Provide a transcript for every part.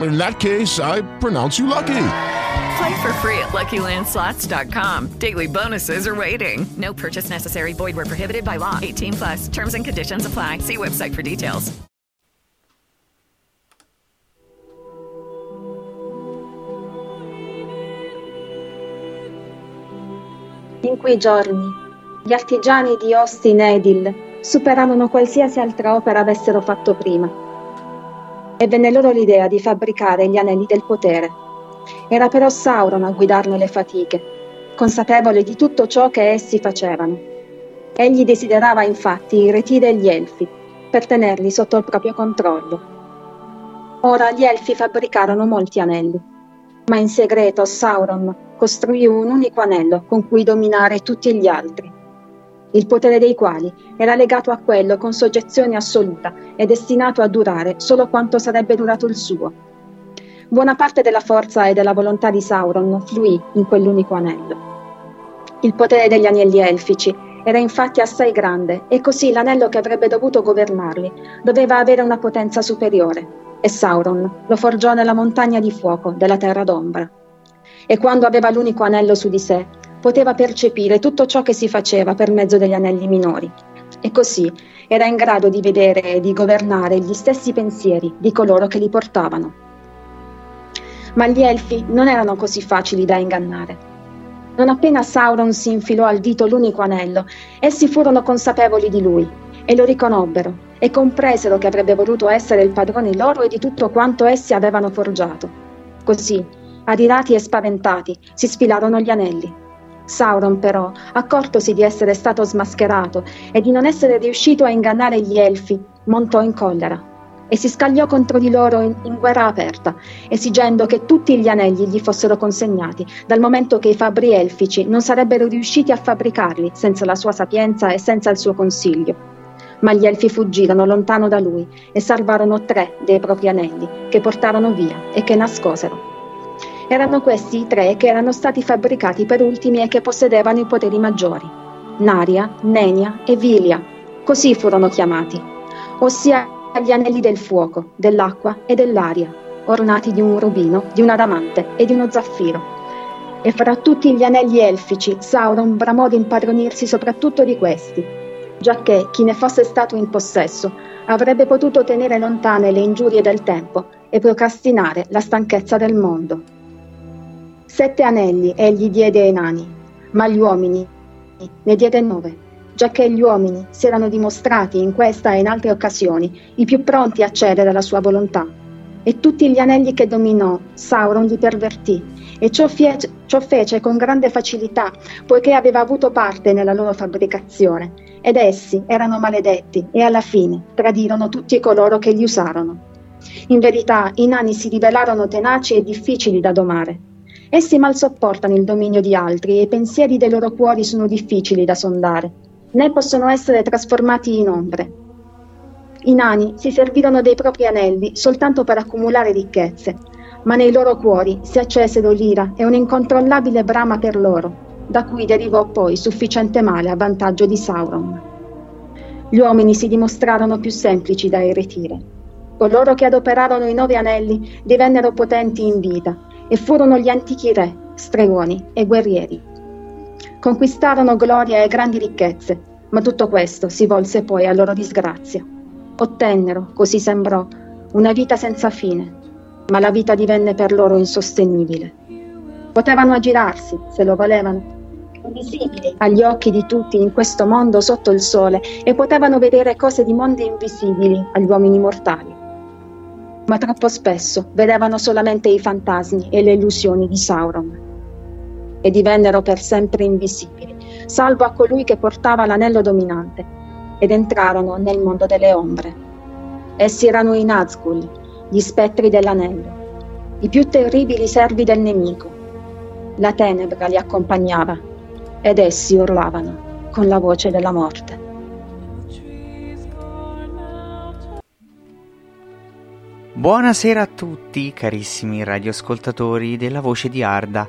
In that case, I pronounce you lucky. Play for free at LuckyLandSlots.com. Daily bonuses are waiting. No purchase necessary. Void where prohibited by law. 18 plus. Terms and conditions apply. See website for details. In quei giorni, gli artigiani di Austin Edil superarono qualsiasi altra opera avessero fatto prima. E venne loro l'idea di fabbricare gli anelli del potere. Era però Sauron a guidarne le fatiche, consapevole di tutto ciò che essi facevano. Egli desiderava infatti i reti degli elfi per tenerli sotto il proprio controllo. Ora gli elfi fabbricarono molti anelli, ma in segreto Sauron costruì un unico anello con cui dominare tutti gli altri, il potere dei quali era legato a quello con soggezione assoluta e destinato a durare solo quanto sarebbe durato il suo. Buona parte della forza e della volontà di Sauron fluì in quell'unico anello. Il potere degli agnelli elfici era infatti assai grande e così l'anello che avrebbe dovuto governarli doveva avere una potenza superiore e Sauron lo forgiò nella montagna di fuoco della terra d'ombra. E quando aveva l'unico anello su di sé, poteva percepire tutto ciò che si faceva per mezzo degli anelli minori. E così era in grado di vedere e di governare gli stessi pensieri di coloro che li portavano. Ma gli elfi non erano così facili da ingannare. Non appena Sauron si infilò al dito l'unico anello, essi furono consapevoli di lui e lo riconobbero e compresero che avrebbe voluto essere il padrone loro e di tutto quanto essi avevano forgiato. Così, adirati e spaventati, si sfilarono gli anelli. Sauron però, accortosi di essere stato smascherato e di non essere riuscito a ingannare gli elfi, montò in collera e si scagliò contro di loro in, in, guerra aperta, esigendo che tutti gli anelli gli fossero consegnati, dal momento che i fabbri elfici non sarebbero riusciti a fabbricarli senza la sua sapienza e senza il suo consiglio. Ma gli elfi fuggirono lontano da lui e salvarono tre dei propri anelli, che portarono via e che nascosero. Erano questi i tre che erano stati fabbricati per ultimi e che possedevano i poteri maggiori. Naria, Nenia e Vilia, così furono chiamati, ossia gli anelli del fuoco, dell'acqua e dell'aria, ornati di un rubino, di un adamante e di uno zaffiro. E fra tutti gli anelli elfici, Sauron bramò di impadronirsi soprattutto di questi, giacché chi ne fosse stato in possesso avrebbe potuto tenere lontane le ingiurie del tempo e procrastinare la stanchezza del mondo. Sette anelli egli diede ai nani, ma agli uomini ne diede nove giacché gli uomini si erano dimostrati in questa e in altre occasioni i più pronti a cedere alla sua volontà. E tutti gli anelli che dominò, Sauron li pervertì, e ciò fece, ciò fece con grande facilità, poiché aveva avuto parte nella loro fabbricazione, ed essi erano maledetti e alla fine tradirono tutti coloro che li usarono. In verità i nani si rivelarono tenaci e difficili da domare. Essi mal sopportano il dominio di altri e i pensieri dei loro cuori sono difficili da sondare né possono essere trasformati in ombre. I nani si servirono dei propri anelli soltanto per accumulare ricchezze, ma nei loro cuori si accesero l'ira e un'incontrollabile brama per loro, da cui derivò poi sufficiente male a vantaggio di Sauron. Gli uomini si dimostrarono più semplici da irretire. Coloro che adoperarono i nove anelli divennero potenti in vita e furono gli antichi re, stregoni e guerrieri. Conquistarono gloria e grandi ricchezze, ma tutto questo si volse poi a loro disgrazia. Ottennero, così sembrò, una vita senza fine, ma la vita divenne per loro insostenibile. Potevano aggirarsi, se lo volevano, invisibili agli occhi di tutti in questo mondo sotto il sole e potevano vedere cose di mondi invisibili agli uomini mortali. Ma troppo spesso vedevano solamente i fantasmi e le illusioni di Sauron e divennero per sempre invisibili, salvo a colui che portava l'anello dominante, ed entrarono nel mondo delle ombre. Essi erano i Nazgûl, gli spettri dell'anello, i più terribili servi del nemico. La tenebra li accompagnava ed essi urlavano con la voce della morte. Buonasera a tutti carissimi radioascoltatori della voce di Arda,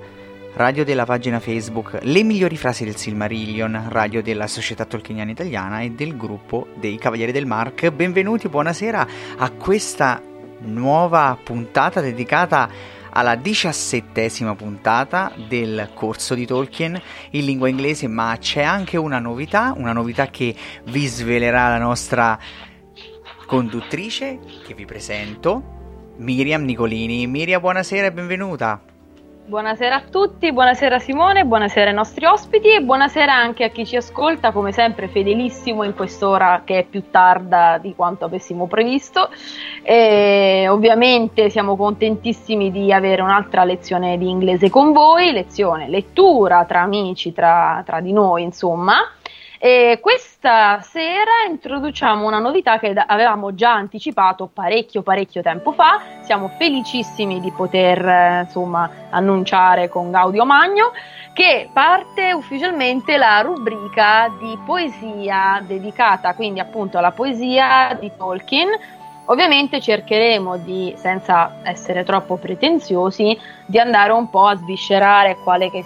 radio della pagina Facebook Le migliori frasi del Silmarillion, radio della Società Tolkieniana Italiana e del gruppo dei Cavalieri del Mark. Benvenuti, buonasera a questa nuova puntata dedicata alla diciassettesima puntata del corso di Tolkien in lingua inglese, ma c'è anche una novità, una novità che vi svelerà la nostra conduttrice che vi presento, Miriam Nicolini. Miriam, buonasera e benvenuta. Buonasera a tutti, buonasera Simone, buonasera ai nostri ospiti e buonasera anche a chi ci ascolta, come sempre fedelissimo in quest'ora che è più tarda di quanto avessimo previsto. E ovviamente siamo contentissimi di avere un'altra lezione di inglese con voi, lezione lettura tra amici, tra, tra di noi, insomma. E questa sera introduciamo una novità che avevamo già anticipato parecchio parecchio tempo fa. Siamo felicissimi di poter eh, insomma annunciare con Gaudio Magno che parte ufficialmente la rubrica di poesia dedicata quindi appunto alla poesia di Tolkien Ovviamente cercheremo di, senza essere troppo pretenziosi, di andare un po' a sviscerare che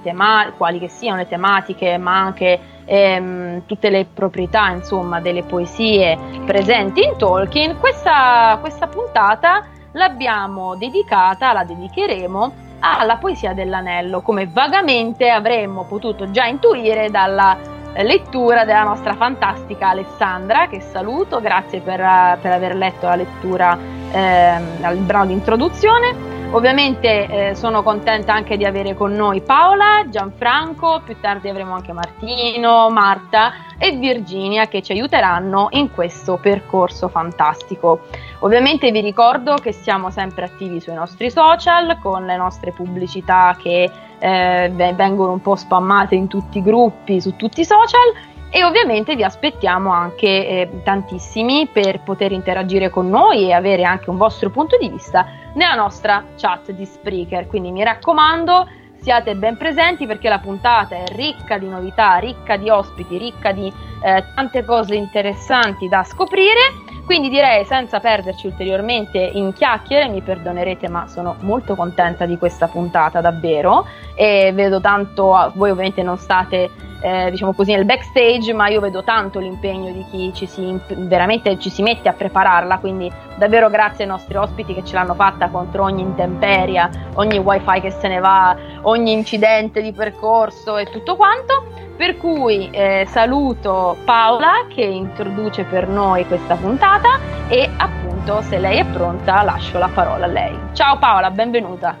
tema- quali che siano le tematiche, ma anche ehm, tutte le proprietà insomma, delle poesie presenti in Tolkien. Questa, questa puntata l'abbiamo dedicata, la dedicheremo alla poesia dell'anello, come vagamente avremmo potuto già intuire dalla lettura della nostra fantastica Alessandra, che saluto, grazie per, per aver letto la lettura eh, al brano di introduzione. Ovviamente eh, sono contenta anche di avere con noi Paola, Gianfranco, più tardi avremo anche Martino, Marta e Virginia che ci aiuteranno in questo percorso fantastico. Ovviamente vi ricordo che siamo sempre attivi sui nostri social con le nostre pubblicità che eh, vengono un po' spammate in tutti i gruppi, su tutti i social e ovviamente vi aspettiamo anche eh, tantissimi per poter interagire con noi e avere anche un vostro punto di vista nella nostra chat di Spreaker. Quindi mi raccomando, siate ben presenti perché la puntata è ricca di novità, ricca di ospiti, ricca di eh, tante cose interessanti da scoprire. Quindi direi senza perderci ulteriormente in chiacchiere, mi perdonerete ma sono molto contenta di questa puntata davvero. E vedo tanto, voi ovviamente non state eh, diciamo così nel backstage ma io vedo tanto l'impegno di chi ci si, veramente ci si mette a prepararla. Quindi davvero grazie ai nostri ospiti che ce l'hanno fatta contro ogni intemperia, ogni wifi che se ne va, ogni incidente di percorso e tutto quanto per cui eh, saluto Paola che introduce per noi questa puntata e appunto se lei è pronta lascio la parola a lei. Ciao Paola, benvenuta.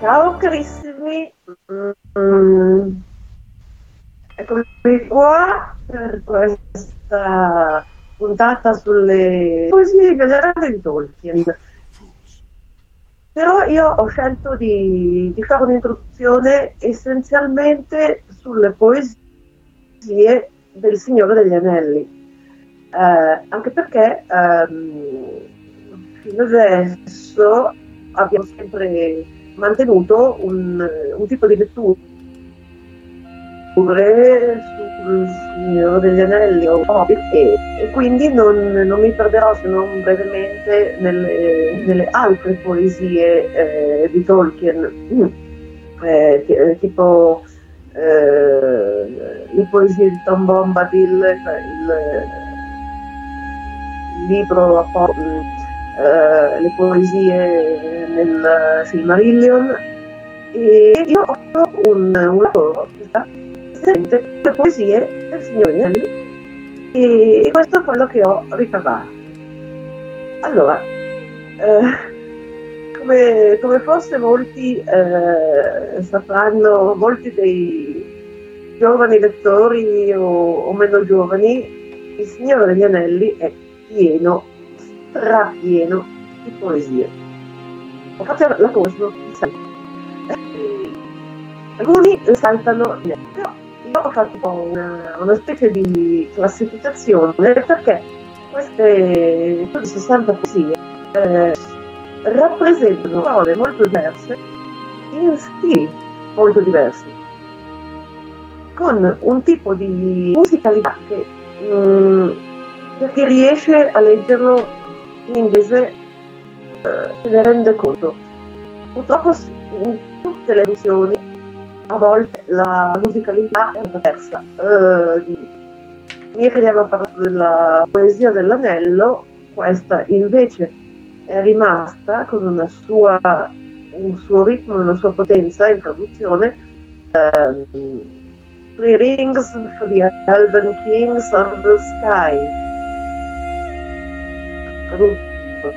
Ciao carissimi, mm, eccomi qua per questa puntata sulle poesie esagerate di Tolkien. Però io ho scelto di, di fare un'introduzione essenzialmente sulle poesie del Signore degli Anelli, eh, anche perché ehm, fino adesso abbiamo sempre mantenuto un, un tipo di lettura Signore degli Anelli o Hobbit e, e quindi non, non, mi perderò se non brevemente nelle, nelle altre poesie eh, di Tolkien, mm. eh, tipo eh, le poesie di Tom Bombadil, il, il libro eh, le poesie nel Silmarillion e io ho un, un lavoro le poesie del signore Nelli e questo è quello che ho ricavato. Allora, eh, come, come, forse molti eh, sapranno, molti dei giovani lettori o, o, meno giovani, il Signore degli Anelli è pieno, strapieno di poesie. Ho fatto la cosa, alcuni saltano, però ho fatto una, una specie di classificazione perché queste 60 poesie eh, rappresentano parole molto diverse in stili molto diversi, con un tipo di musicalità che mh, per chi riesce a leggerlo in inglese eh, se ne rende conto. Purtroppo in tutte le edizioni a volte la musicalità è diversa. Uh, ieri abbiamo parlato della poesia dell'anello, questa invece è rimasta con sua, un suo ritmo, una sua potenza in traduzione. Um, Three rings for the Elven Kings of the Sky. Tradotto.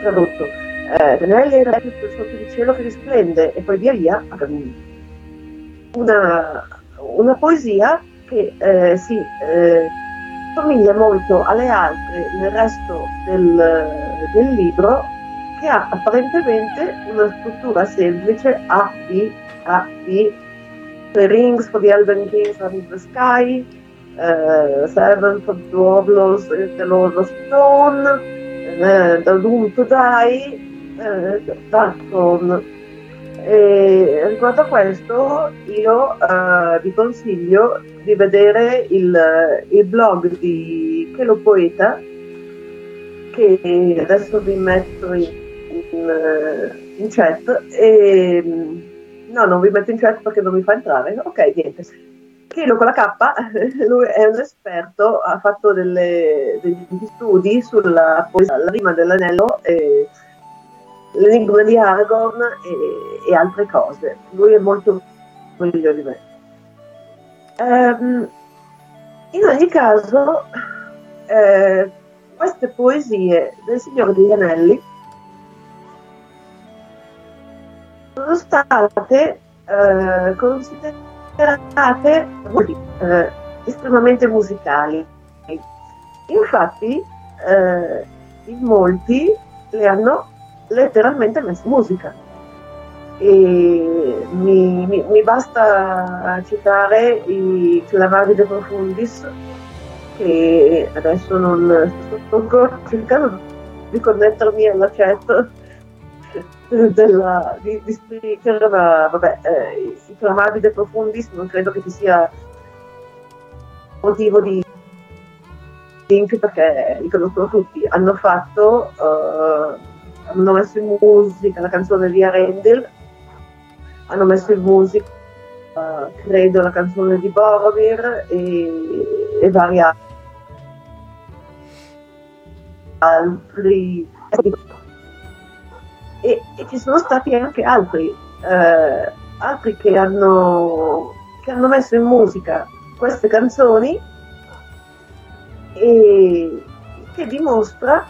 tradotto. Eh, Tenelli era sotto di cielo che risplende e poi via via una, una poesia che eh, si eh, somiglia molto alle altre nel resto del, del, libro, che ha apparentemente una struttura semplice A, B, A, B, The Rings for the Elven Kings of the Sky, uh, Seven for the Dwarves, The Lord of Stone, uh, The Doom to Die, uh, Darkthrone e riguardo a questo io uh, vi consiglio di vedere il, il blog di Chelo Poeta che adesso vi metto in, in, in, chat. E no non vi metto in chat perché non mi fa entrare. Ok niente. Chelo con la K lui è un esperto ha fatto delle, degli studi sulla poesia la rima dell'anello e l'enigma di Aragorn e, e, altre cose. Lui è molto meglio di me. Um, in ogni caso, eh, queste poesie del Signore degli Anelli sono state eh, considerate eh, estremamente musicali. Infatti, eh, in molti le hanno letteralmente musica. E mi, mi, mi basta citare i Clamari de Profundis, che adesso non sto ancora cercando di connettermi alla chat della, di, di speaker, ma vabbè, eh, i Clamari de Profundis non credo che ci sia motivo di link perché li conoscono tutti. Hanno fatto uh, hanno messo in musica la canzone di Arendil, hanno messo in musica, uh, credo, la canzone di Boromir e, e vari altri. E, e, ci sono stati anche altri, eh, altri che hanno, che hanno messo in musica queste canzoni e che dimostra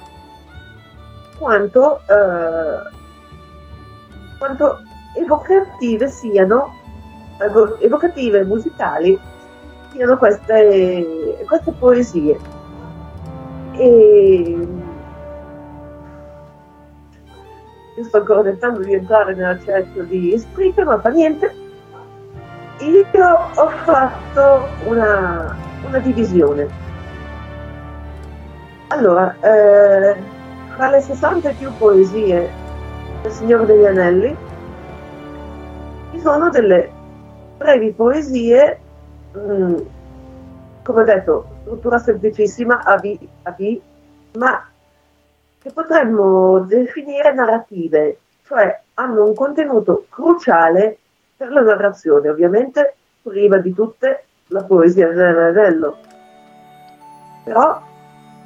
quanto, eh, quanto evocative siano, evocative musicali siano queste, queste poesie. E io sto ancora tentando di entrare nella chat di Spreaker, ma fa niente. Io ho fatto una, una divisione. Allora, eh, tra le 60 più poesie del Signore degli Anelli ci sono delle brevi poesie, mh, mm, come detto, struttura semplicissima a B, a B, ma che potremmo definire narrative, cioè hanno un contenuto cruciale per la narrazione. Ovviamente prima di tutte la poesia dell'Anello, però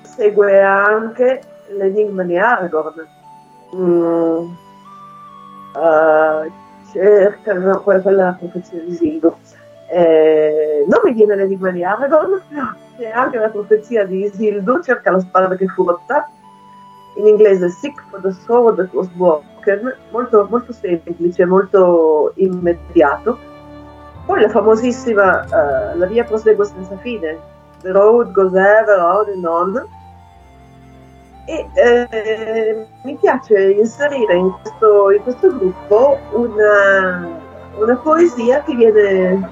segue anche l'enigma di Aragorn. Mm, uh, cerca no, quella, quella la profezia di Isildur. Eh, non mi viene l'enigma di Aragorn, c'è anche la profezia di Isildur, cerca la spada che fu rotta, in inglese Sick for the Sword that was broken, molto, molto semplice, molto immediato. Poi la famosissima uh, La via prosegue senza fine, The road goes ever on and on. E eh, mi piace inserire in questo, in questo gruppo una, una, poesia che viene.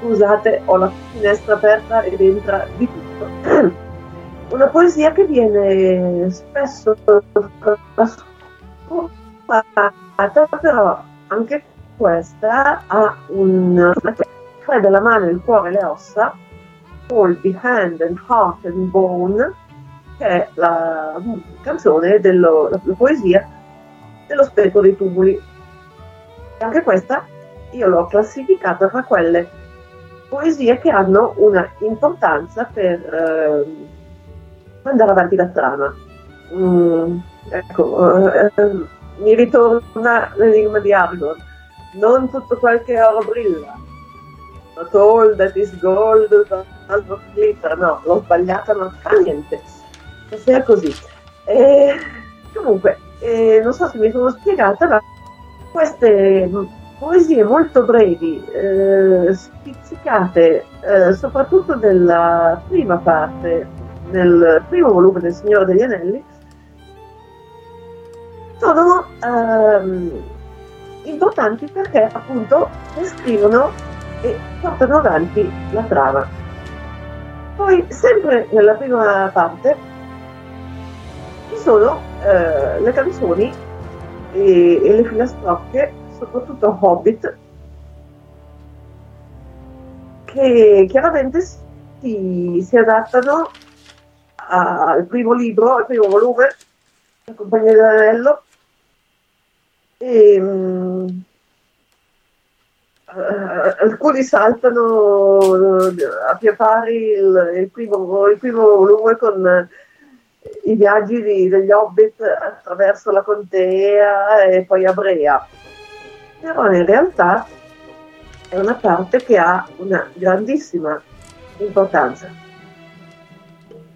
Scusate, ho la finestra aperta ed entra di tutto una poesia che viene spesso trascurata, però anche questa ha un fredda la mano, il cuore e le ossa, Hold the Hand and Heart and Bone, è la canzone, dello, la, la poesia dello spettro dei tumuli. E anche questa io l'ho classificata tra quelle poesie che hanno una importanza per eh, andare avanti la trama. Mm, ecco, eh, eh, mi ritorna l'enigma di Argon. Non tutto quel che oro brilla. Not all that is gold not glitter. No, l'ho sbagliata, non fa niente. Se sia così. E, comunque, eh, non so se mi sono spiegata, ma queste poesie molto brevi, eh, spizzicate, eh, soprattutto nella prima parte nel primo volume del Signore degli Anelli, sono ehm, importanti perché appunto descrivono e portano avanti la trama. Poi, sempre nella prima parte, sono eh, le canzoni e, e le filastrocche, soprattutto Hobbit, che chiaramente si, si adattano al primo libro, al primo volume, La Compagnia dell'Anello. E, um, uh, alcuni saltano uh, a pie pari il, il, primo, il, primo, volume con i viaggi degli hobbit attraverso la contea e poi a Brea. Però in realtà è una parte che ha una grandissima importanza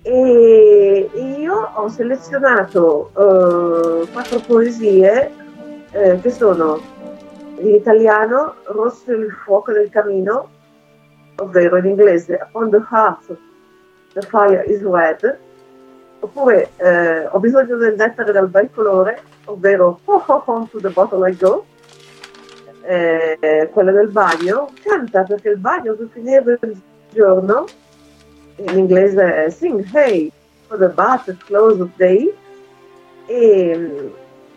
e io ho selezionato uh, quattro poesie eh, che sono in italiano Rosso il fuoco del camino, ovvero in inglese Upon the Heart the Fire is Red, oppure eh, Ho bisogno del nettare dal bel colore, ovvero Ho Ho Ho to the Bottle I Go, eh, quella del bagno, canta perché il bagno sul finire del giorno. In inglese Sing Hey for the Bath at Close of Day. E,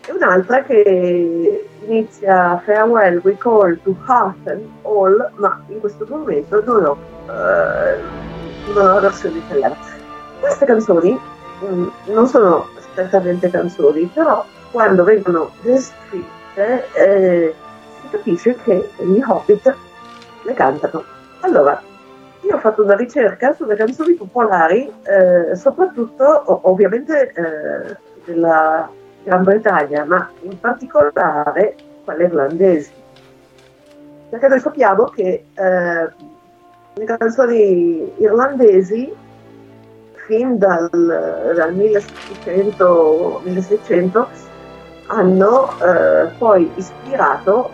e un'altra che inizia Farewell, We Call to Heart and All ma in questo momento non ho, uh, non ho versione italiana. Queste canzoni non sono strettamente canzoni, però quando vengono descritte eh, si capisce che gli Hobbit le cantano. Allora, io ho fatto una ricerca sulle canzoni popolari, eh, soprattutto ovviamente eh, della Gran Bretagna, ma in particolare quelle irlandesi. Perché noi sappiamo che eh, le canzoni irlandesi fin dal, dal 1600, 1600 hanno eh, poi ispirato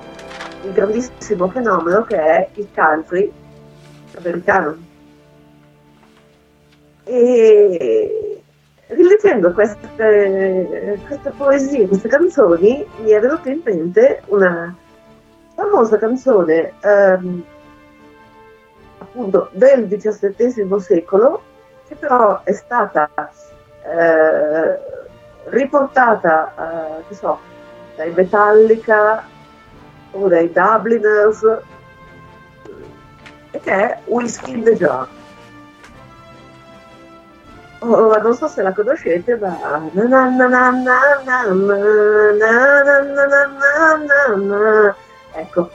il grandissimo fenomeno che è il country americano. E rileggendo queste, queste poesie, queste canzoni, mi è venuta in mente una famosa canzone ehm, appunto del XVII secolo, che però è stata eh, riportata, eh, so, dai Metallica o dai Dubliners che è Whisky in the Jar. Oh, non so se la conoscete, ma... Ecco.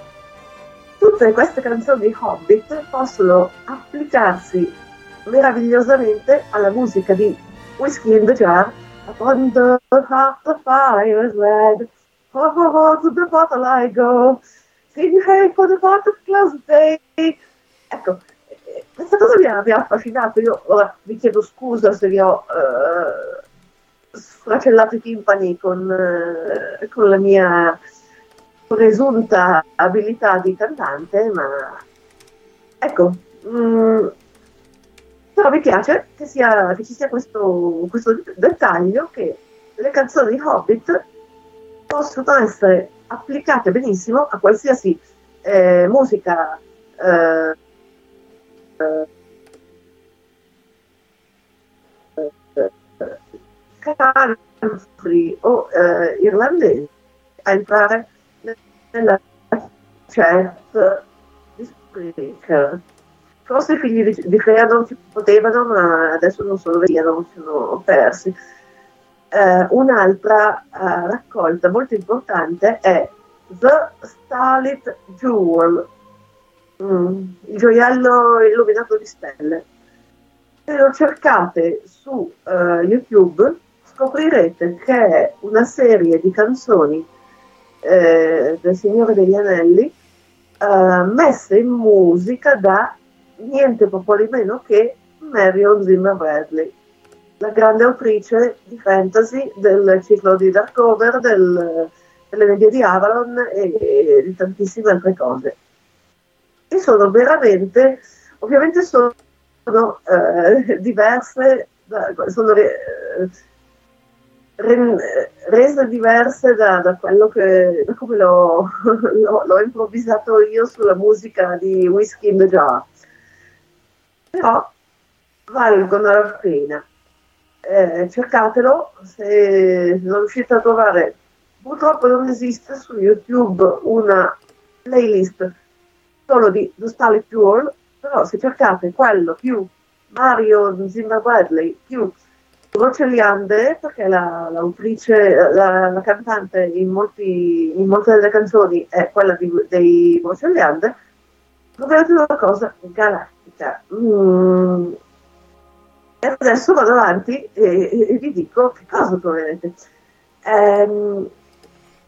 tutte queste canzoni Hobbit possono applicarsi meravigliosamente alla musica di Whiskey in the Jar Upon the heart the fire is red Ho ho ho to the bottle I go Sing hey for the part of close day Ecco, questa cosa mi ha, mi ha, affascinato. Io ora vi chiedo scusa se vi ho eh, sfracellato i timpani con, eh, con la mia presunta abilità di cantante, ma ecco, mh, mm, però mi piace che, sia, che ci sia questo, questo, dettaglio che le canzoni di Hobbit possono essere applicate benissimo a qualsiasi eh, musica eh, country o eh, irlandese a entrare nella chat di Spreaker. Forse i figli di, di Crea non ci potevano, ma adesso non sono via, non sono persi. Eh, un'altra uh, raccolta molto importante è The Starlit Jewel, mm, il gioiello illuminato di stelle. Se lo cercate su uh, YouTube scoprirete che è una serie di canzoni eh, del Signore degli Anelli eh, messe in musica da niente poco di meno che Marion Zimmer Bradley, la grande autrice di fantasy del ciclo di Darkover, del, delle medie di Avalon e, e, di tantissime altre cose. E sono veramente, ovviamente sono, eh, diverse, sono eh, rese diverse da, da quello che da come l'ho, l'ho, l'ho, improvvisato io sulla musica di Whiskey in the Jar. Però valgono la pena. Eh, cercatelo se non riuscite a trovare. Purtroppo non esiste su YouTube una playlist solo di Starlit Jewel, però se cercate quello più Mario Zimmer Bradley più Rocelliande, perché la, l'autrice, la, la, cantante in, molti, in, molte delle canzoni è quella di, dei Rocelliande, troverete una cosa galattica. Mm. E adesso vado avanti e, e, vi dico che cosa troverete. Ehm,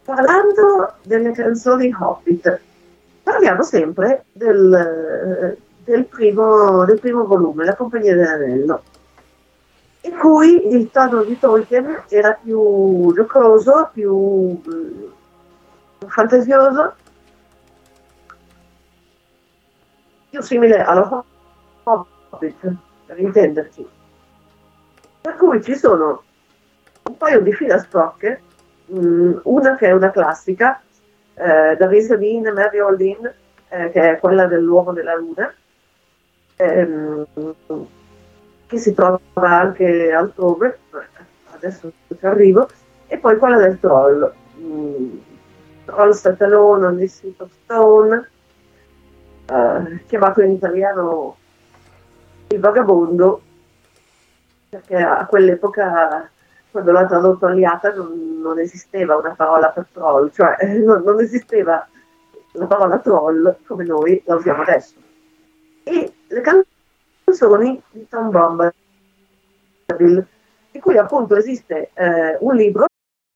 parlando delle canzoni Hobbit, parliamo sempre del, del, primo, del primo volume, La Compagnia dell'Anello in cui il tono di Tolkien era più giocoso, più eh, fantasioso, più simile allo Hobbit, per intenderci. Per cui ci sono un paio di filastrocche, mh, mm, una che è una classica, eh, da Risaline Mary Olin, eh, che è quella dell'uomo della luna, ehm, che si trova anche altrove, adesso ci arrivo, e poi quella del troll, mm, Troll Set Alone on the Seat of Stone, eh, chiamato in italiano Il Vagabondo, perché a quell'epoca, quando l'ha tradotto Aliata, non, non esisteva una parola per troll, cioè non, non esisteva la parola troll come noi la usiamo adesso. E le canzoni di Tom Bombadil, di cui appunto esiste eh, un libro.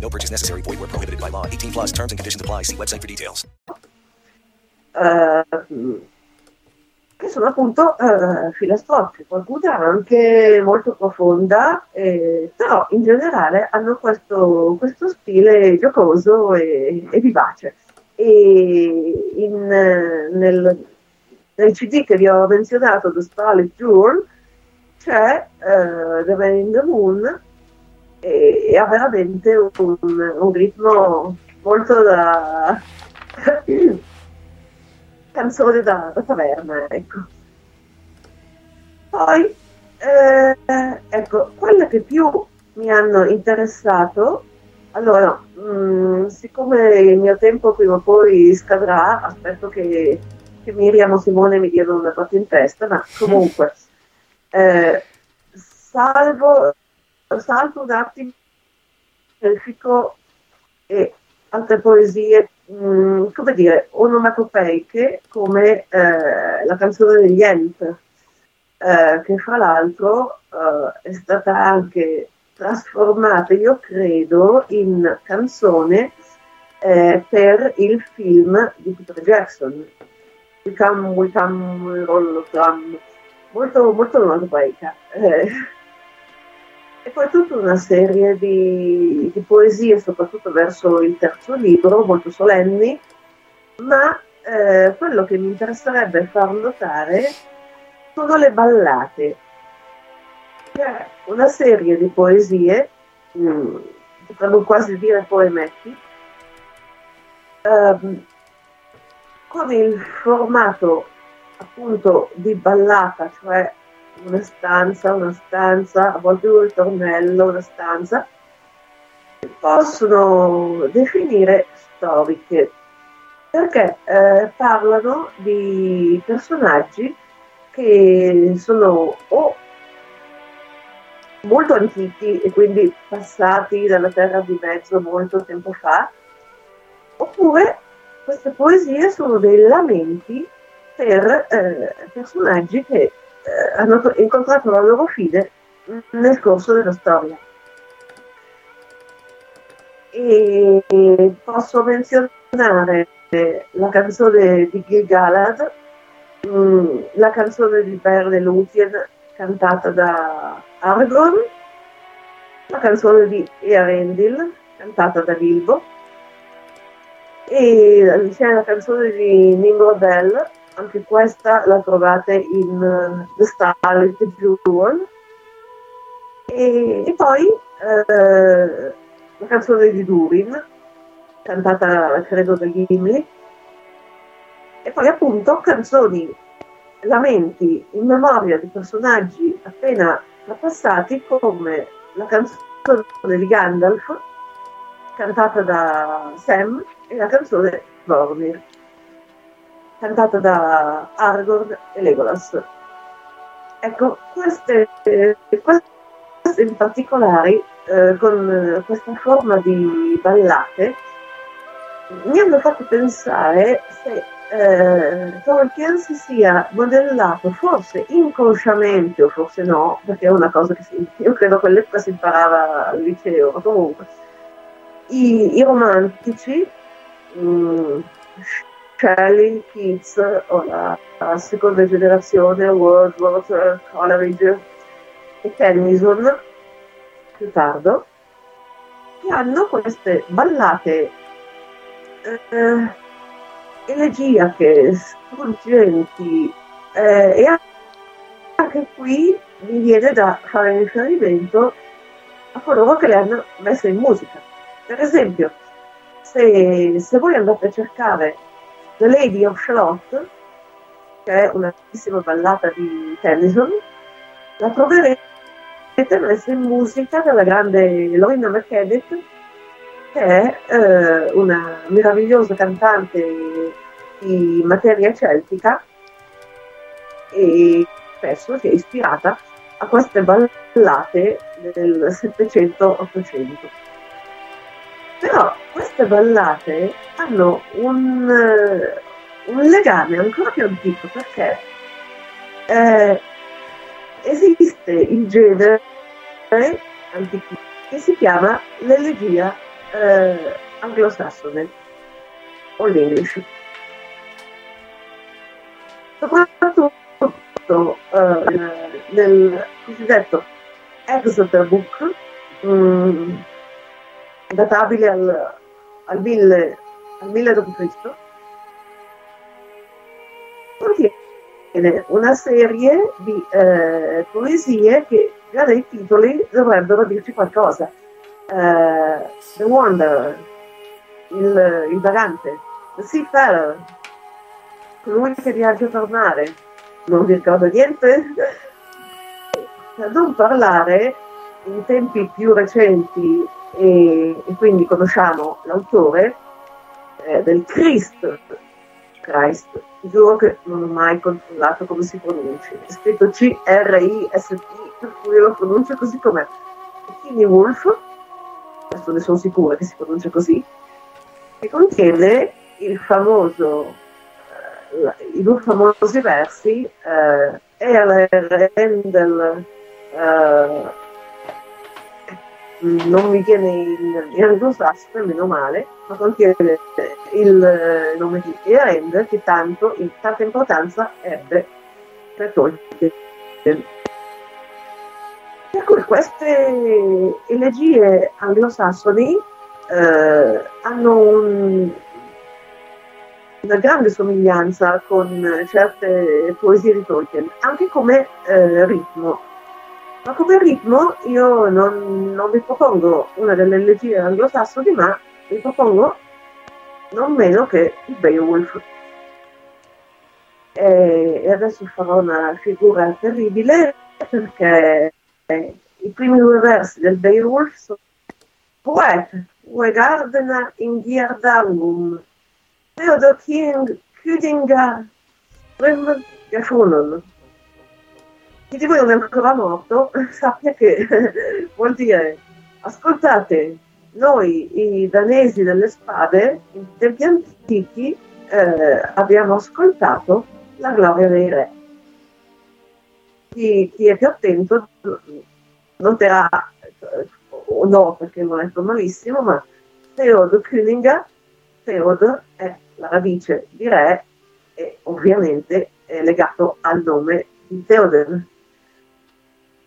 No purchase necessary. Void where prohibited by law. 18 plus terms and conditions apply. See website for details. eh, che sono appunto eh, filastrocche, qualcuna anche molto profonda, eh, però in generale hanno questo, questo stile giocoso e, e vivace. E in, nel, nel CD che vi ho menzionato, The Starlit Jewel, c'è eh, The Man in the Moon e, e ha veramente un, un ritmo molto da canzone da, da taverna, ecco. Poi, eh, ecco, quelle che più mi hanno interessato, allora, mh, siccome il mio tempo prima o poi scadrà, aspetto che, che Miriam o Simone mi diano una parte in testa, ma comunque, eh, salvo, salvo un attimo elfico e altre poesie, mh, come dire, onomatopeiche come eh, la canzone degli Ent, eh, che fra l'altro eh, è stata anche trasformata, io credo, in canzone eh, per il film di Peter Jackson, We Come, We Come, Roll Drum, molto, molto onomatopeica. E poi tutta una serie di, di, poesie, soprattutto verso il terzo libro, molto solenni, ma eh, quello che mi interesserebbe far notare sono le ballate. C'è una serie di poesie, mh, potremmo quasi dire poemetti, ehm, con il formato appunto di ballata, cioè una stanza, una stanza, a volte un ritornello, una stanza, possono definire storiche perché eh, parlano di personaggi che sono o molto antichi e quindi passati dalla terra di mezzo molto tempo fa, oppure queste poesie sono dei lamenti per eh, personaggi che eh, hanno incontrato la loro fine nel corso della storia. E posso menzionare la canzone di Gil Galad, mh, la canzone di Berne Luthien cantata da Aragorn, la canzone di Earendil cantata da Bilbo e c'è la canzone di Nimrodel, anche questa la trovate in uh, The Starlit Jewel e, e poi uh, la canzone di Durin cantata credo da Gimli e poi appunto canzoni lamenti in memoria di personaggi appena trapassati come la canzone di Gandalf cantata da Sam e la canzone Boromir cantata da Aragorn e Legolas. Ecco queste, queste in particolare eh, con questa forma di ballate mi hanno fatto pensare se eh, Tolkien si sia modellato forse inconsciamente o forse no, perché è una cosa che si, io credo che all'epoca si imparava al liceo, ma comunque i, i romantici, mh, Shelley, Keats o la, la, seconda generazione, Wordsworth, Coleridge e Tennyson più tardo, che hanno queste ballate eh, elegiache, struggenti eh, e anche qui mi viene da fare riferimento a coloro che le hanno messe in musica. Per esempio, se, se voi andate a cercare The Lady of Shalott, che è una bellissima ballata di Tennyson, la troverete messa in musica dalla grande Lorena McKennitt che è eh, una meravigliosa cantante di materia celtica e spesso si è ispirata a queste ballate del 700-800. Però queste ballate hanno un, eh, un legame ancora più antico perché eh, esiste il genere antico che si chiama l'elegia eh, anglosassone o l'English. Soprattutto eh, nel cosiddetto Exeter Book, mh, mm, databile al, al 1000, al 1000 d.C., contiene una serie di eh, poesie che già dai titoli dovrebbero dirci qualcosa. Uh, the Wanderer, il, il vagante, The Seafarer, colui che viaggia per mare, non vi ricordo niente? Per non parlare in tempi più recenti e, e quindi conosciamo l'autore eh, del Christ, Christ, giuro che non ho mai controllato come si pronuncia, è scritto C-R-I-S-T, per cui lo pronuncio così com'è. Kinney Wolf, questo ne sono sicura che si pronuncia così, che contiene il famoso, eh, i due famosi versi eh, Erle Rendel eh, non mi viene in, in anglosassone, meno male, ma contiene il nome di Erend che tanto, in, tanta importanza ebbe per Tolkien. Per cui queste elegie anglosassoni eh, hanno un, una grande somiglianza con certe poesie di Tolkien, anche come eh, ritmo. Ma come ritmo io non, non vi propongo una delle elegie anglosassoni, ma vi propongo non meno che il Beowulf. E adesso farò una figura terribile perché i primi due versi del Beowulf sono Poet, we gardena in Giardangum, Theodor King, Küdinga, Ström, Gafunon chi di voi non è ancora morto sappia che vuol dire ascoltate noi i danesi delle spade in tempi antichi eh, abbiamo ascoltato la gloria dei re. Chi, chi è più attento noterà o no perché l'ho letto malissimo ma Theodor Königa Theodor è la radice di re e ovviamente è legato al nome di Theodor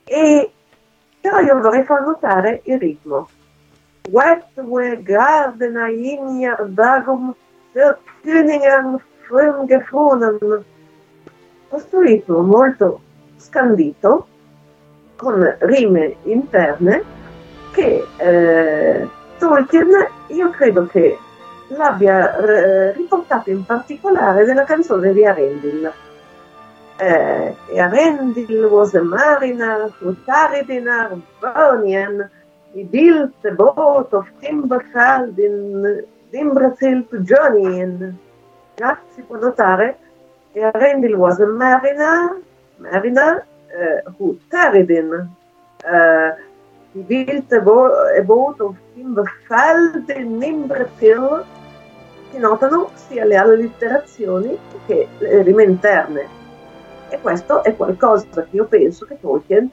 e però io vorrei far notare il ritmo. Wet we garden injar darum verkünningen frumgefunden. Questo ritmo molto scandito, con rime interne, che eh, Tolkien io credo che l'abbia eh, riportato in particolare nella canzone di Arendil uh, Arendil was a mariner who tarried in Arvonian. He built a boat of timber felled in Dimbrasil to journey in. Yeah, si può notare. Arendil was a mariner, mariner uh, who tarried in. Uh, he built a, bo- a boat of timber felled in Dimbrasil. Si notano sia le allitterazioni che le rime interne e questo è qualcosa che io penso che Tolkien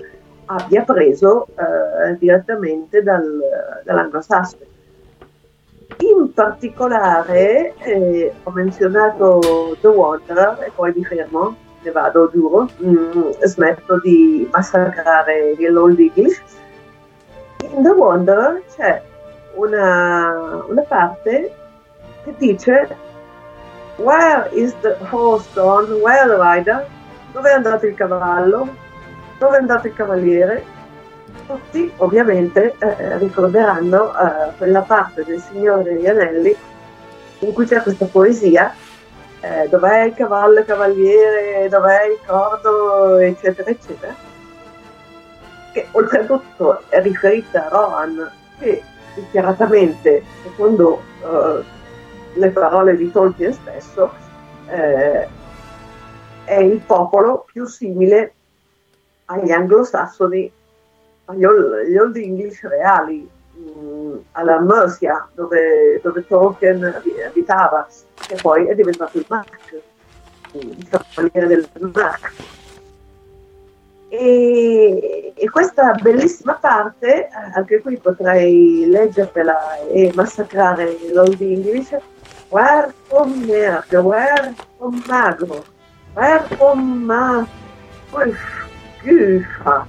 abbia preso eh, direttamente dal, dall'anglosassone. In particolare eh, ho menzionato The Wanderer e poi mi fermo, ne vado, giuro, mm, smetto di massacrare l'Old English. In The Wanderer c'è una, una parte che dice Where is the horse gone? Where the rider? Dove è andato il cavallo, dove è andato il cavaliere. Tutti ovviamente eh, ricorderanno eh, quella parte del Signore degli Anelli in cui c'è questa poesia, eh, dov'è il cavallo, il cavaliere, dov'è il cordo, eccetera, eccetera, che oltretutto è riferita a Rohan, che dichiaratamente, secondo eh, le parole di Tolkien stesso, eh, è il popolo più simile agli anglosassoni, agli old, gli old English reali, mh, mm, alla Mercia, dove, dove, Tolkien abitava, che poi è diventato il Mac, il cavaliere del Mac. E, e, questa bellissima parte, anche qui potrei leggervela e massacrare l'Old English, Merc, where from Magro, Ma... Scusa,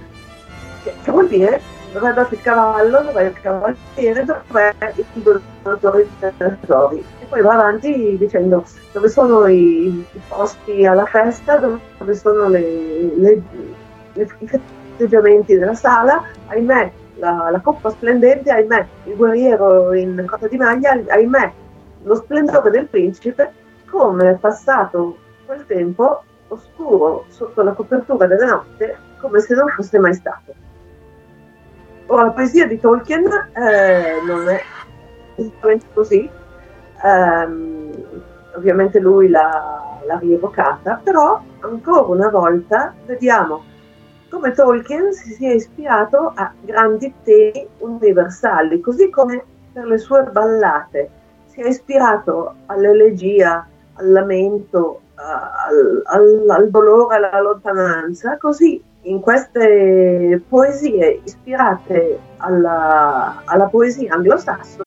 che, che vuol dire? Dove è andato il cavallo, dove il cavaliere, dove è il donatore di tesori. E poi va avanti dicendo dove sono i, i posti alla festa, dove sono le, le, le, i festeggiamenti della sala, ahimè la, la, coppa splendente, ahimè il guerriero in cotta di maglia, ahimè lo splendore del principe, come è passato quel tempo oscuro sotto la copertura della notte come se non fosse mai stato. Ora, la poesia di Tolkien eh, non è esattamente così, um, ovviamente lui l'ha, l'ha rievocata, però ancora una volta vediamo come Tolkien si sia ispirato a grandi temi universali, così come per le sue ballate si è ispirato all'elegia, al lamento, al, al, al dolore, alla lontananza, così in queste poesie ispirate alla, alla poesia anglosassone.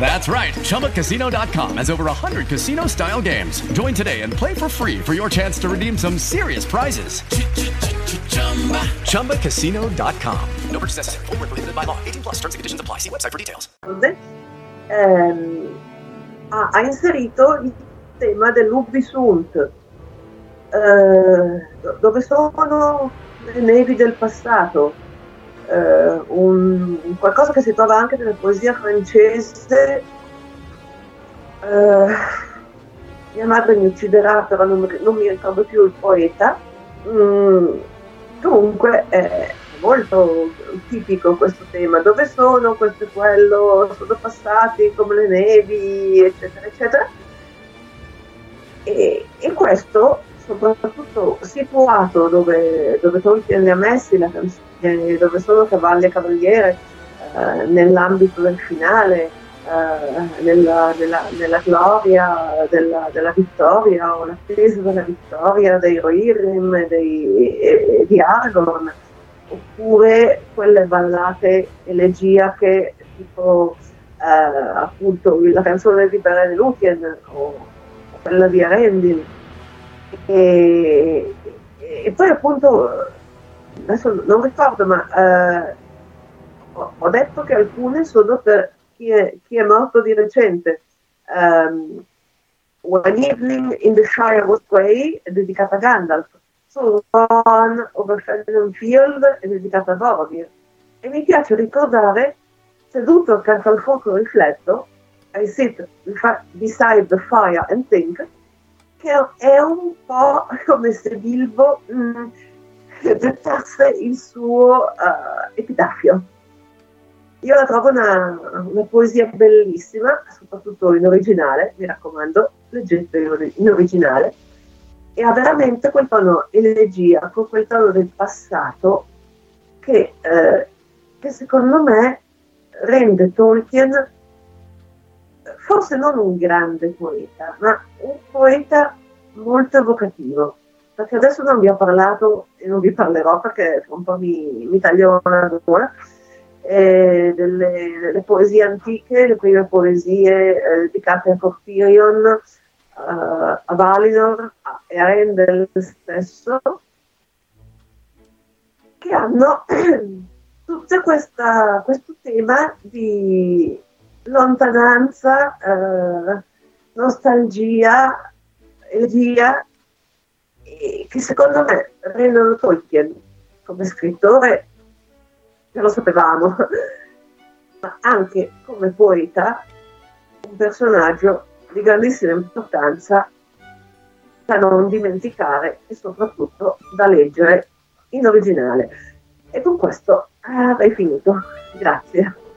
That's right. ChumbaCasino.com has over 100 casino style games. Join today and play for free for your chance to redeem some serious prizes. ChumbaCasino.com. No purchase necessary. Full prohibited by law. 18 plus terms and conditions apply. See website for details. Um, ha, inserito il tema dell'Ubbisunt, uh, dove sono le nevi del passato. Eh, un, qualcosa che si trova anche nella poesia francese. Eh, mia madre mi ucciderà, però non, non mi ricordo più il poeta. Mm, comunque è molto tipico questo tema. Dove sono questo e quello? Sono passati come le nevi, eccetera, eccetera. E, e questo soprattutto situato dove, dove Tolkien li ha messi canzone dove sono cavalli e cavaliere eh, nell'ambito del finale, eh, nella, gloria della, della, vittoria o l'attesa della vittoria dei Rohirrim dei, e, di Aragorn, oppure quelle ballate elegiache tipo eh, appunto la canzone di Beren Lúthien o quella di Arendil. E, e poi appunto adesso non ricordo, ma eh, ho detto che alcune sono per chi è, chi è morto di recente. Um, One Evening in the Shire was Grey è dedicata a Gandalf. So One over Fenton Field è dedicata a Boromir. E mi piace ricordare, seduto accanto al fuoco rifletto, I sit beside the fire and think, che è un po' come se Bilbo mh, mm, il suo uh, epitafio. io la trovo una, una, poesia bellissima, soprattutto in originale, mi raccomando, leggete in originale, e ha veramente quel tono elegiaco, quel tono del passato che, eh, che secondo me rende Tolkien forse non un grande poeta, ma un poeta molto evocativo. Perché adesso non vi ho parlato e non vi parlerò perché un po' mi, mi taglio una gola eh, delle, delle, poesie antiche, le prime poesie eh, dedicate a Corpirion, uh, a Valinor e a Rendel stesso, che hanno tutto questo tema di lontananza, eh, nostalgia, elegia, che secondo me rendono Tolkien come scrittore, che lo sapevamo, ma anche come poeta, un personaggio di grandissima importanza da non dimenticare e soprattutto da leggere in originale. E con questo avrei finito. Grazie.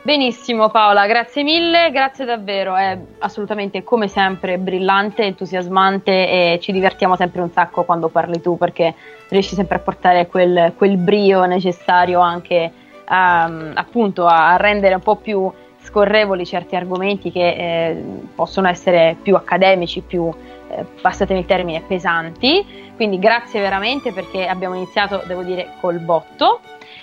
Benissimo Paola, grazie mille, grazie davvero, è assolutamente come sempre brillante, entusiasmante e ci divertiamo sempre un sacco quando parli tu perché riesci sempre a portare quel, quel brio necessario anche um, appunto a rendere un po' più scorrevoli certi argomenti che eh, possono essere più accademici, più, eh, passatemi il termine, pesanti. Quindi grazie veramente perché abbiamo iniziato, devo dire, col botto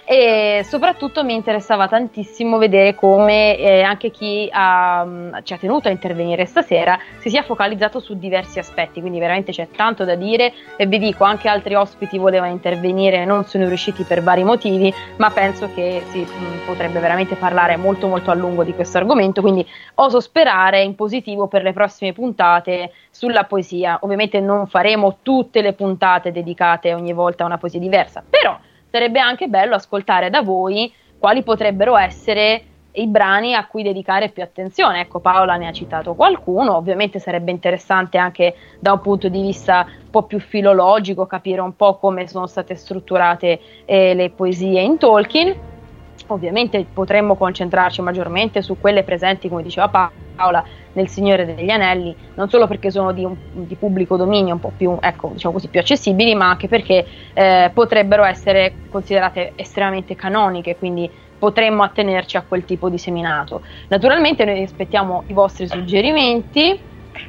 e soprattutto mi interessava tantissimo vedere come eh, anche chi ha, mm, ci ha tenuto a intervenire stasera si sia focalizzato su diversi aspetti, quindi veramente c'è tanto da dire e vi dico anche altri ospiti volevano intervenire, non sono riusciti per vari motivi, ma penso che si mm, potrebbe veramente parlare molto molto a lungo di questo argomento, quindi oso sperare in positivo per le prossime puntate sulla poesia. Ovviamente non faremo tutte le puntate dedicate ogni volta a una poesia diversa, però sarebbe anche bello ascoltare da voi quali potrebbero essere i brani a cui dedicare più attenzione. Ecco, Paola ne ha citato qualcuno, ovviamente sarebbe interessante anche da un punto di vista un po' più filologico capire un po' come sono state strutturate eh, le poesie in Tolkien. Ovviamente potremmo concentrarci maggiormente su quelle presenti, come diceva Paola, nel Signore degli Anelli, non solo perché sono di, un, di pubblico dominio un po' più, ecco, diciamo così, più accessibili, ma anche perché eh, potrebbero essere considerate estremamente canoniche, quindi potremmo attenerci a quel tipo di seminato. Naturalmente noi aspettiamo i vostri suggerimenti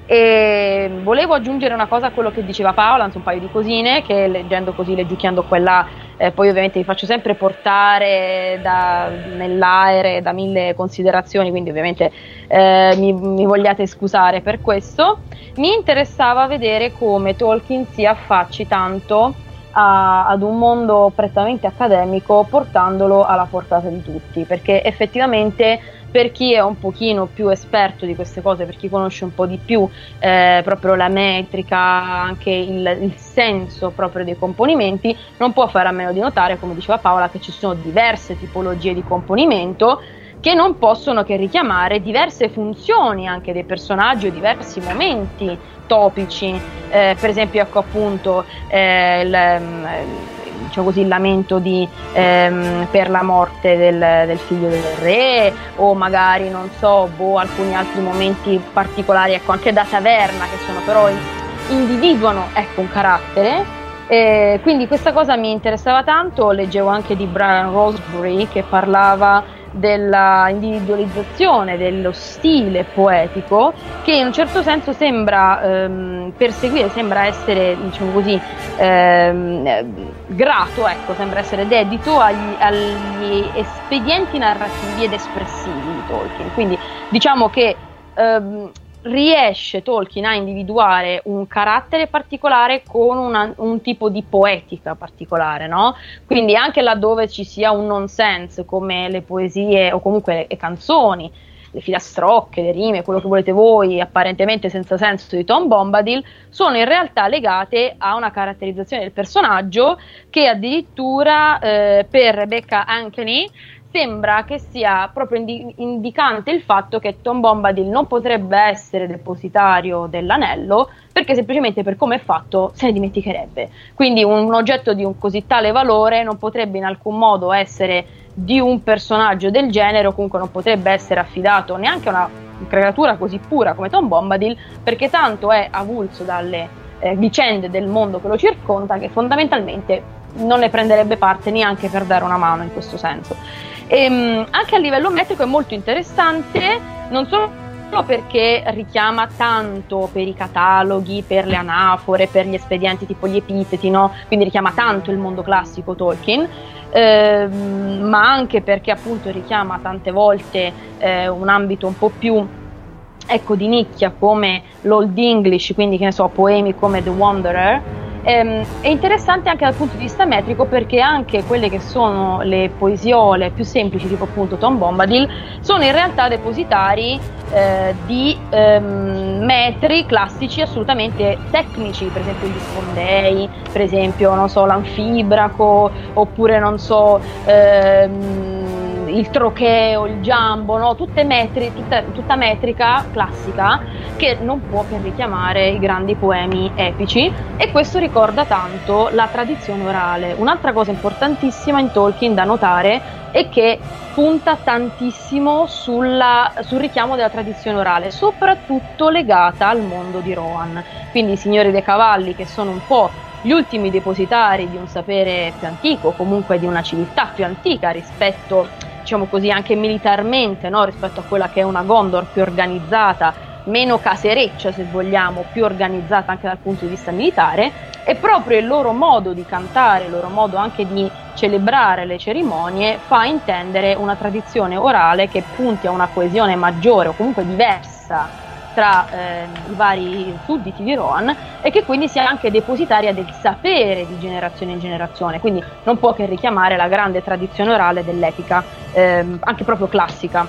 e volevo aggiungere una cosa a quello che diceva Paola, un paio di cosine, che leggendo così, leggiucchiando quella, eh, poi ovviamente vi faccio sempre portare da, nell'aere da mille considerazioni, quindi ovviamente eh, mi, mi, vogliate scusare per questo. Mi interessava vedere come Tolkien si affacci tanto a, ad un mondo prettamente accademico portandolo alla portata di tutti, perché effettivamente per chi è un pochino più esperto di queste cose, per chi conosce un po' di più eh, proprio la metrica, anche il, il, senso proprio dei componimenti, non può fare a meno di notare, come diceva Paola, che ci sono diverse tipologie di componimento che non possono che richiamare diverse funzioni anche dei personaggi o diversi momenti topici, eh, per esempio ecco appunto eh, il, diciamo così, lamento di, ehm, per la morte del, del, figlio del re o magari non so, boh, alcuni altri momenti particolari, ecco anche da taverna che sono però individuano ecco, un carattere. Eh, quindi questa cosa mi interessava tanto, leggevo anche di Brian Rosebury che parlava della individualizzazione dello stile poetico che in un certo senso sembra ehm, perseguire, sembra essere diciamo così ehm, grato, ecco, sembra essere dedito agli, agli, espedienti narrativi ed espressivi di Tolkien. Quindi diciamo che ehm, riesce Tolkien a individuare un carattere particolare con una, un tipo di poetica particolare, no? Quindi anche laddove ci sia un nonsense come le poesie o comunque le, le canzoni, le filastrocche, le rime, quello che volete voi, apparentemente senza senso di Tom Bombadil, sono in realtà legate a una caratterizzazione del personaggio che addirittura eh, per Rebecca Ankeny sembra che sia proprio indi- indicante il fatto che Tom Bombadil non potrebbe essere depositario dell'anello perché semplicemente per come è fatto se ne dimenticherebbe. Quindi un, oggetto di un così tale valore non potrebbe in alcun modo essere di un personaggio del genere o comunque non potrebbe essere affidato neanche a una creatura così pura come Tom Bombadil perché tanto è avulso dalle eh, vicende del mondo che lo circonda che fondamentalmente non ne prenderebbe parte neanche per dare una mano in questo senso. E, ehm, anche a livello metrico è molto interessante, non solo perché richiama tanto per i cataloghi, per le anafore, per gli espedienti tipo gli epiteti, no? quindi richiama tanto il mondo classico Tolkien, ehm, ma anche perché appunto richiama tante volte eh, un ambito un po' più ecco, di nicchia come l'Old English, quindi che ne so, poemi come The Wanderer Ehm, è interessante anche dal punto di vista metrico perché anche quelle che sono le poesiole più semplici, tipo appunto Tom Bombadil, sono in realtà depositari eh, di ehm, metri classici assolutamente tecnici, per esempio gli spondei, per esempio, non so, l'anfibraco, oppure non so. Ehm, il trocheo, il giambo, no? Metri, tutta, tutta metrica classica che non può che richiamare i grandi poemi epici e questo ricorda tanto la tradizione orale. Un'altra cosa importantissima in Tolkien da notare è che punta tantissimo sulla, sul richiamo della tradizione orale, soprattutto legata al mondo di Rohan. Quindi i signori dei cavalli, che sono un po' gli ultimi depositari di un sapere più antico, comunque di una civiltà più antica rispetto diciamo così, anche militarmente no? rispetto a quella che è una Gondor più organizzata, meno casereccia se vogliamo, più organizzata anche dal punto di vista militare, e proprio il loro modo di cantare, il loro modo anche di celebrare le cerimonie fa intendere una tradizione orale che punti a una coesione maggiore o comunque diversa tra eh, i vari sudditi di Rohan e che quindi sia anche depositaria del sapere di generazione in generazione, quindi non può che richiamare la grande tradizione orale dell'etica, ehm, anche proprio classica.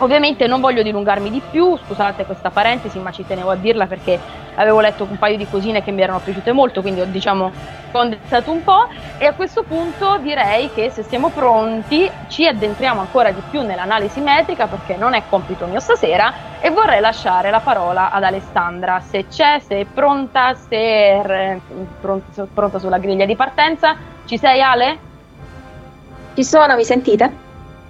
Ovviamente non voglio dilungarmi di più, scusate questa parentesi, ma ci tenevo a dirla perché avevo letto un paio di cosine che mi erano piaciute molto, quindi ho diciamo condensato un po' e a questo punto direi che se siamo pronti ci addentriamo ancora di più nell'analisi metrica perché non è compito mio stasera e vorrei lasciare la parola ad Alessandra, se c'è, se è pronta, se è pronta sulla griglia di partenza. Ci sei Ale? Ci sono, mi sentite?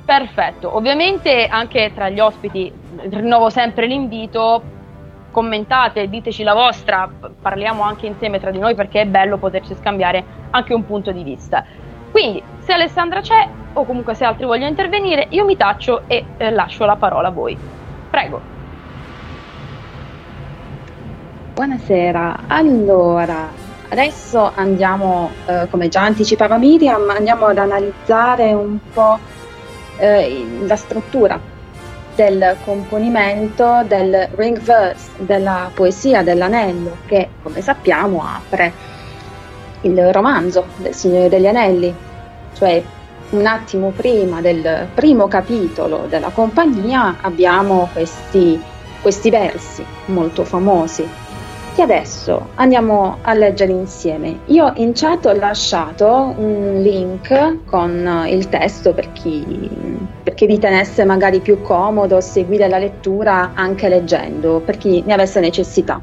Perfetto, ovviamente anche tra gli ospiti rinnovo sempre l'invito, commentate, diteci la vostra, parliamo anche insieme tra di noi perché è bello poterci scambiare anche un punto di vista. Quindi se Alessandra c'è o comunque se altri vogliono intervenire, io mi taccio e eh, lascio la parola a voi. Prego. Buonasera, allora adesso andiamo, eh, come già anticipava Miriam, andiamo ad analizzare un po' eh, la struttura del componimento del ring verse, della poesia dell'anello, che come sappiamo apre il romanzo del Signore degli Anelli, cioè un attimo prima del primo capitolo della compagnia abbiamo questi, questi versi molto famosi che adesso andiamo a leggere insieme. Io in chat ho lasciato un link con il testo per chi, per chi ritenesse magari più comodo seguire la lettura anche leggendo, per chi ne avesse necessità.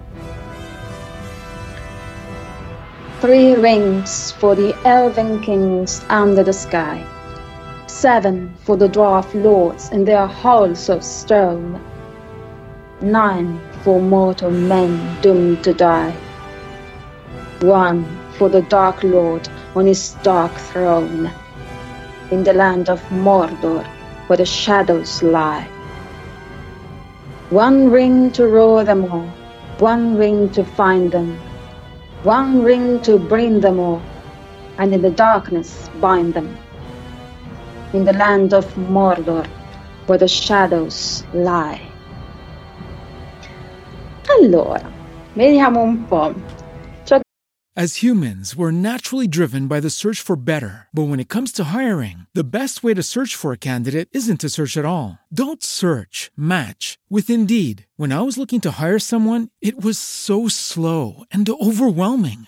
Three rings for the elven kings under the sky, seven for the dwarf lords in their halls of stone, nine for mortal men doomed to die. One for the Dark Lord on his dark throne, in the land of Mordor where the shadows lie. One ring to rule them all, one ring to find them, one ring to bring them all, and in the darkness bind them. In the land of Mordor where the shadows lie. Allora, vediamo un po'. As humans, we're naturally driven by the search for better. But when it comes to hiring, the best way to search for a candidate isn't to search at all. Don't search, match with Indeed. When I was looking to hire someone, it was so slow and overwhelming.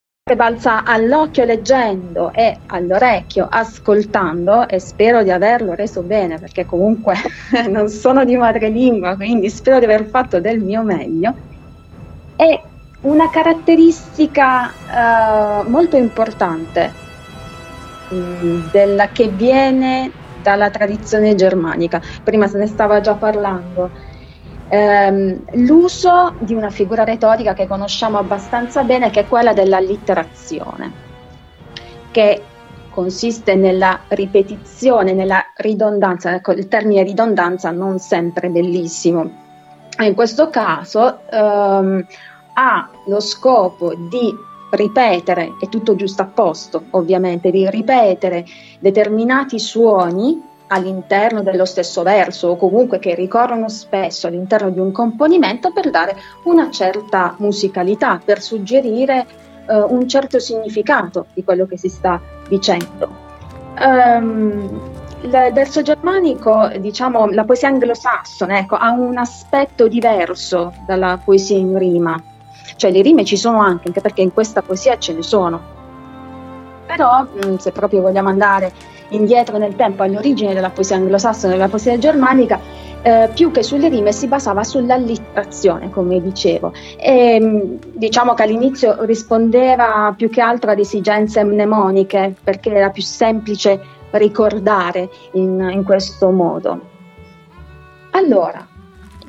Balza all'occhio leggendo e all'orecchio ascoltando e spero di averlo reso bene perché comunque non sono di madrelingua quindi spero di aver fatto del mio meglio. È una caratteristica uh, molto importante mh, della che viene dalla tradizione germanica. Prima se ne stava già parlando ehm, l'uso di una figura retorica che conosciamo abbastanza bene, che è quella dell'allitterazione, che consiste nella ripetizione, nella ridondanza. Ecco, il termine ridondanza non sempre bellissimo. In questo caso ehm, ha lo scopo di ripetere, è tutto giusto a posto ovviamente, di ripetere determinati suoni all'interno dello stesso verso o comunque che ricorrono spesso all'interno di un componimento per dare una certa musicalità, per suggerire eh, un certo significato di quello che si sta dicendo. Um, il verso germanico, diciamo, la poesia anglosassone, ecco, ha un aspetto diverso dalla poesia in rima. Cioè le rime ci sono anche, anche perché in questa poesia ce ne sono. Però, mh, se proprio vogliamo andare indietro nel tempo all'origine della poesia anglosassone e della poesia germanica, eh, più che sulle rime si basava sull'allitterazione, come dicevo. E, mm, diciamo che all'inizio rispondeva più che altro ad esigenze mnemoniche, perché era più semplice ricordare in, in questo modo. Allora,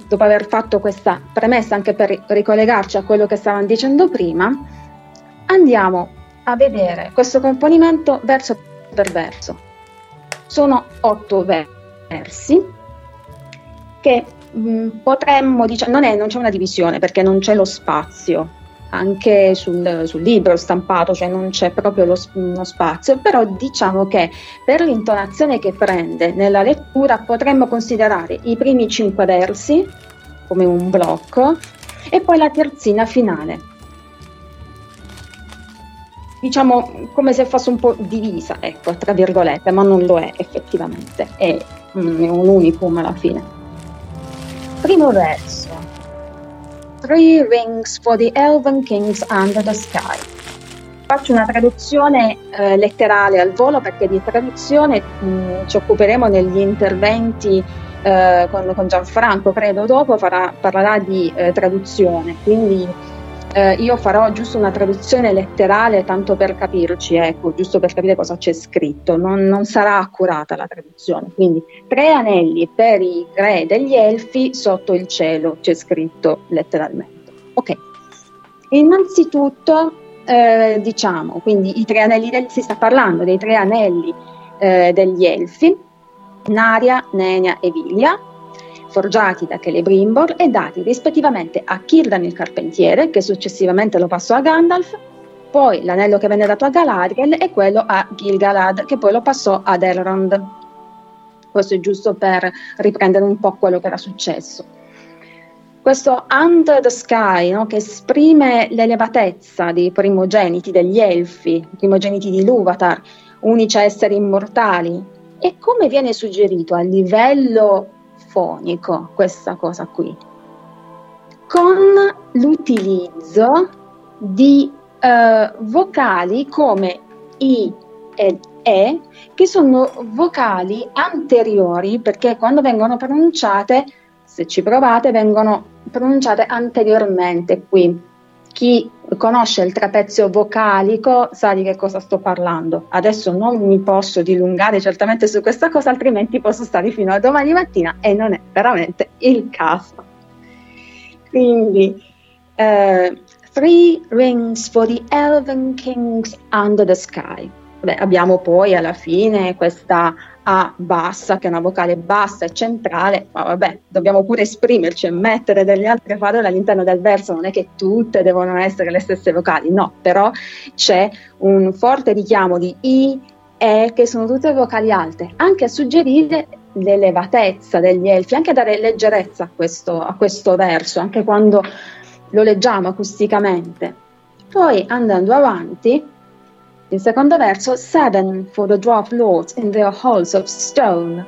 dopo aver fatto questa premessa anche per ricollegarci a quello che stavamo dicendo prima, andiamo a vedere questo componimento verso per verso. Sono otto versi che mh, mm, potremmo, diciamo, non, è, non c'è una divisione perché non c'è lo spazio, anche sul, sul, libro stampato, cioè non c'è proprio lo, lo, spazio, però diciamo che per l'intonazione che prende nella lettura potremmo considerare i primi cinque versi come un blocco e poi la terzina finale diciamo come se fosse un po' divisa, ecco, tra virgolette, ma non lo è effettivamente, è, mm, è un unicum alla fine. Primo verso. Three rings for the elven kings under the sky. Faccio una traduzione eh, letterale al volo perché di traduzione mh, mm, ci occuperemo negli interventi eh, con, con, Gianfranco, credo dopo farà, parlerà di eh, traduzione, quindi eh, io farò giusto una traduzione letterale tanto per capirci, ecco, giusto per capire cosa c'è scritto, non, non sarà accurata la traduzione. Quindi tre anelli per i re degli elfi sotto il cielo, c'è scritto letteralmente. Ok, innanzitutto eh, diciamo, quindi i tre anelli del, si sta parlando dei tre anelli eh, degli elfi, Naria, Nenia e Vilia, forgiati da Celebrimbor e dati rispettivamente a Círdan il Carpentiere, che successivamente lo passò a Gandalf, poi l'anello che venne dato a Galadriel e quello a Gilgalad, che poi lo passò ad Elrond. Questo è giusto per riprendere un po' quello che era successo. questo under the sky, no, che esprime l'elevatezza dei primogeniti, degli elfi, primogeniti di Luvatar, unici esseri immortali. E come viene suggerito a livello fonico questa cosa qui? Con l'utilizzo di eh, vocali come I ed E, che sono vocali anteriori perché quando vengono pronunciate, se ci provate, vengono pronunciate anteriormente qui. Chi conosce il trapezio vocalico sa di che cosa sto parlando. Adesso non mi posso dilungare certamente su questa cosa, altrimenti posso stare fino a domani mattina e non è veramente il caso. Quindi, uh, Three Rings for the Elven Kings Under the Sky. Beh, abbiamo poi alla fine questa A bassa, che è una vocale bassa e centrale, ma vabbè, dobbiamo pure esprimerci e mettere delle altre parole all'interno del verso, non è che tutte devono essere le stesse vocali, no, però c'è un forte richiamo di I, E, che sono tutte vocali alte, anche a suggerire l'elevatezza degli elfi, anche a dare leggerezza a questo, a questo verso, anche quando lo leggiamo acusticamente. Poi andando avanti, il secondo verso, seven for the dwarf lords in their halls of stone,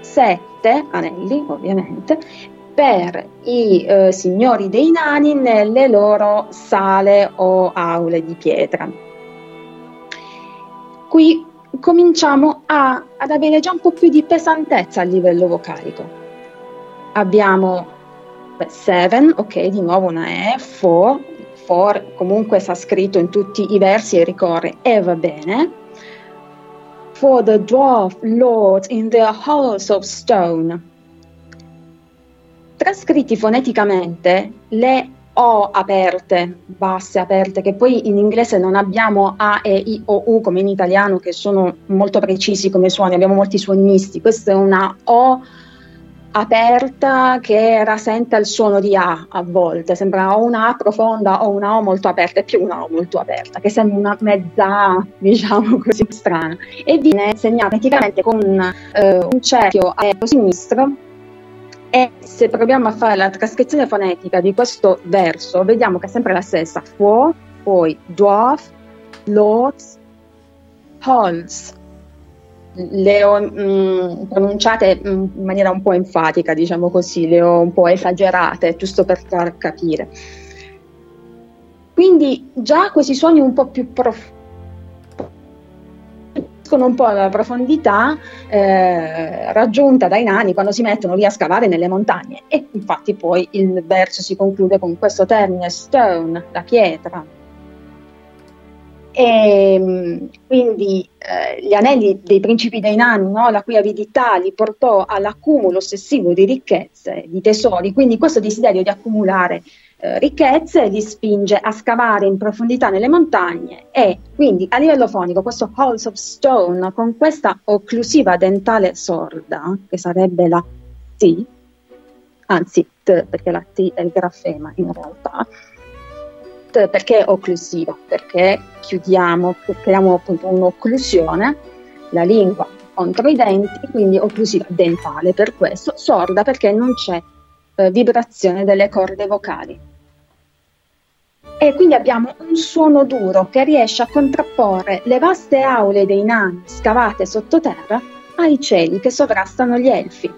sette anelli ovviamente, per i eh, signori dei nani nelle loro sale o aule di pietra. Qui cominciamo a, ad avere già un po' più di pesantezza a livello vocalico. Abbiamo 7, ok, di nuovo una E, 4, 4 comunque sta scritto in tutti i versi e ricorre e va bene. For the dwarf lords in their halls of stone. Trascritti foneticamente, le O aperte, basse aperte, che poi in inglese non abbiamo A, E, I, O, U come in italiano, che sono molto precisi come suoni, abbiamo molti suoni misti. Questa è una O aperta che rasenta il suono di A a volte, sembra o una A profonda o una O molto aperta, è più una O molto aperta, che sembra una mezza A, diciamo così strana, e viene segnata praticamente con eh, un cerchio a sinistro e se proviamo a fare la trascrizione fonetica di questo verso, vediamo che è sempre la stessa, for, poi dwarf, lords, halls, le ho mh, mm, pronunciate in maniera un po' enfatica, diciamo così, le ho un po' esagerate, giusto per far capire. Quindi già questi suoni un po' più profondi un po' la profondità eh, raggiunta dai nani quando si mettono lì a scavare nelle montagne e infatti poi il verso si conclude con questo termine stone, la pietra, e ehm, quindi eh, gli anelli dei principi dei nani, no? la cui avidità li portò all'accumulo ossessivo di ricchezze, di tesori, quindi questo desiderio di accumulare eh, ricchezze li spinge a scavare in profondità nelle montagne e quindi a livello fonico questo Halls of Stone con questa occlusiva dentale sorda, che sarebbe la T, anzi T perché la T è il grafema in realtà, perché occlusiva? Perché chiudiamo, creiamo appunto un'occlusione, la lingua contro i denti, quindi occlusiva dentale per questo, sorda perché non c'è eh, vibrazione delle corde vocali. E quindi abbiamo un suono duro che riesce a contrapporre le vaste aule dei nani scavate sottoterra ai cieli che sovrastano gli elfi.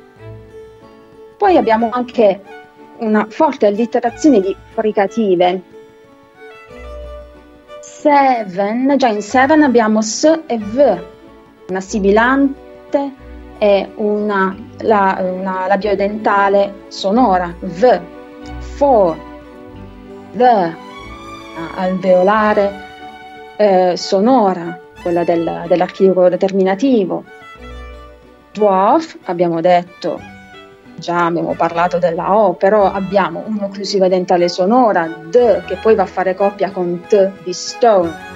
Poi abbiamo anche una forte allitterazione di fricative seven, già in seven abbiamo S e V, una sibilante e una, la, una labiodentale sonora, V, for, the, alveolare eh, sonora, quella del, dell'archivio determinativo. Dwarf, abbiamo detto, già abbiamo parlato della O, però abbiamo un'occlusiva dentale sonora, D, che poi va a fare coppia con T di Stone.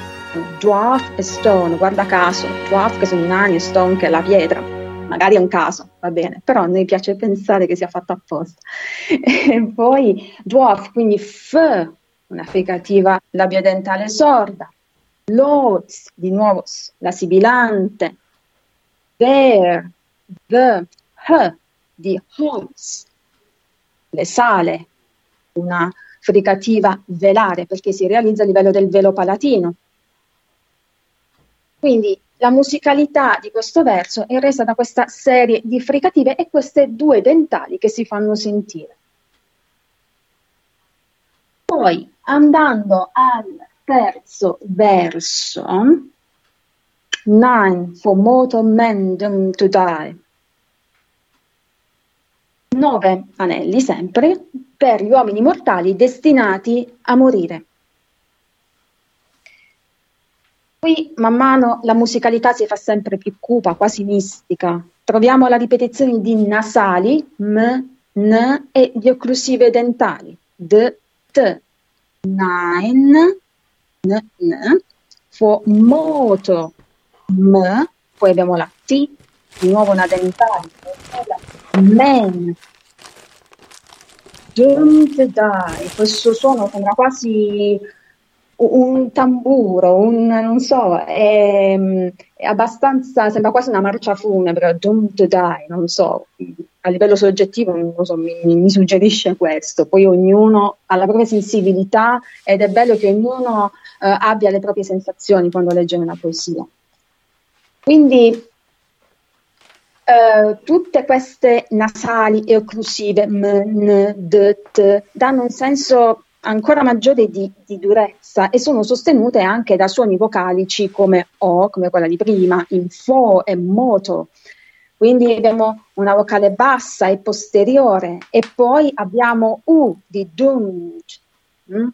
Dwarf e Stone, guarda caso, Dwarf che sono i nani e Stone che è la pietra. Magari è un caso, va bene, però a noi piace pensare che sia fatto apposta. E poi Dwarf, quindi F, una fricativa labiodentale sorda. Lords, di nuovo la sibilante. There, the, H, di Holmes, le sale, una fricativa velare perché si realizza a livello del velo palatino. Quindi la musicalità di questo verso è resa da questa serie di fricative e queste due dentali che si fanno sentire. Poi andando al terzo verso, Nine for mortal men doomed to die. Nove anelli sempre per gli uomini mortali destinati a morire. Qui man mano la musicalità si fa sempre più cupa, quasi mistica. Troviamo la ripetizione di nasali, m, n e di occlusive dentali, d, t, nine, n, n, for moto, m, poi abbiamo la t, di nuovo una dentale, men, don't die, questo suono sembra quasi un tamburo, un, non so, è, è, abbastanza, sembra quasi una marcia funebre, don't die, non so, a livello soggettivo non so, mi, mi, suggerisce questo, poi ognuno ha la propria sensibilità ed è bello che ognuno eh, abbia le proprie sensazioni quando legge una poesia. Quindi Uh, tutte queste nasali e occlusive m, n, d, t danno un senso ancora maggiore di, di, durezza e sono sostenute anche da suoni vocalici come O, come quella di prima, in fo e moto. Quindi abbiamo una vocale bassa e posteriore e poi abbiamo U di dung, mm,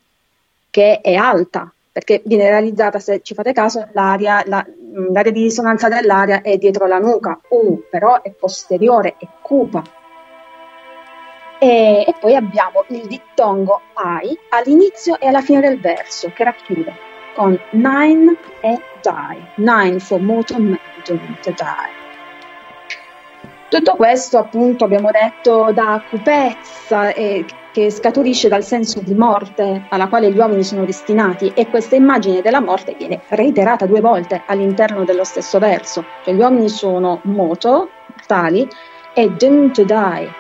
che è alta, perché viene realizzata, se ci fate caso, l'aria, la, mm, l'area di risonanza dell'aria è dietro la nuca, U però è posteriore, è cupa, e, e, poi abbiamo il dittongo I all'inizio e alla fine del verso che racchiude con nine e die, nine for mortal man to die. Tutto questo appunto abbiamo detto da cupezza e che scaturisce dal senso di morte alla quale gli uomini sono destinati e questa immagine della morte viene reiterata due volte all'interno dello stesso verso, cioè gli uomini sono moto, tali, e doomed to die,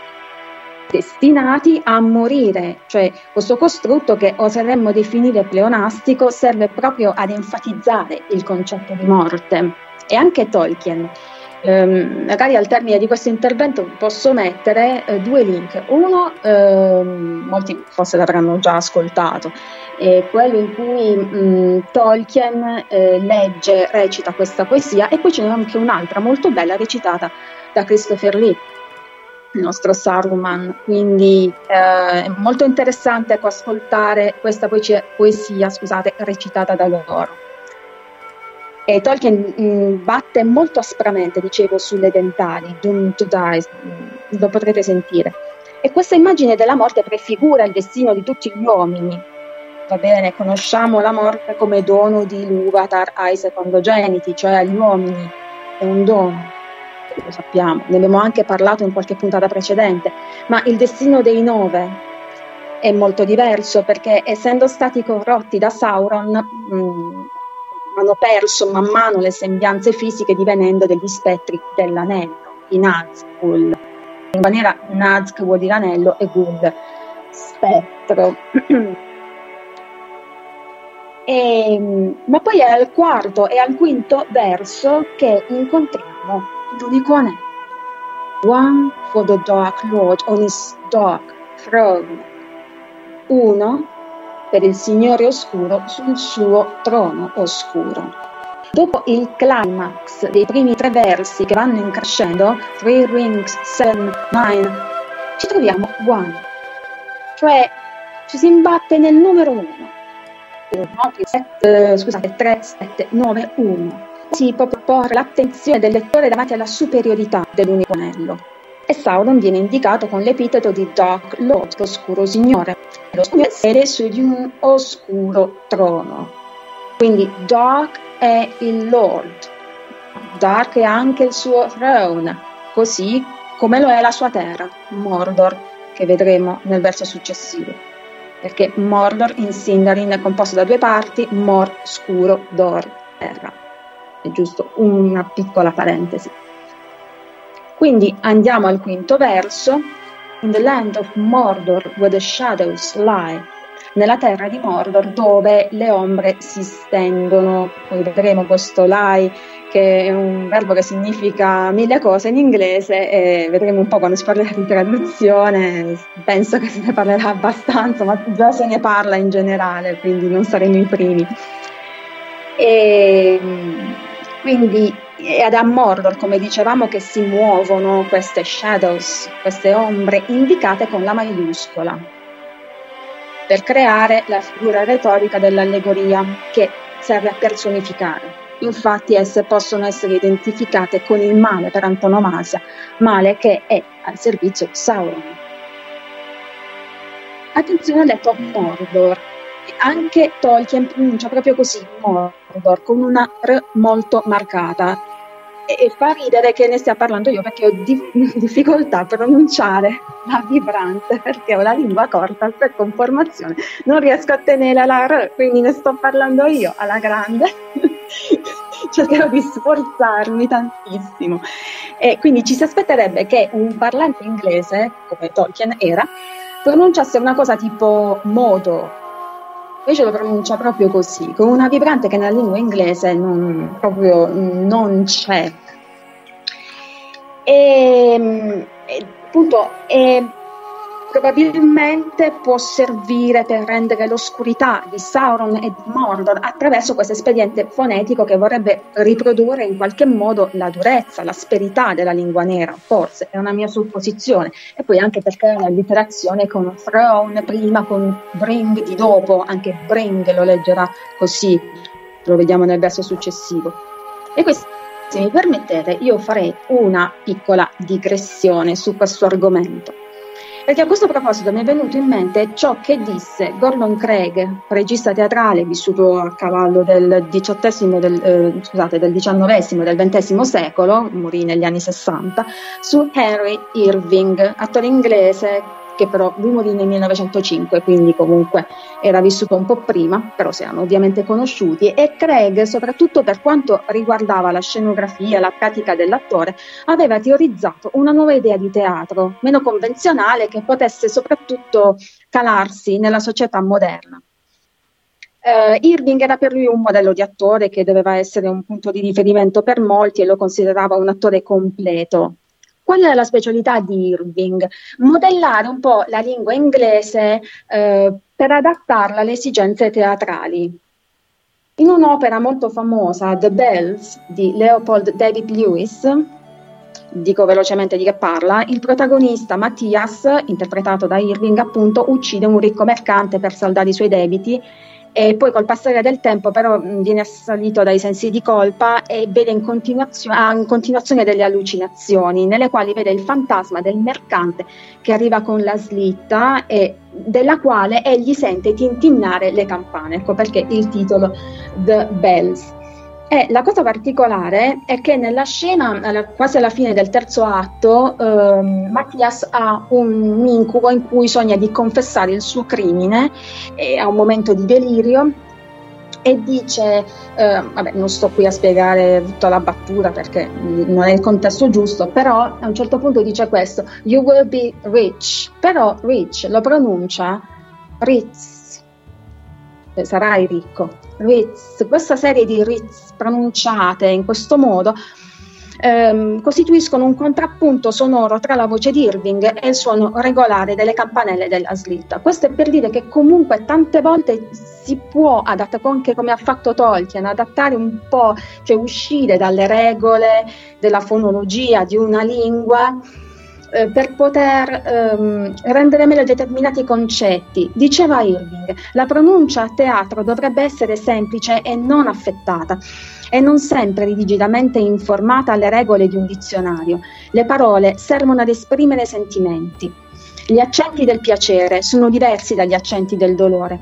destinati a morire, cioè questo costrutto che oseremmo definire pleonastico serve proprio ad enfatizzare il concetto di morte. E anche Tolkien, ehm, magari al termine di questo intervento posso mettere eh, due link. Uno, ehm, molti forse l'avranno già ascoltato, è quello in cui mh, Tolkien eh, legge, recita questa poesia, e poi ce n'è anche un'altra molto bella recitata da Christopher Lee il nostro Saruman, quindi eh, è molto interessante ecco, ascoltare questa poesia, poesia scusate, recitata da loro. E Tolkien mh, mm, batte molto aspramente, dicevo, sulle dentali, Doom to Die, mh, mm, lo potrete sentire. E questa immagine della morte prefigura il destino di tutti gli uomini. Va bene, conosciamo la morte come dono di Luvatar ai secondogeniti, cioè agli uomini, è un dono lo sappiamo, ne abbiamo anche parlato in qualche puntata precedente, ma il destino dei nove è molto diverso perché essendo stati corrotti da Sauron mh, mm, hanno perso man mano le sembianze fisiche divenendo degli spettri dell'anello, i Nazgûl. In maniera Nazg vuol dire anello e Gul spettro. e, ma poi è al quarto e al quinto verso che incontriamo l'unico anello. One for the Dark Lord on his dark throne. Uno per il Signore Oscuro sul suo trono oscuro. Dopo il climax dei primi tre versi che vanno in crescendo, Three Rings, Seven, Nine, ci troviamo One, cioè ci si imbatte nel numero uno. 1, 7, scusate, 3, 7, 9, 1 si può proporre l'attenzione del lettore davanti alla superiorità dell'unico anello. E Sauron viene indicato con l'epiteto di Dark Lord, l'oscuro signore. Lo signore siede su di un oscuro trono. Quindi Dark è il Lord, Dark è anche il suo throne, così come lo è la sua terra, Mordor, che vedremo nel verso successivo. Perché Mordor in Sindarin è composto da due parti, Mor scuro, Dor terra è giusto una piccola parentesi. Quindi andiamo al quinto verso. in the land of Mordor where the shadows lie, nella terra di Mordor dove le ombre si stendono. Poi vedremo questo lie che è un verbo che significa mille cose in inglese e vedremo un po' quando si parlerà di traduzione, penso che se ne parlerà abbastanza, ma già se ne parla in generale, quindi non saremo i primi. E, quindi è ad Mordor, come dicevamo, che si muovono queste shadows, queste ombre indicate con la maiuscola, per creare la figura retorica dell'allegoria che serve a personificare. Infatti esse possono essere identificate con il male per antonomasia, male che è al servizio di Sauron. Attenzione al detto Mordor, anche Tolkien pronuncia proprio così Mordor, con una R molto marcata. E, e fa ridere che ne stia parlando io perché ho di- difficoltà a pronunciare la vibrante perché ho la lingua corta per conformazione, non riesco a tenere la R, quindi ne sto parlando io alla grande. Cercherò di sforzarmi tantissimo. E quindi ci si aspetterebbe che un parlante inglese, come Tolkien era, pronunciasse una cosa tipo modo, invece lo pronuncia proprio così, con una vibrante che nella lingua inglese non, proprio non c'è. E, e appunto, e probabilmente può servire per rendere l'oscurità di Sauron e di Mordor attraverso questo espediente fonetico che vorrebbe riprodurre in qualche modo la durezza, l'asperità della lingua nera, forse è una mia supposizione, e poi anche perché è un'allitterazione con throne prima, con bring di dopo, anche bring lo leggerà così, lo vediamo nel verso successivo. E questo se mi permettete, io farei una piccola digressione su questo argomento. Perché a questo proposito mi è venuto in mente ciò che disse Gordon Craig, regista teatrale vissuto a cavallo del XVIII, del, eh, del XIX e del XX secolo, morì negli anni 60, su Henry Irving, attore inglese che però morì nel 1905, quindi comunque era vissuto un po' prima, però si erano ovviamente conosciuti e Craig, soprattutto per quanto riguardava la scenografia, la pratica dell'attore, aveva teorizzato una nuova idea di teatro, meno convenzionale, che potesse soprattutto calarsi nella società moderna. Uh, Irving era per lui un modello di attore che doveva essere un punto di riferimento per molti e lo considerava un attore completo. Qual è la specialità di Irving? Modellare un po' la lingua inglese eh, per adattarla alle esigenze teatrali. In un'opera molto famosa, The Bells, di Leopold David Lewis, dico velocemente di che parla, il protagonista Mattias, interpretato da Irving appunto, uccide un ricco mercante per saldare i suoi debiti e poi col passare del tempo però viene assalito dai sensi di colpa e vede in, continuazio- ah, in continuazione delle allucinazioni nelle quali vede il fantasma del mercante che arriva con la slitta e della quale egli sente tintinnare le campane, ecco perché il titolo The Bells. E la cosa particolare è che nella scena, quasi alla fine del terzo atto, ehm, Mattias ha un incubo in cui sogna di confessare il suo crimine, ha un momento di delirio e dice, eh, vabbè non sto qui a spiegare tutta la battuta perché non è il contesto giusto, però a un certo punto dice questo, you will be rich, però rich lo pronuncia Ritz sarai ricco. Ritz, questa serie di Ritz pronunciate in questo modo ehm, costituiscono un contrappunto sonoro tra la voce di Irving e il suono regolare delle campanelle della slitta. Questo è per dire che comunque tante volte si può adattare, anche come ha fatto Tolkien, adattare un po', cioè uscire dalle regole della fonologia di una lingua eh, per poter ehm, rendere meglio determinati concetti. Diceva Irving, la pronuncia a teatro dovrebbe essere semplice e non affettata e non sempre rigidamente informata alle regole di un dizionario. Le parole servono ad esprimere sentimenti. Gli accenti del piacere sono diversi dagli accenti del dolore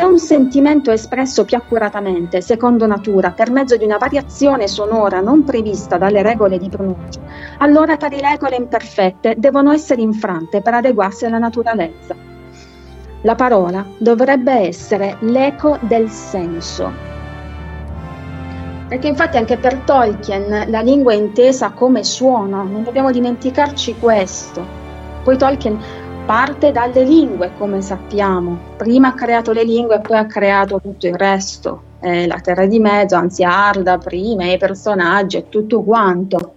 è un sentimento espresso più accuratamente, secondo natura, per mezzo di una variazione sonora non prevista dalle regole di pronuncia, allora tali regole imperfette devono essere infrante per adeguarsi alla naturalezza. La parola dovrebbe essere l'eco del senso. Perché infatti anche per Tolkien la lingua è intesa come suono, non dobbiamo dimenticarci questo. Poi Tolkien parte dalle lingue, come sappiamo. Prima ha creato le lingue e poi ha creato tutto il resto. Eh, la terra di mezzo, anzi Arda prima, i personaggi e tutto quanto.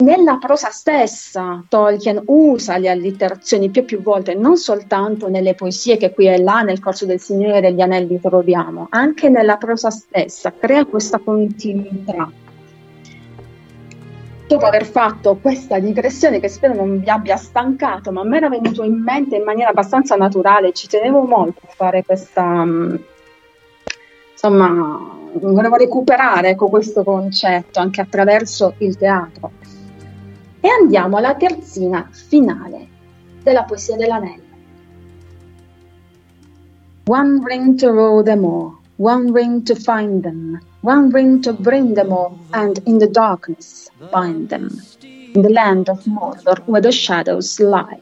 Nella prosa stessa Tolkien usa le allitterazioni più e più volte, non soltanto nelle poesie che qui e là nel corso del Signore degli Anelli troviamo, anche nella prosa stessa crea questa continuità. Dopo aver fatto questa digressione che spero non vi abbia stancato, ma a me era venuto in mente in maniera abbastanza naturale, ci tenevo molto a fare questa, mm, insomma, volevo recuperare ecco, questo concetto anche attraverso il teatro. E andiamo alla terzina finale della poesia dell'anello. One ring to row them all, one ring to find them, one ring to bring them all, and in the darkness bind them, in the land of Mordor where the shadows lie.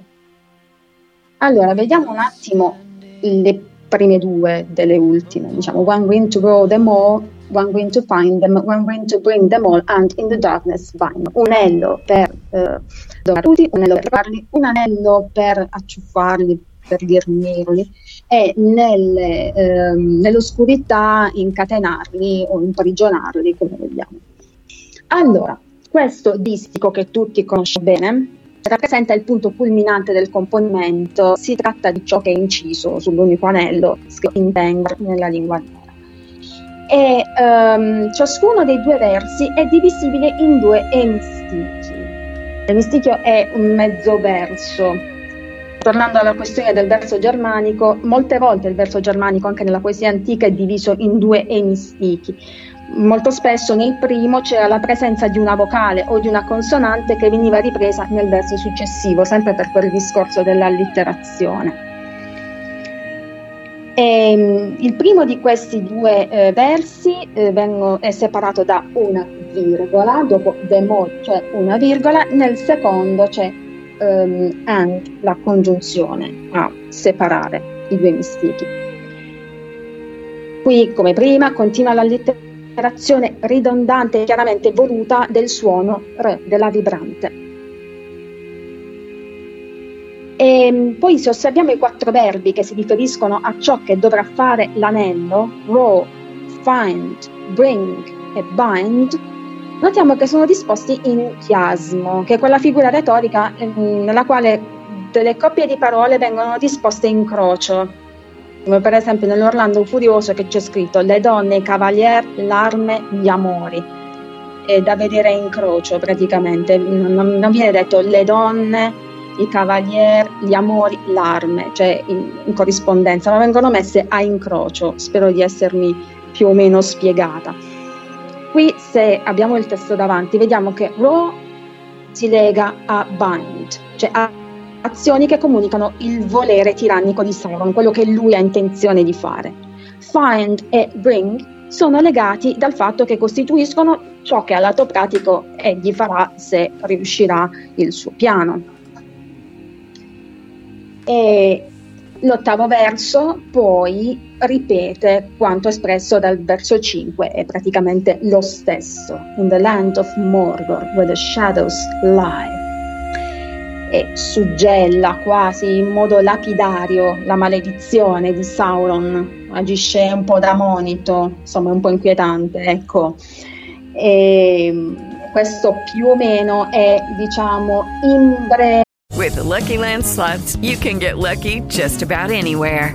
Allora, vediamo un attimo le prime due delle ultime, diciamo one ring to row them all, one ring to find them, one ring to bring them all, and in the darkness bind. Un anello per eh, tutti, un anello per farli, un anello per acciuffarli, per dirmirli, e nelle, eh, nell'oscurità incatenarli o imprigionarli, come vogliamo. Allora, questo distico che tutti conosciamo bene rappresenta il punto culminante del componimento. Si tratta di ciò che è inciso sull'unico anello in Tengr nella lingua nera. E um, ciascuno dei due versi è divisibile in due emistichi. L'emistichio è un mezzo verso. Tornando alla questione del verso germanico, molte volte il verso germanico anche nella poesia antica è diviso in due emistichi molto spesso nel primo c'era la presenza di una vocale o di una consonante che veniva ripresa nel verso successivo, sempre per quel discorso dell'allitterazione. E, ehm, il primo di questi due eh, versi eh, vengo, è separato da una virgola, dopo demol, cioè una virgola, nel secondo c'è ehm, and, la congiunzione a separare i due mistichi. Qui, come prima, continua l'allitterazione alterazione ridondante e chiaramente voluta del suono R della vibrante. E ehm, poi se osserviamo i quattro verbi che si riferiscono a ciò che dovrà fare l'anello, raw, find, bring e bind, notiamo che sono disposti in chiasmo, che è quella figura retorica ehm, nella quale delle coppie di parole vengono disposte in crocio come per esempio nell'Orlando Furioso che c'è scritto le donne, i cavalier, l'arme, gli amori. È da vedere in crocio praticamente, non, non viene detto le donne, i cavalier, gli amori, l'arme, cioè in, in, corrispondenza, ma vengono messe a incrocio. Spero di essermi più o meno spiegata. Qui se abbiamo il testo davanti, vediamo che raw si lega a bind, cioè a azioni che comunicano il volere tirannico di Sauron, quello che lui ha intenzione di fare. Find e bring sono legati dal fatto che costituiscono ciò che a lato pratico egli farà se riuscirà il suo piano. E l'ottavo verso poi ripete quanto espresso dal verso 5, è praticamente lo stesso. In the land of Mordor, where the shadows lie e suggella quasi in modo lapidario la maledizione di Sauron, agisce un po' da monito, insomma un po' inquietante, ecco. E questo più o meno è, diciamo, in breve. With the Lucky Land slots, you can get lucky just about anywhere.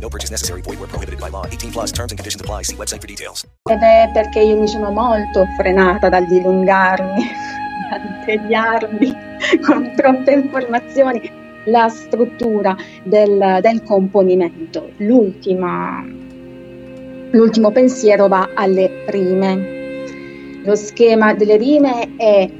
No purchase necessary. Void where prohibited by law. 18 plus terms and conditions apply. See website for details. Ed è perché io mi sono molto frenata dal dilungarmi, dal tagliarmi con troppe informazioni la struttura del, del componimento. L'ultimo pensiero va alle rime. Lo schema delle rime è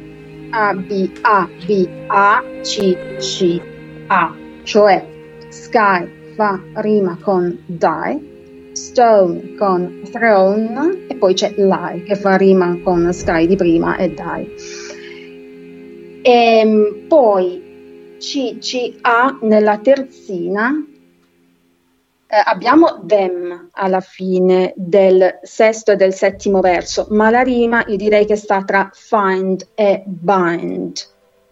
A, B, A, B, A, C, C, A, cioè sky fa rima con die, stone con throne e poi c'è lie che fa rima con sky di prima e die. E ehm, poi CCA nella terzina eh, abbiamo them alla fine del sesto e del settimo verso, ma la rima io direi che sta tra find e bind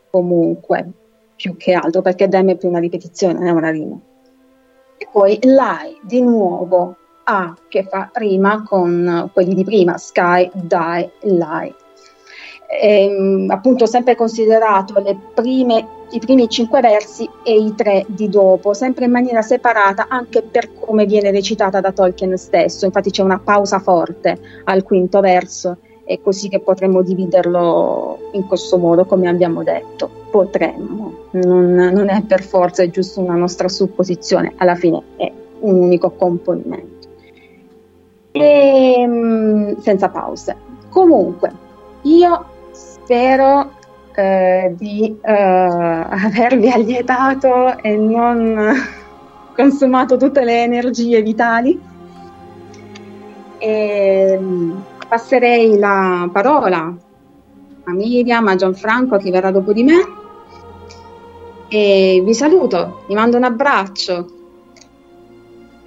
comunque, più che altro, perché them è più una ripetizione, non è una rima. E poi lie, di nuovo, A che fa rima con quelli di prima, sky, die, lie. E, ehm, appunto sempre considerato prime i primi cinque versi e i tre di dopo, sempre in maniera separata anche per come viene recitata da Tolkien stesso. Infatti c'è una pausa forte al quinto verso, è così che potremmo dividerlo in questo modo, come abbiamo detto. Potremmo, non, non è per forza, è giusto una nostra supposizione, alla fine è un unico componimento. E, ehm, senza pause. Comunque, io spero eh, di eh, avervi allietato e non consumato tutte le energie vitali. E passerei la parola a Miriam, a Gianfranco, chi verrà dopo di me. E vi saluto, vi mando un abbraccio.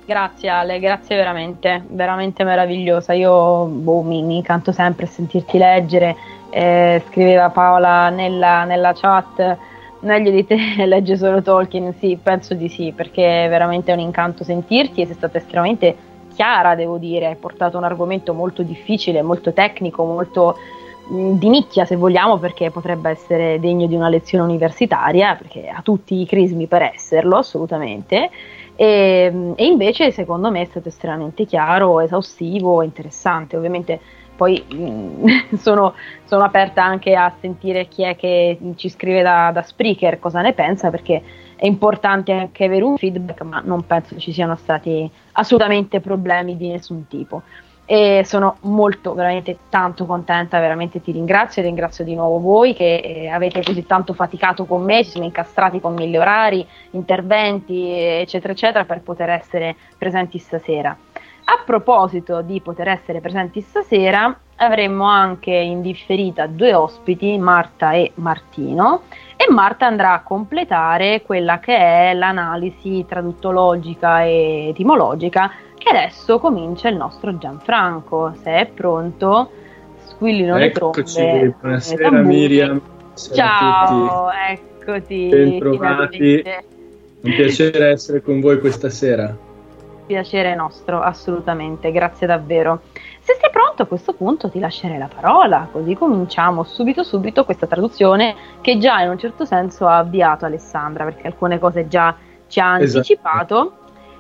Grazie Ale, grazie veramente, veramente meravigliosa. Io boh, mi, mi incanto sempre a sentirti leggere eh, scriveva Paola nella, nella chat meglio di te legge solo Tolkien sì penso di sì perché è veramente un incanto sentirti e sei stata estremamente chiara devo dire. Hai portato un argomento molto difficile molto tecnico molto mh, di nicchia se vogliamo perché potrebbe essere degno di una lezione universitaria perché ha tutti i crismi per esserlo assolutamente. E, e invece secondo me è stato estremamente chiaro esaustivo interessante. Ovviamente poi mh, mm, sono, sono, aperta anche a sentire chi è che ci scrive da, da Spreaker, cosa ne pensa, perché è importante anche avere un feedback, ma non penso ci siano stati assolutamente problemi di nessun tipo. E sono molto, veramente tanto contenta, veramente ti ringrazio e ringrazio di nuovo voi che eh, avete così tanto faticato con me, ci siamo incastrati con mille orari, interventi, eccetera, eccetera, per poter essere presenti stasera. A proposito di poter essere presenti stasera, avremo anche in differita due ospiti, Marta e Martino, e Marta andrà a completare quella che è l'analisi traduttologica e etimologica che adesso comincia il nostro Gianfranco. Se è pronto, squillino Eccoci, le trombe. buonasera Miriam. Buonasera Ciao, eccoti. Bentrovati. Un piacere essere con voi questa sera piacere nostro, assolutamente, grazie davvero. Se sei pronto a questo punto ti lascerei la parola, così cominciamo subito subito questa traduzione che già in un certo senso ha avviato Alessandra, perché alcune cose già ci ha esatto. anticipato,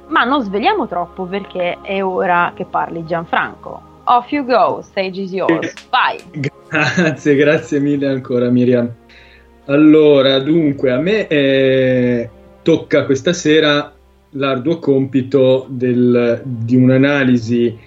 ma non sveliamo troppo perché è ora che parli Gianfranco. Off you go, stage is yours, vai! Grazie, grazie mille ancora Miriam. Allora, dunque, a me eh, tocca questa sera l'arduo compito del, di un'analisi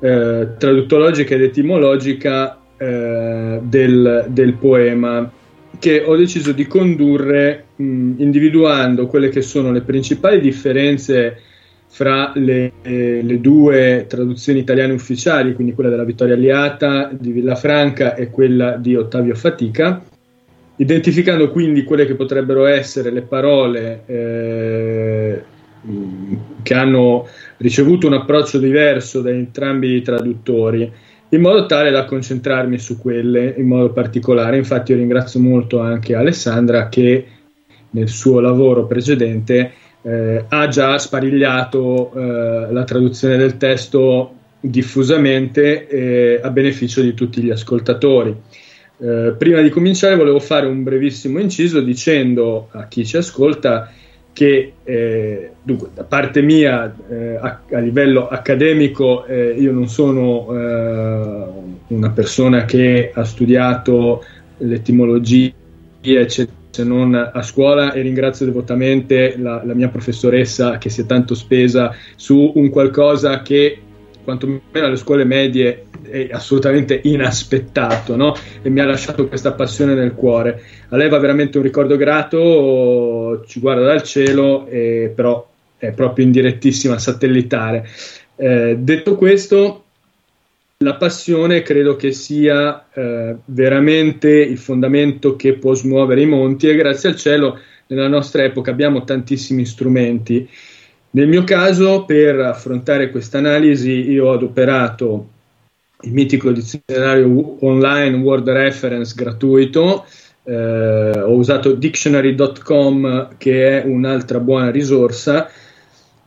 eh, traduttologica ed etimologica eh, del, del, poema che ho deciso di condurre mh, individuando quelle che sono le principali differenze fra le, le, due traduzioni italiane ufficiali, quindi quella della Vittoria Alliata di Villafranca e quella di Ottavio Fatica, identificando quindi quelle che potrebbero essere le parole eh, che hanno ricevuto un approccio diverso da entrambi i traduttori, in modo tale da concentrarmi su quelle in modo particolare. Infatti io ringrazio molto anche Alessandra che nel suo lavoro precedente eh, ha già sparigliato eh, la traduzione del testo diffusamente eh, a beneficio di tutti gli ascoltatori. Eh, prima di cominciare volevo fare un brevissimo inciso dicendo a chi ci ascolta che eh, dunque, da parte mia eh, a, a, livello accademico eh, io non sono eh, una persona che ha studiato l'etimologia eccetera se non a scuola e ringrazio devotamente la, la mia professoressa che si è tanto spesa su un qualcosa che quantomeno alle scuole medie è assolutamente inaspettato no? e mi ha lasciato questa passione nel cuore. A lei va veramente un ricordo grato, ci guarda dal cielo, eh, però è proprio in direttissima satellitare. Eh, detto questo, la passione credo che sia eh, veramente il fondamento che può smuovere i monti e grazie al cielo nella nostra epoca abbiamo tantissimi strumenti nel mio caso, per affrontare questa analisi, io ho adoperato il mitico dizionario online Word Reference gratuito, eh, ho usato dictionary.com che è un'altra buona risorsa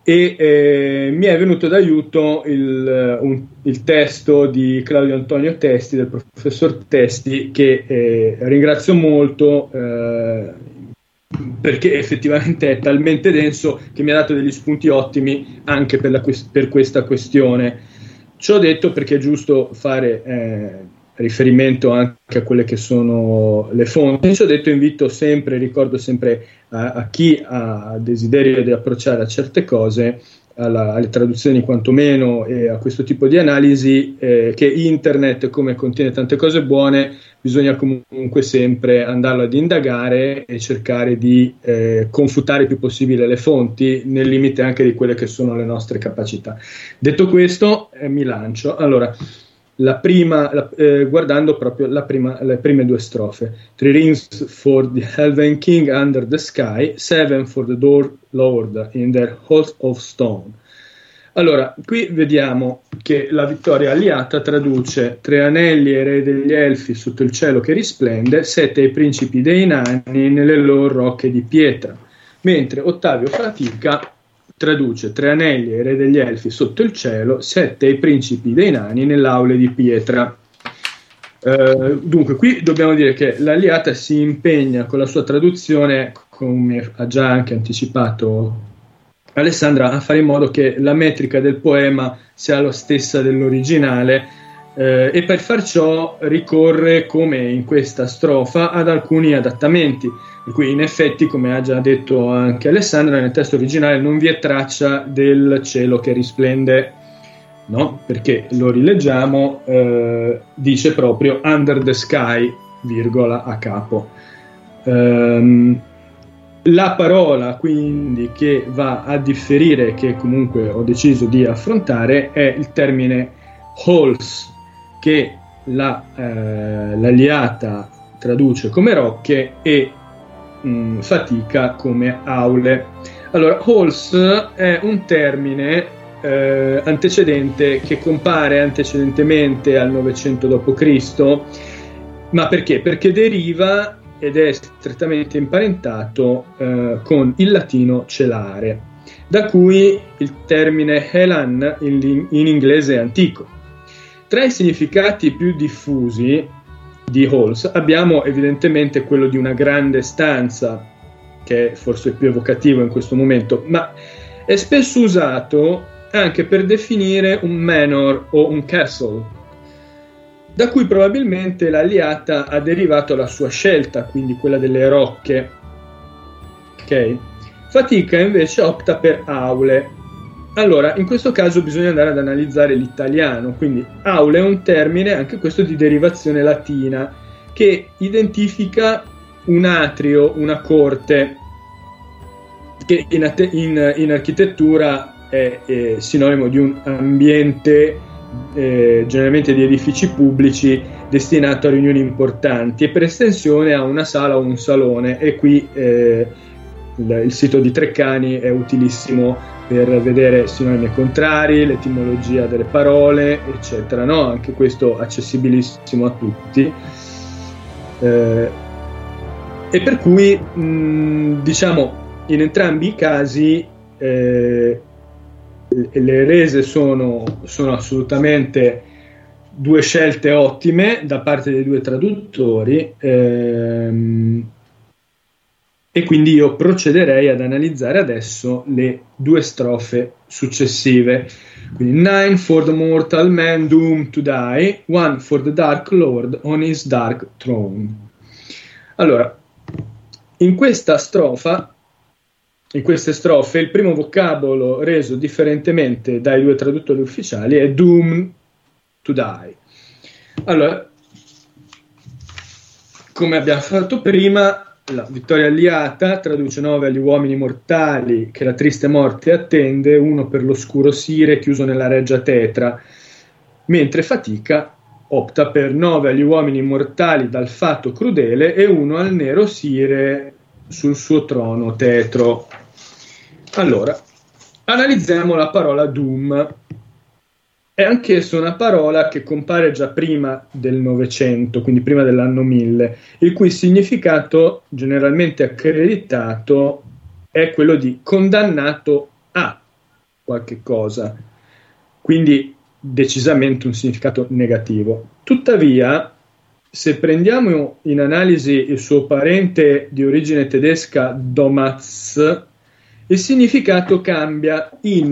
e eh, mi è venuto d'aiuto il, un, il, testo di Claudio Antonio Testi, del professor Testi, che eh, ringrazio molto eh, perché effettivamente è talmente denso che mi ha dato degli spunti ottimi anche per, la, per questa questione. Ciò detto perché è giusto fare eh, riferimento anche a quelle che sono le fonti. Ciò detto invito sempre, ricordo sempre a, a chi ha desiderio di approcciare a certe cose alla, alle traduzioni quantomeno e a questo tipo di analisi eh, che internet come contiene tante cose buone bisogna comunque sempre andarlo ad indagare e cercare di eh, confutare il più possibile le fonti nel limite anche di quelle che sono le nostre capacità. Detto questo eh, mi lancio. Allora la prima, la, eh, guardando proprio prima, le prime due strofe. Three rings for the Helven King under the sky, seven for the door Lord in their host of stone. Allora, qui vediamo che la vittoria alliata traduce tre anelli ai re degli elfi sotto il cielo che risplende, sette ai principi dei nani nelle loro rocche di pietra, mentre Ottavio Fatica traduce tre anelli ai re degli elfi sotto il cielo, sette ai principi dei nani nell'aule di pietra. Uh, dunque, qui dobbiamo dire che l'alliata si impegna con la sua traduzione, come ha già anche anticipato Alessandra, a fare in modo che la metrica del poema sia la stessa dell'originale eh, e per far ciò ricorre, come in questa strofa, ad alcuni adattamenti. Per cui in effetti, come ha già detto anche Alessandra, nel testo originale non vi è traccia del cielo che risplende, no? Perché lo rileggiamo, eh, dice proprio under the sky, virgola a capo. Um, la parola quindi che va a differire, che comunque ho deciso di affrontare, è il termine holes, che la, eh, l'alliata traduce come rocche e mh, mm, fatica come aule. Allora, Halls è un termine eh, antecedente che compare antecedentemente al 900 d.C., ma perché? Perché deriva ed è strettamente imparentato eh, con il latino celare, da cui il termine Helan in, in inglese antico. Tra i significati più diffusi di Halls abbiamo evidentemente quello di una grande stanza, che è forse più evocativo in questo momento, ma è spesso usato anche per definire un manor o un castle, da cui probabilmente l'alliata ha derivato la sua scelta, quindi quella delle rocche. Ok? Fatica invece opta per aule, allora, in questo caso bisogna andare ad analizzare l'italiano, quindi aula è un termine, anche questo di derivazione latina, che identifica un atrio, una corte, che in, in, in architettura è, è, sinonimo di un ambiente eh, generalmente di edifici pubblici destinato a riunioni importanti e per estensione a una sala o un salone e qui eh, il, il sito di Treccani è utilissimo per vedere sinonimi contrari, l'etimologia delle parole, eccetera. No? Anche questo accessibilissimo a tutti. Eh, e per cui, mh, diciamo, in entrambi i casi eh, le rese sono, sono assolutamente due scelte ottime da parte dei due traduttori. Ehm, e quindi io procederei ad analizzare adesso le due strofe successive. Quindi nine for the mortal man doomed to die, one for the dark lord on his dark throne. Allora, in questa strofa, in queste strofe, il primo vocabolo reso differentemente dai due traduttori ufficiali è doomed to die. Allora, come abbiamo fatto prima, la vittoria alliata traduce nove agli uomini mortali che la triste morte attende, uno per l'oscuro Sire chiuso nella reggia tetra, mentre fatica opta per nove agli uomini mortali dal fatto crudele e uno al nero Sire sul suo trono tetro. Allora, analizziamo la parola Doom. È anch'essa una parola che compare già prima del Novecento, quindi prima dell'anno 1000, il cui significato generalmente accreditato è quello di condannato a qualche cosa, quindi decisamente un significato negativo. Tuttavia, se prendiamo in analisi il suo parente di origine tedesca Domaz, il significato cambia in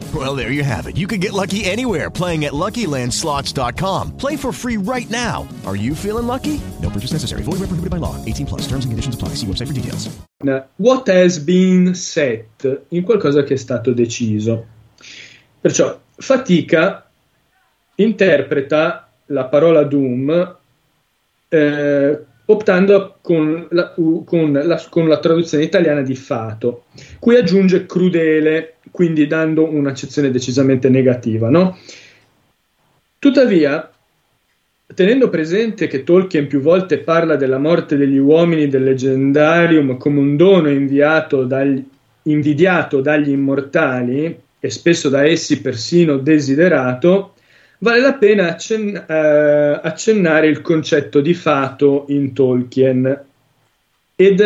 Well, there you have it. You can get lucky anywhere playing at LuckyLandSlots.com. Play for free right now. Are you feeling lucky? No purchase necessary. Void where prohibited by law. 18 plus. Terms and conditions apply. See website for details. What has been set in qualcosa che è stato deciso. Perciò fatica interpreta la parola doom eh, optando con la, con, la, con la traduzione italiana di fato, cui aggiunge crudele, quindi dando un'accezione decisamente negativa. No? Tuttavia, tenendo presente che Tolkien più volte parla della morte degli uomini del leggendarium come un dono inviato dagli, invidiato dagli immortali e spesso da essi persino desiderato, vale la pena eh, accennare il concetto di fato in Tolkien. Ed,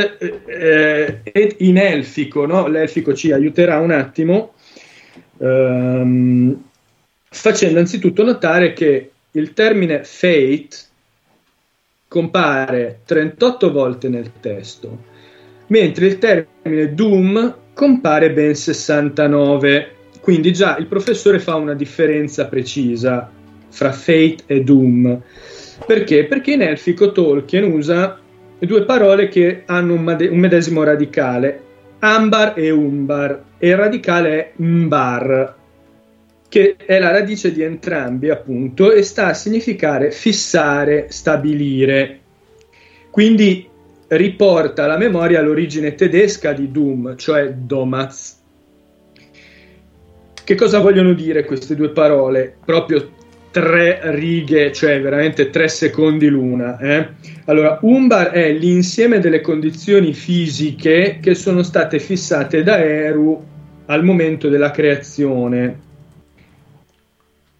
eh, ed in elfico, no? l'elfico ci aiuterà un attimo, ehm, facendo anzitutto notare che il termine fate compare 38 volte nel testo, mentre il termine doom compare ben 69. Quindi già il professore fa una differenza precisa fra Fate e Doom. Perché? Perché in elfico Tolkien usa due parole che hanno un, made- un medesimo radicale, Ambar e Umbar, e il radicale è Mbar, che è la radice di entrambi, appunto, e sta a significare fissare, stabilire. Quindi riporta alla memoria l'origine tedesca di Doom, cioè Domaz. Che cosa vogliono dire queste due parole? Proprio tre righe, cioè veramente tre secondi l'una. Eh? Allora, Umbar è l'insieme delle condizioni fisiche che sono state fissate da Eru al momento della creazione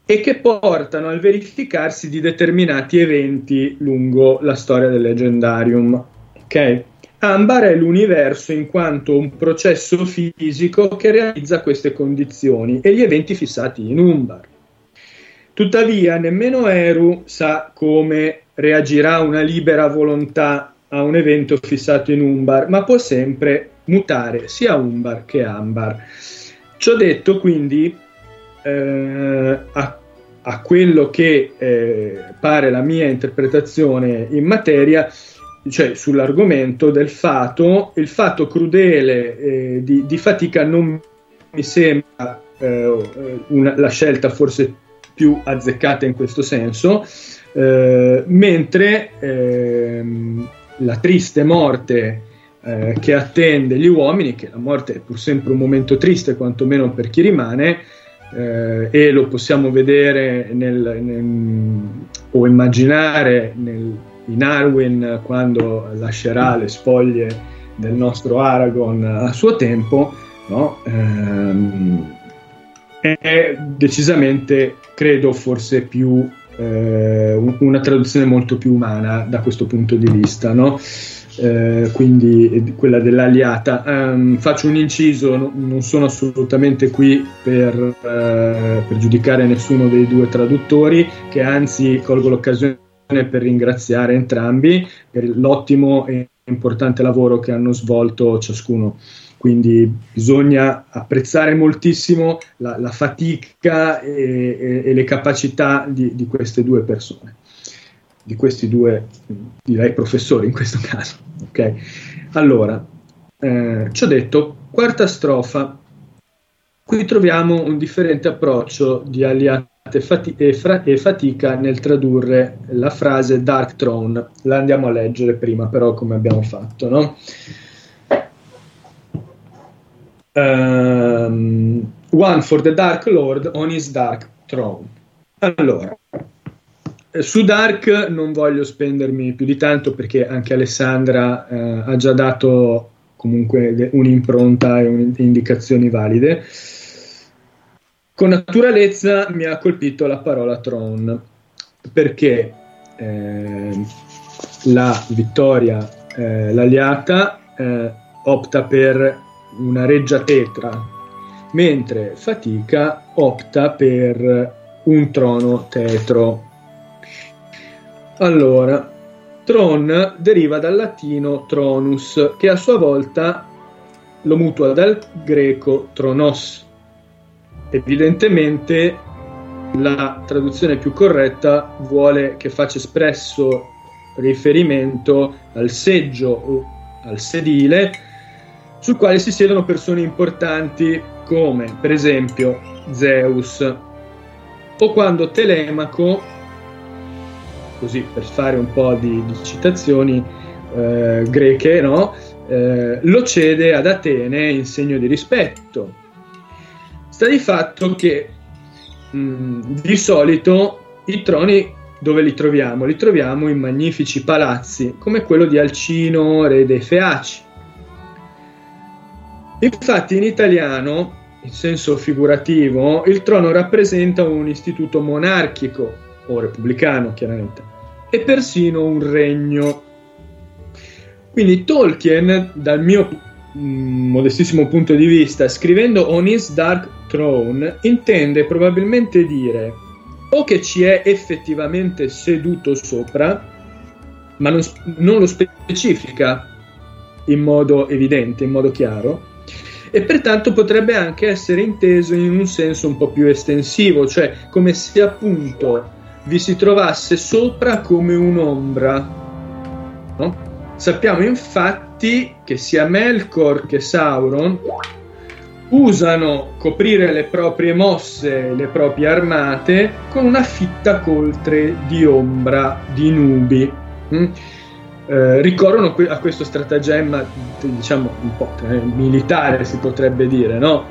e che portano al verificarsi di determinati eventi lungo la storia del leggendarium. Ok? Ambar è l'universo in quanto un processo fisico che realizza queste condizioni e gli eventi fissati in Umbar. Tuttavia, nemmeno Eru sa come reagirà una libera volontà a un evento fissato in Umbar, ma può sempre mutare sia Umbar che Ambar. Ciò detto, quindi, eh, a, a, quello che eh, pare la mia interpretazione in materia, cioè sull'argomento del fato, il fatto crudele eh, di, di, fatica non mi sembra eh, una, la scelta forse più azzeccata in questo senso, Eh, mentre ehm, la triste morte eh, che attende gli uomini, che la morte è pur sempre un momento triste, quantomeno per chi rimane, eh, e lo possiamo vedere nel, nel, o immaginare nel, in Arwen quando lascerà le spoglie del nostro Aragorn a suo tempo, no? ehm, è decisamente, credo, forse più eh, una traduzione molto più umana da questo punto di vista, no? eh, quindi quella dell'aliata. Um, faccio un inciso, no, non sono assolutamente qui per, uh, per, giudicare nessuno dei due traduttori, che anzi colgo l'occasione per ringraziare entrambi per l'ottimo e importante lavoro che hanno svolto ciascuno. Quindi bisogna apprezzare moltissimo la, la fatica e, e, e, le capacità di, di queste due persone di questi due, direi professori in questo caso. Ok, allora, eh, ci ho detto, quarta strofa, qui troviamo un differente approccio di Aliate fati- e, fra- e, fatica nel tradurre la frase Dark Throne. La andiamo a leggere prima, però, come abbiamo fatto, no? Um, one for the Dark Lord on his Dark Throne. Allora, eh, su Dark non voglio spendermi più di tanto perché anche Alessandra eh, ha già dato comunque un'impronta e un, indicazioni valide. Con naturalezza mi ha colpito la parola Tron perché eh, la vittoria, eh, l'aliata, eh, opta per una reggia tetra, mentre Fatica opta per un trono tetro allora, Tron deriva dal latino tronus, che a sua volta lo mutua dal greco tronos. Evidentemente la traduzione più corretta vuole che faccia espresso riferimento al seggio o al sedile sul quale si siedono persone importanti come per esempio Zeus o quando Telemaco così per fare un po' di, di citazioni eh, greche, no? eh, lo cede ad Atene in segno di rispetto. Sta di fatto che mh, di solito i troni dove li troviamo? Li troviamo in magnifici palazzi come quello di Alcino, re dei Feaci. Infatti in italiano, in senso figurativo, il trono rappresenta un istituto monarchico o repubblicano chiaramente, e persino un regno. Quindi Tolkien, dal mio mm, modestissimo punto di vista, scrivendo On His Dark Throne, intende probabilmente dire o che ci è effettivamente seduto sopra, ma non, non lo specifica in modo evidente, in modo chiaro, e pertanto potrebbe anche essere inteso in un senso un po' più estensivo, cioè come se appunto vi si trovasse sopra come un'ombra. No? Sappiamo infatti che sia Melkor che Sauron usano coprire le proprie mosse, le proprie armate con una fitta coltre di ombra, di nubi. Mm? Eh, ricorrono a questo stratagemma, diciamo un po' eh, militare, si potrebbe dire, no?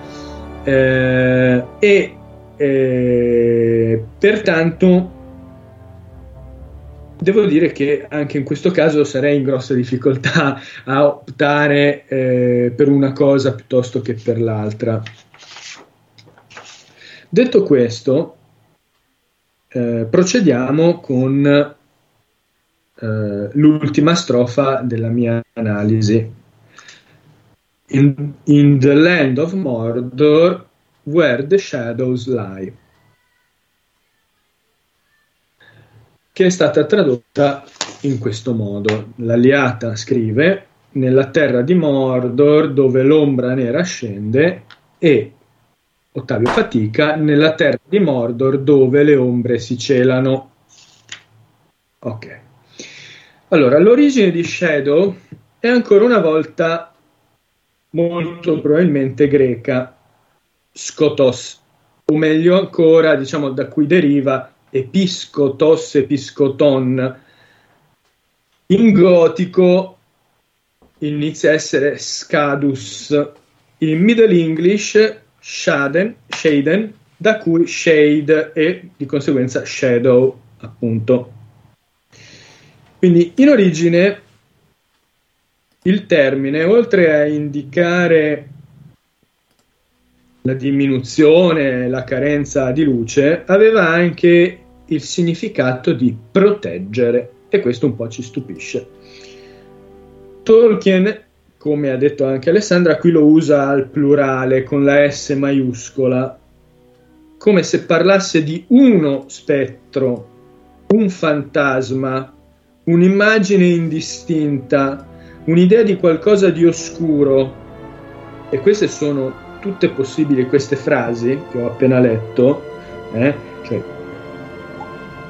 Eh, e eh, pertanto Devo dire che anche in questo caso sarei in grossa difficoltà a optare eh, per una cosa piuttosto che per l'altra. Detto questo, procediamo con eh, l'ultima strofa della mia analisi. In, in the land of Mordor, where the shadows lie. che è stata tradotta in questo modo. L'alliata scrive nella terra di Mordor dove l'ombra nera scende e Ottavio Fatica nella terra di Mordor dove le ombre si celano. Ok. Allora, l'origine di Shadow è ancora una volta molto probabilmente greca, Skotos, o meglio ancora, diciamo, da cui deriva episcotos, episcoton. In gotico inizia a essere scadus. In Middle English shaden, shaden, da cui shade e di conseguenza shadow, appunto. Quindi in origine il termine, oltre a indicare la diminuzione, la carenza di luce, aveva anche il significato di proteggere e questo un po' ci stupisce. Tolkien, come ha detto anche Alessandra, qui lo usa al plurale con la S maiuscola, come se parlasse di uno spettro, un fantasma, un'immagine indistinta, un'idea di qualcosa di oscuro. E queste sono tutte possibili queste frasi che ho appena letto, eh? cioè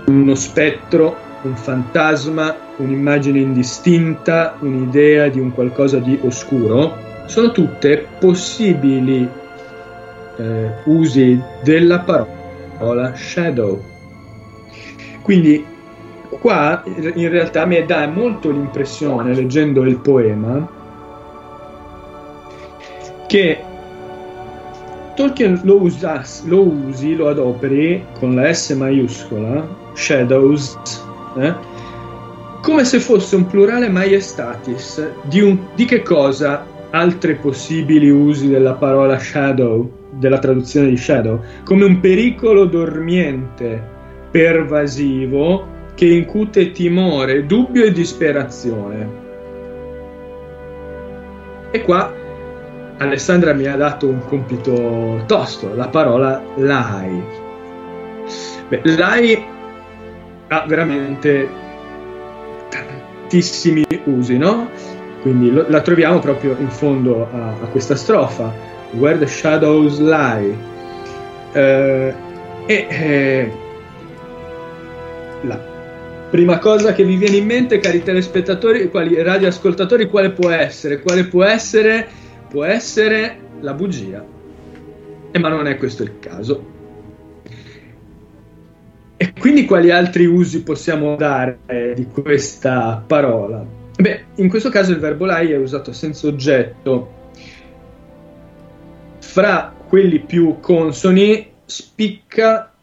uno spettro, un fantasma, un'immagine indistinta, un'idea di un qualcosa di oscuro, sono tutte possibili eh, usi della parola shadow. Quindi qua in realtà mi dà molto l'impressione, leggendo il poema, che Tolkien lo, usa, lo usi, lo adoperi con la S maiuscola, shadows, eh, come se fosse un plurale maiestatis. Di, un, di che cosa altri possibili usi della parola shadow, della traduzione di shadow, come un pericolo dormiente, pervasivo, che incute timore, dubbio e disperazione. E qua Alessandra mi ha dato un compito tosto, la parola lai. Beh, lai ha veramente tantissimi usi, no? Quindi lo, la troviamo proprio in fondo a, a, questa strofa, Where the Shadows Lie. Eh, e eh, la prima cosa che vi viene in mente, cari telespettatori, quali radioascoltatori, quale può essere? Quale può essere? Può essere la bugia. E ma non è questo il caso. E quindi quali altri usi possiamo dare di questa parola? Beh, in questo caso il verbo lai è usato senza oggetto. Fra quelli più consoni spicca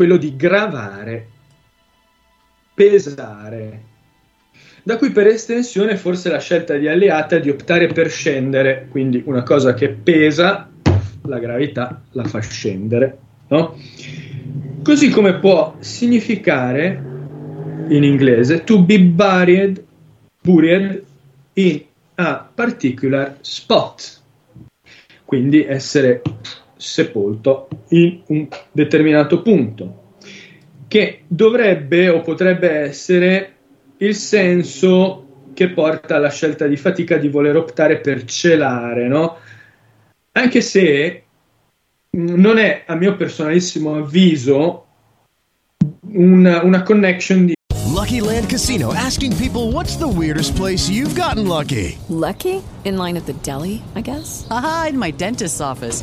quello di gravare, pesare. Da qui per estensione forse la scelta di Alleata è di optare per scendere, quindi una cosa che pesa, la gravità la fa scendere. No? Così come può significare in inglese to be buried, buried in a particular spot, quindi essere sepolto in un determinato punto, che dovrebbe o potrebbe essere il senso che porta alla scelta di fatica di voler optare per celare, no? Anche se non è, a mio personalissimo avviso, una, una connection di Lucky Land Casino asking people what's the weirdest place you've gotten lucky? Lucky? In line at the deli, I guess? Aha, in my dentist's office.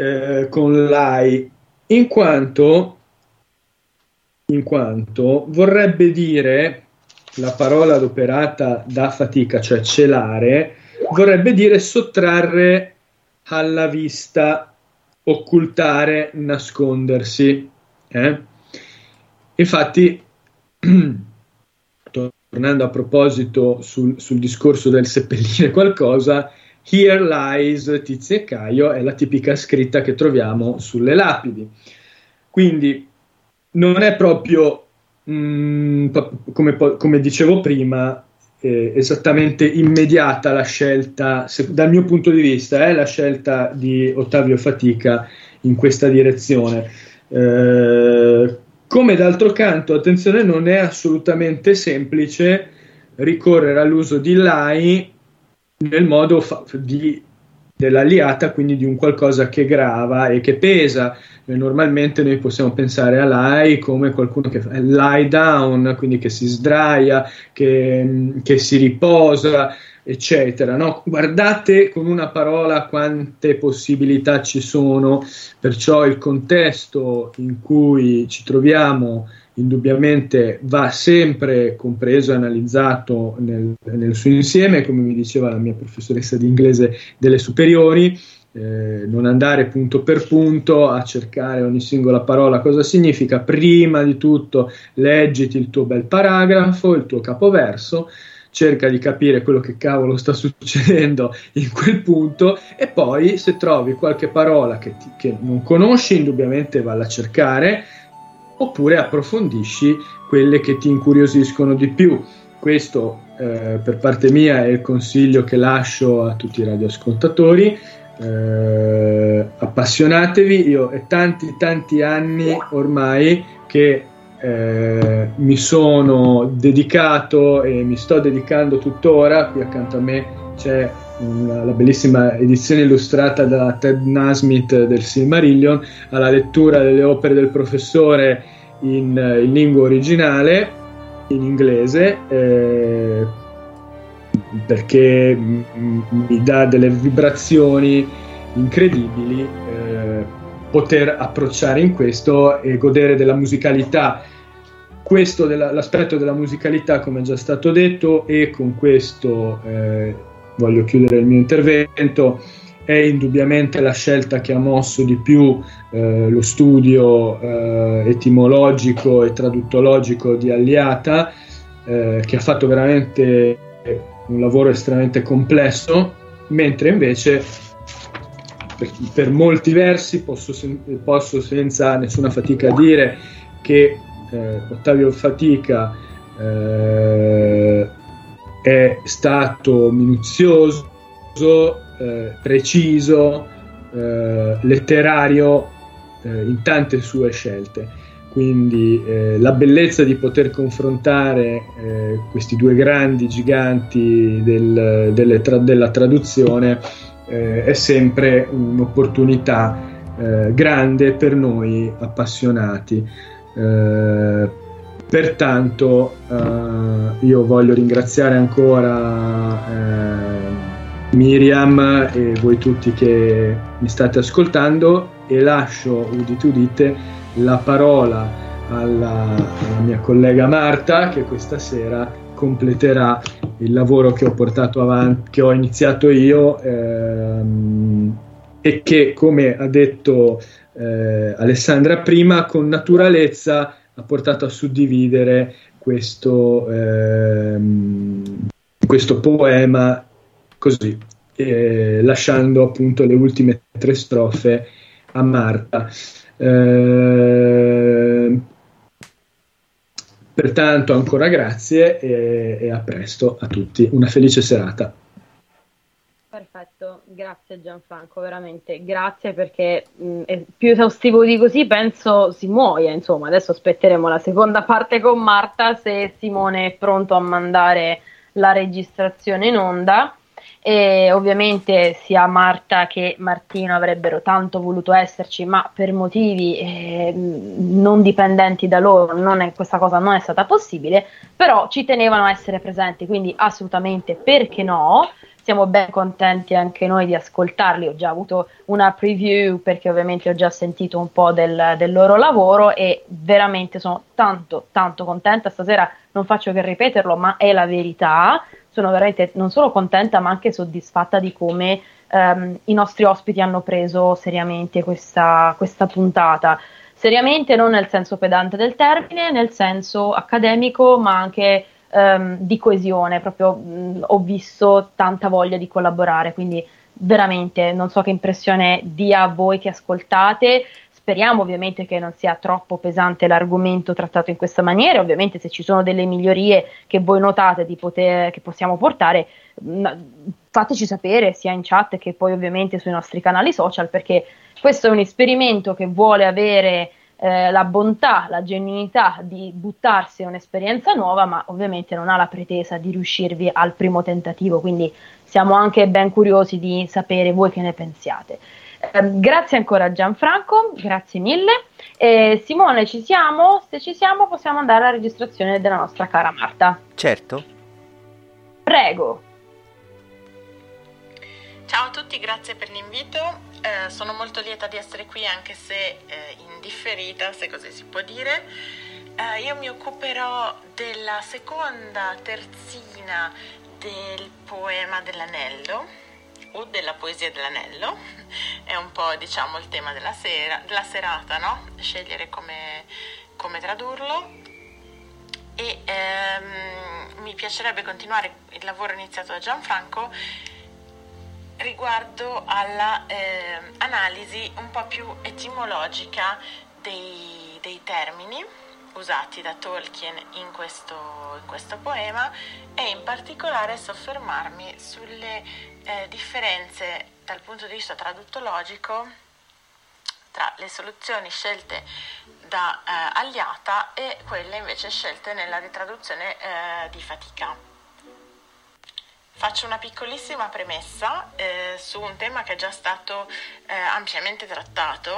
eh, con l'AI, in quanto, in quanto vorrebbe dire la parola adoperata da fatica, cioè celare, vorrebbe dire sottrarre alla vista, occultare, nascondersi. eh? Infatti, tornando a proposito sul, sul discorso del seppellire qualcosa, Here lies Tizio e Caio è la tipica scritta che troviamo sulle lapidi. Quindi non è proprio, mh, come, come, dicevo prima, eh, esattamente immediata la scelta, se, dal mio punto di vista, eh, la scelta di Ottavio Fatica in questa direzione. Eh, come d'altro canto, attenzione, non è assolutamente semplice ricorrere all'uso di LAI nel modo fa- di, dell'alliata, quindi di un qualcosa che grava e che pesa. E normalmente noi possiamo pensare a LAI come qualcuno che fa lie down, quindi che si sdraia, che, che si riposa, eccetera. No? Guardate con una parola quante possibilità ci sono, perciò il contesto in cui ci troviamo indubbiamente va sempre compreso e analizzato nel, nel, suo insieme, come mi diceva la mia professoressa di inglese delle superiori. Eh, non andare punto per punto a cercare ogni singola parola cosa significa, prima di tutto leggiti il tuo bel paragrafo, il tuo capoverso, cerca di capire quello che cavolo sta succedendo in quel punto e poi se trovi qualche parola che, ti, che non conosci indubbiamente valla a cercare oppure approfondisci quelle che ti incuriosiscono di più. Questo eh, per parte mia è il consiglio che lascio a tutti i radioascoltatori. Eh, appassionatevi, io è tanti tanti anni ormai che eh, mi sono dedicato e mi sto dedicando tuttora, qui accanto a me c'è la bellissima edizione illustrata da Ted Nasmith del Silmarillion, alla lettura delle opere del professore in, in lingua originale, in inglese, eh, perché mi dà delle vibrazioni incredibili. Eh, poter approcciare in questo e godere della musicalità. Questo della, l'aspetto della musicalità, come è già stato detto, e con questo eh, voglio chiudere il mio intervento, è indubbiamente la scelta che ha mosso di più eh, lo studio eh, etimologico e traduttologico di Alliata, eh, che ha fatto veramente un lavoro estremamente complesso, mentre invece per, per molti versi posso, posso, senza nessuna fatica dire che eh, Ottavio Fatica eh, è stato minuzioso, eh, preciso, eh, letterario eh, in tante sue scelte. Quindi eh, la bellezza di poter confrontare questi due grandi giganti del, tra- della traduzione eh, è sempre un'opportunità eh, grande per noi appassionati. Pertanto eh, io voglio ringraziare ancora eh, Miriam e voi tutti che mi state ascoltando e lascio, udite udite, la parola alla, alla mia collega Marta che questa sera completerà il lavoro che ho portato avanti, che ho iniziato io ehm, e che, come ha detto eh, Alessandra prima, con naturalezza ha portato a suddividere questo, ehm, questo poema così, eh, lasciando appunto le ultime tre strofe a Marta. Eh, Pertanto ancora grazie e, e a presto a tutti. Una felice serata. Perfetto, grazie Gianfranco, veramente grazie perché mh, più esaustivo di così penso si muoia, insomma, adesso aspetteremo la seconda parte con Marta se Simone è pronto a mandare la registrazione in onda e ovviamente sia Marta che Martino avrebbero tanto voluto esserci, ma per motivi eh, non dipendenti da loro è, questa cosa non è stata possibile, però ci tenevano a essere presenti, quindi assolutamente perché no? Siamo ben contenti anche noi di ascoltarli, ho già avuto una preview perché ovviamente ho già sentito un po' del, del loro lavoro e veramente sono tanto tanto contenta, stasera non faccio che ripeterlo, ma è la verità. Sono veramente non solo contenta ma anche soddisfatta di come ehm, i nostri ospiti hanno preso seriamente questa, questa puntata. Seriamente non nel senso pedante del termine, nel senso accademico, ma anche ehm, di coesione, proprio mh, ho visto tanta voglia di collaborare, quindi veramente non so che impressione dia a voi che ascoltate. Speriamo ovviamente che non sia troppo pesante l'argomento trattato in questa maniera. Ovviamente, se ci sono delle migliorie che voi notate poter, che possiamo portare, fateci sapere sia in chat che poi ovviamente sui nostri canali social, perché questo è un esperimento che vuole avere eh, la bontà, la genuinità di buttarsi in un'esperienza nuova, ma ovviamente non ha la pretesa di riuscirvi al primo tentativo. Quindi siamo anche ben curiosi di sapere voi che ne pensiate. Eh, grazie ancora Gianfranco, grazie mille. Eh, Simone, ci siamo? Se ci siamo possiamo andare alla registrazione della nostra cara Marta. Certo. Prego. Ciao a tutti, grazie per l'invito. Eh, sono molto lieta di essere qui anche se eh, indifferita, se così si può dire. Eh, io mi occuperò della seconda terzina del poema dell'anello o della poesia dell'anello, è un po' diciamo il tema della, sera, della serata, no? Scegliere come, come tradurlo e ehm, mi piacerebbe continuare il lavoro iniziato da Gianfranco riguardo all'analisi eh, un po' più etimologica dei, dei, termini usati da Tolkien in questo, in questo, poema e in particolare soffermarmi sulle eh, differenze dal punto di vista traduttologico tra le soluzioni scelte da eh, Agliata e quelle invece scelte nella ritraduzione eh, di Fatica. Faccio una piccolissima premessa eh, su un tema che è già stato eh, ampiamente trattato,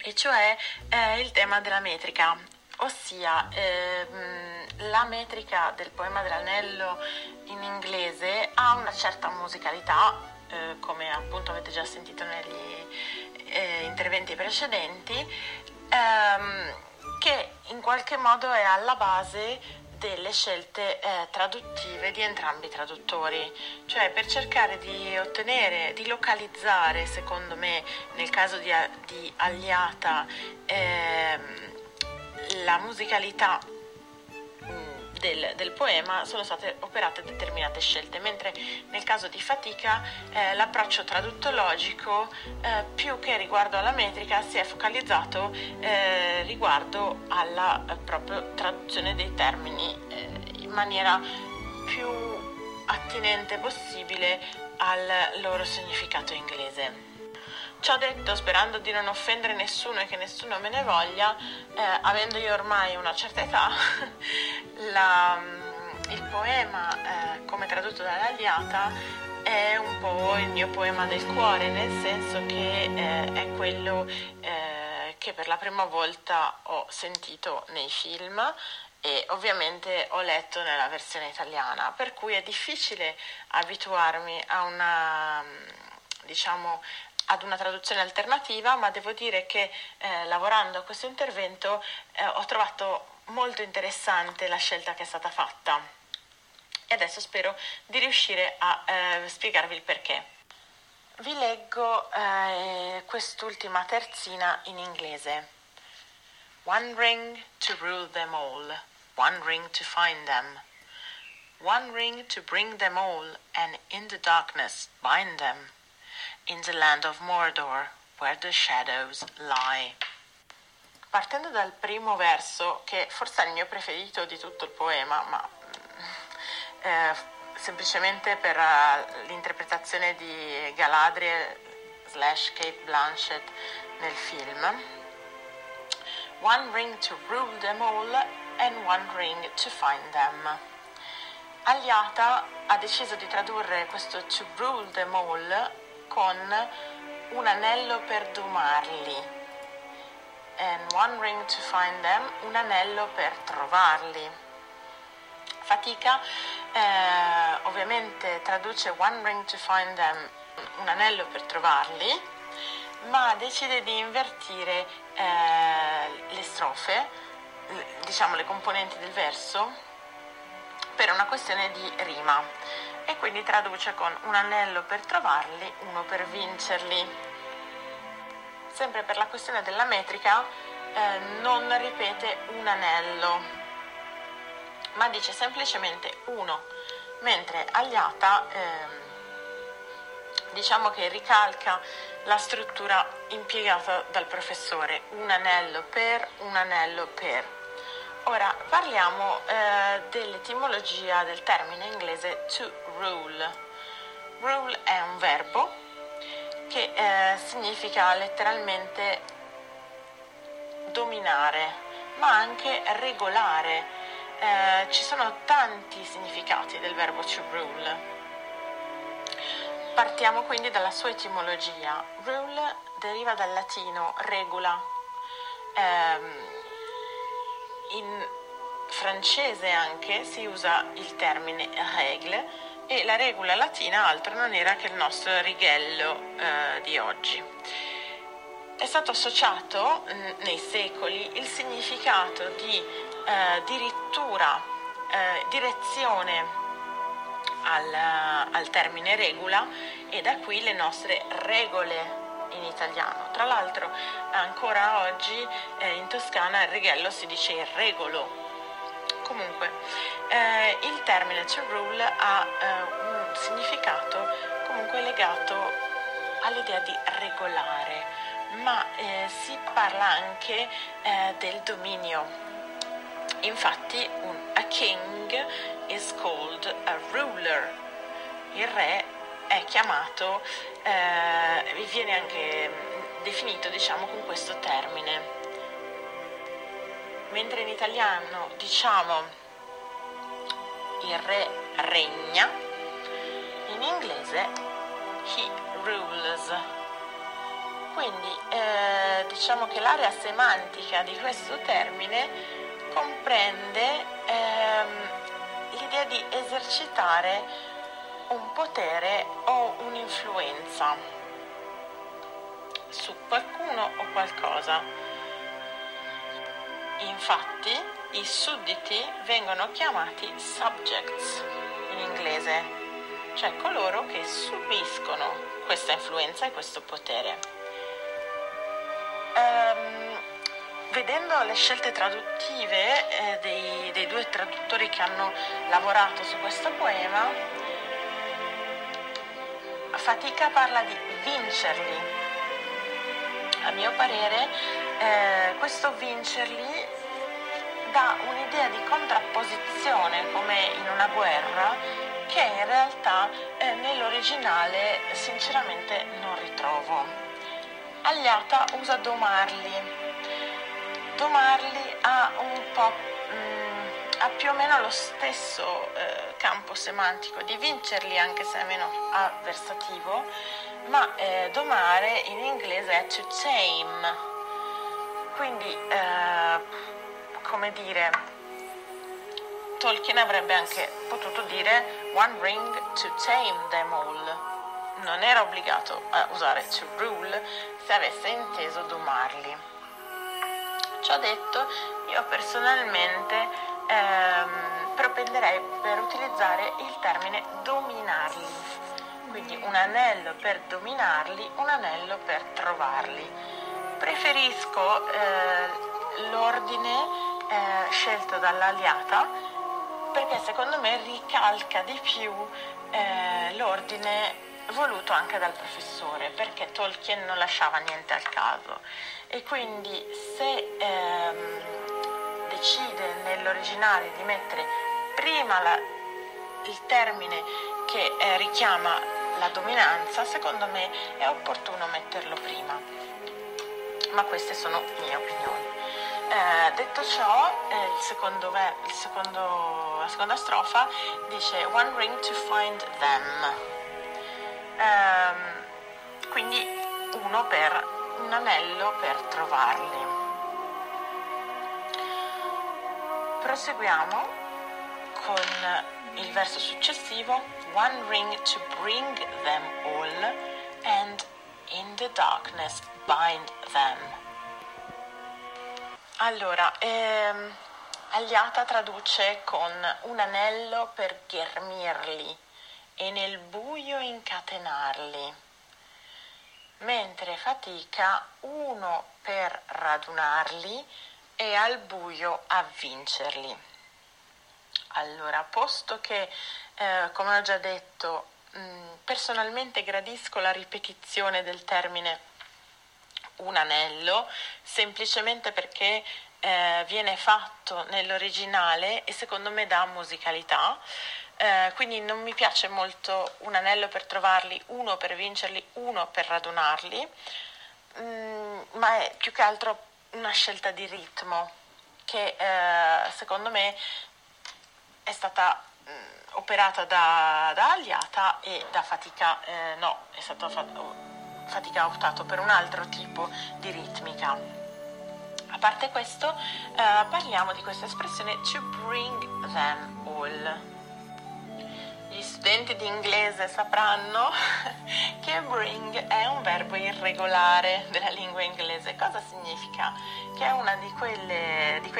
e cioè eh, il tema della metrica, ossia ehm, la metrica del poema dell'anello in inglese ha una certa musicalità, eh, come appunto avete già sentito negli eh, interventi precedenti, ehm, che in qualche modo è alla base delle scelte eh, traduttive di entrambi i traduttori, cioè per cercare di ottenere, di localizzare, secondo me, nel caso di, di Agliata, eh, la musicalità del, del, poema sono state operate determinate scelte, mentre nel caso di fatica eh, l'approccio traduttologico eh, più che riguardo alla metrica si è focalizzato eh, riguardo alla eh, proprio traduzione dei termini eh, in maniera più attinente possibile al loro significato inglese. Ciò detto, sperando di non offendere nessuno e che nessuno me ne voglia, eh, avendo io ormai una certa età, la, il poema, eh, come tradotto dall'Aliata, è un po' il mio poema del cuore, nel senso che eh, è quello eh, che per la prima volta ho sentito nei film e ovviamente ho letto nella versione italiana, per cui è difficile abituarmi a una diciamo ad una traduzione alternativa, ma devo dire che eh, lavorando a questo intervento eh, ho trovato molto interessante la scelta che è stata fatta e adesso spero di riuscire a eh, spiegarvi il perché. Vi leggo eh, quest'ultima terzina in inglese. One ring to rule them all, one ring to find them, one ring to bring them all and in the darkness bind them in the land of Mordor, where the shadows lie. Partendo dal primo verso, che forse è il mio preferito di tutto il poema, ma eh, semplicemente per uh, l'interpretazione di Galadriel slash Kate Blanchett nel film. One ring to rule them all and one ring to find them. Aliata ha deciso di tradurre questo to rule them all con un anello per domarli. And one ring to find them, un anello per trovarli. Fatica eh, ovviamente traduce one ring to find them, un anello per trovarli, ma decide di invertire eh, le strofe, diciamo le componenti del verso, per una questione di rima e quindi traduce con un anello per trovarli, uno per vincerli. Sempre per la questione della metrica, eh, non ripete un anello, ma dice semplicemente uno, mentre agliata ehm, diciamo che ricalca la struttura impiegata dal professore, un anello per, un anello per. Ora parliamo eh, dell'etimologia del termine inglese to rule. Rule è un verbo che eh, significa letteralmente dominare, ma anche regolare. Eh, ci sono tanti significati del verbo to rule. Partiamo quindi dalla sua etimologia. Rule deriva dal latino regola. Eh, in francese anche si usa il termine règle e la regola latina altro non era che il nostro righello eh, di oggi. È stato associato mh, nei secoli il significato di eh, dirittura, eh, direzione al, al termine regola e da qui le nostre regole in italiano. Tra l'altro ancora oggi eh, in Toscana il righello si dice il regolo. Comunque eh, il termine to rule ha eh, un significato comunque legato all'idea di regolare, ma eh, si parla anche eh, del dominio. Infatti un, a king is called a ruler. Il re è chiamato, eh, viene anche definito diciamo con questo termine. Mentre in italiano diciamo il re regna, in inglese he rules. Quindi eh, diciamo che l'area semantica di questo termine comprende ehm, l'idea di esercitare un potere o un'influenza su qualcuno o qualcosa. Infatti i sudditi vengono chiamati subjects in inglese, cioè coloro che subiscono questa influenza e questo potere. Um, vedendo le scelte traduttive eh, dei, dei due traduttori che hanno lavorato su questo poema, Fatica parla di vincerli. A mio parere, eh, questo vincerli dà un'idea di contrapposizione come in una guerra che in realtà eh, nell'originale sinceramente non ritrovo. Agliata usa domarli. Domarli ha un po' mh, ha più o meno lo stesso eh, campo semantico di vincerli anche se è meno avversativo, ma eh, domare in inglese è to tame. Quindi eh, come dire, Tolkien avrebbe anche potuto dire One ring to tame them all. Non era obbligato a usare to rule se avesse inteso domarli. Ciò detto, io personalmente ehm, propenderei per utilizzare il termine dominarli. Quindi un anello per dominarli, un anello per trovarli. Preferisco eh, l'ordine eh, scelto dall'aliata perché secondo me ricalca di più eh, l'ordine voluto anche dal professore perché Tolkien non lasciava niente al caso. E quindi se ehm, decide nell'originale di mettere prima la, il termine che eh, richiama la dominanza secondo me è opportuno metterlo prima. Ma queste sono mie opinioni eh, detto ciò, eh, secondo il secondo, la seconda strofa dice One ring to find them. Eh, quindi uno per un anello per trovarli. Proseguiamo con il verso successivo One ring to bring them all and in the darkness bind them. Allora, ehm, Agliata traduce con un anello per ghermirli e nel buio incatenarli, mentre fatica uno per radunarli e al buio a vincerli. Allora, posto che, eh, come ho già detto, mh, personalmente gradisco la ripetizione del termine un anello, semplicemente perché eh, viene fatto nell'originale e secondo me dà musicalità. Eh, quindi non mi piace molto un anello per trovarli, uno per vincerli, uno per radunarli, mm, ma è più che altro una scelta di ritmo che eh, secondo me è stata mh, operata da, da Aliata e da Fatica, eh, no, è stata fa- Fatica ha optato per un altro tipo di ritmica. A parte questo, eh, parliamo di questa espressione to bring them all gli studenti di inglese sapranno che bring è un verbo irregolare della lingua inglese. Cosa significa? Che è uno di, di,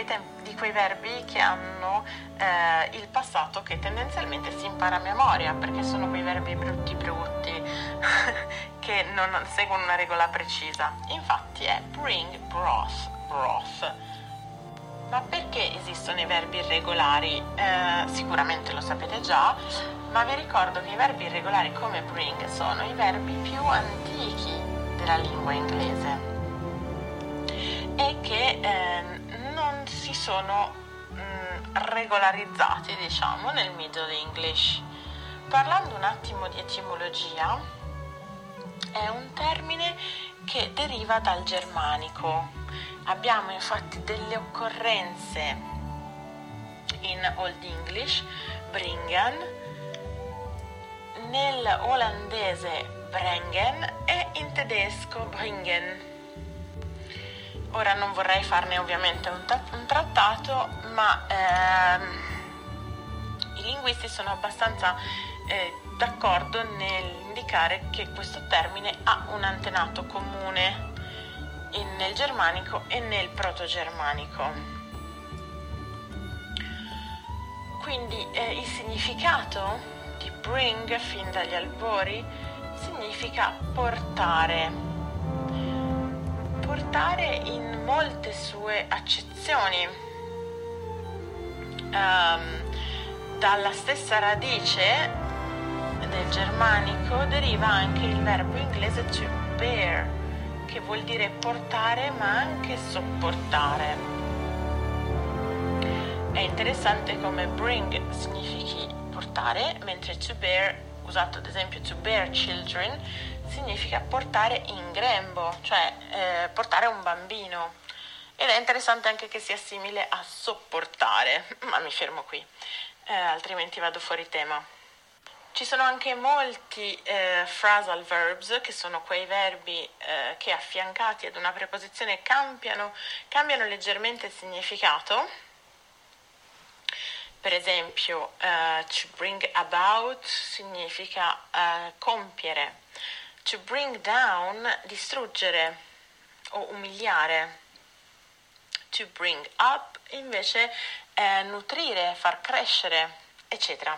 di, quei verbi che hanno eh, il passato che tendenzialmente si impara a memoria, perché sono quei verbi brutti brutti che non seguono una regola precisa. Infatti è bring broth, broth. Ma perché esistono i verbi irregolari? Eh, sicuramente lo sapete già, ma vi ricordo che i verbi irregolari come bring sono i verbi più antichi della lingua inglese e che eh, non si sono mh, mm, regolarizzati, diciamo, nel Middle English. Parlando un attimo di etimologia, è un termine che deriva dal germanico. Abbiamo infatti delle occorrenze in Old English, bringen, nel olandese brengen e in tedesco bringen. Ora non vorrei farne ovviamente un, ta- un trattato, ma ehm, i linguisti sono abbastanza eh, d'accordo nell'indicare che questo termine ha un antenato comune nel germanico e nel proto-germanico. Quindi eh, il significato di bring fin dagli albori significa portare. Portare in molte sue accezioni. Um, dalla stessa radice del germanico deriva anche il verbo inglese to bear, che vuol dire portare ma anche sopportare. È interessante come bring significhi portare, mentre to bear, usato ad esempio to bear children, significa portare in grembo, cioè eh, portare un bambino. Ed è interessante anche che sia simile a sopportare, ma mi fermo qui, eh, altrimenti vado fuori tema. Ci sono anche molti eh, phrasal verbs, che sono quei verbi eh, che affiancati ad una preposizione cambiano, cambiano leggermente il significato. Per esempio, uh, to bring about significa uh, compiere, to bring down distruggere o umiliare, to bring up invece è nutrire, far crescere, eccetera.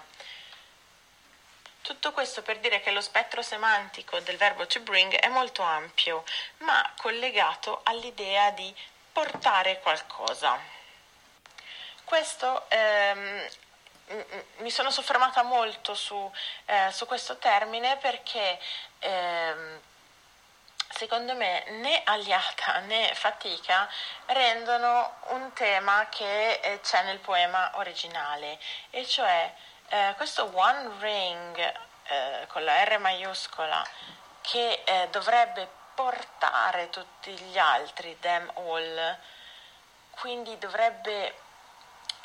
Tutto questo per dire che lo spettro semantico del verbo to bring è molto ampio, ma collegato all'idea di portare qualcosa. Questo ehm, mi sono soffermata molto su, eh, su questo termine perché ehm, secondo me né Aliata né Fatica rendono un tema che eh, c'è nel poema originale, e cioè eh, questo One Ring eh, con la R maiuscola che eh, dovrebbe portare tutti gli altri, them all, quindi dovrebbe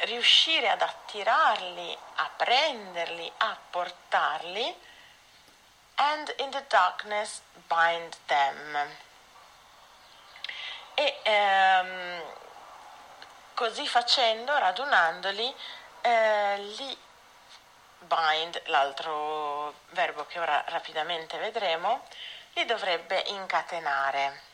riuscire ad attirarli, a prenderli, a portarli, and in the darkness bind them. E ehm, così facendo, radunandoli, eh, li bind, l'altro verbo che ora rapidamente vedremo, li dovrebbe incatenare.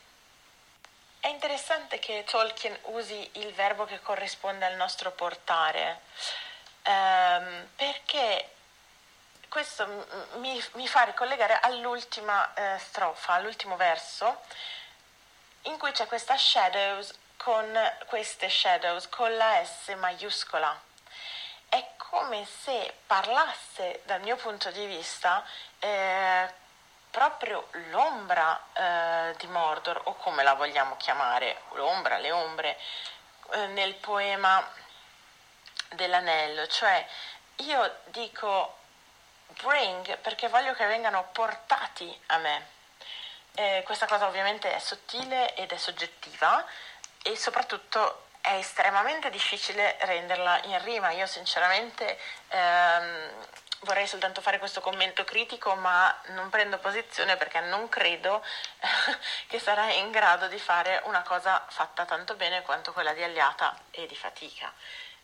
È interessante che Tolkien usi il verbo che corrisponde al nostro portare, ehm, perché questo mi, mi, fa ricollegare all'ultima eh, strofa, all'ultimo verso, in cui c'è questa shadows con queste shadows con la S maiuscola. È come se parlasse dal mio punto di vista eh, proprio l'ombra eh, di Mordor, o come la vogliamo chiamare, l'ombra, le ombre, eh, nel poema dell'anello. Cioè io dico bring perché voglio che vengano portati a me. Eh, questa cosa ovviamente è sottile ed è soggettiva e soprattutto è estremamente difficile renderla in rima. Io sinceramente ehm, vorrei soltanto fare questo commento critico, ma non prendo posizione perché non credo che sarai in grado di fare una cosa fatta tanto bene quanto quella di Agliata e di Fatica.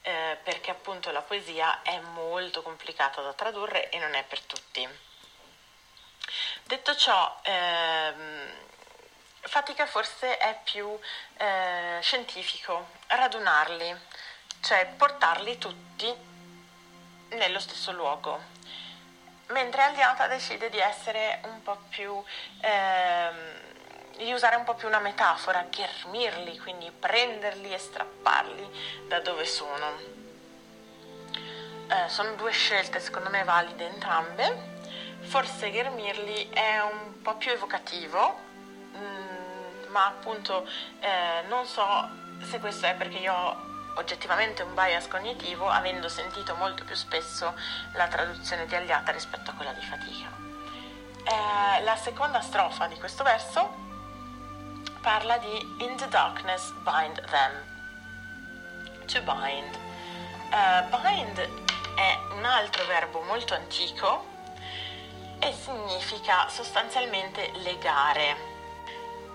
Eh, perché appunto la poesia è molto complicata da tradurre e non è per tutti. Detto ciò, ehm, fatica forse è più eh, scientifico, radunarli, cioè portarli tutti nello stesso luogo. Mentre Aliata decide di essere un po' più, ehm, di usare un po' più una metafora, ghermirli, quindi prenderli e strapparli da dove sono. Eh, sono due scelte secondo me valide entrambe. Forse ghermirli è un po' più evocativo, mm, ma appunto eh, non so se questo è perché io ho oggettivamente un bias cognitivo avendo sentito molto più spesso la traduzione di Agliata rispetto a quella di Fatica. Eh, la seconda strofa di questo verso parla di In the darkness bind them. To bind. Uh, bind è un altro verbo molto antico e significa sostanzialmente legare.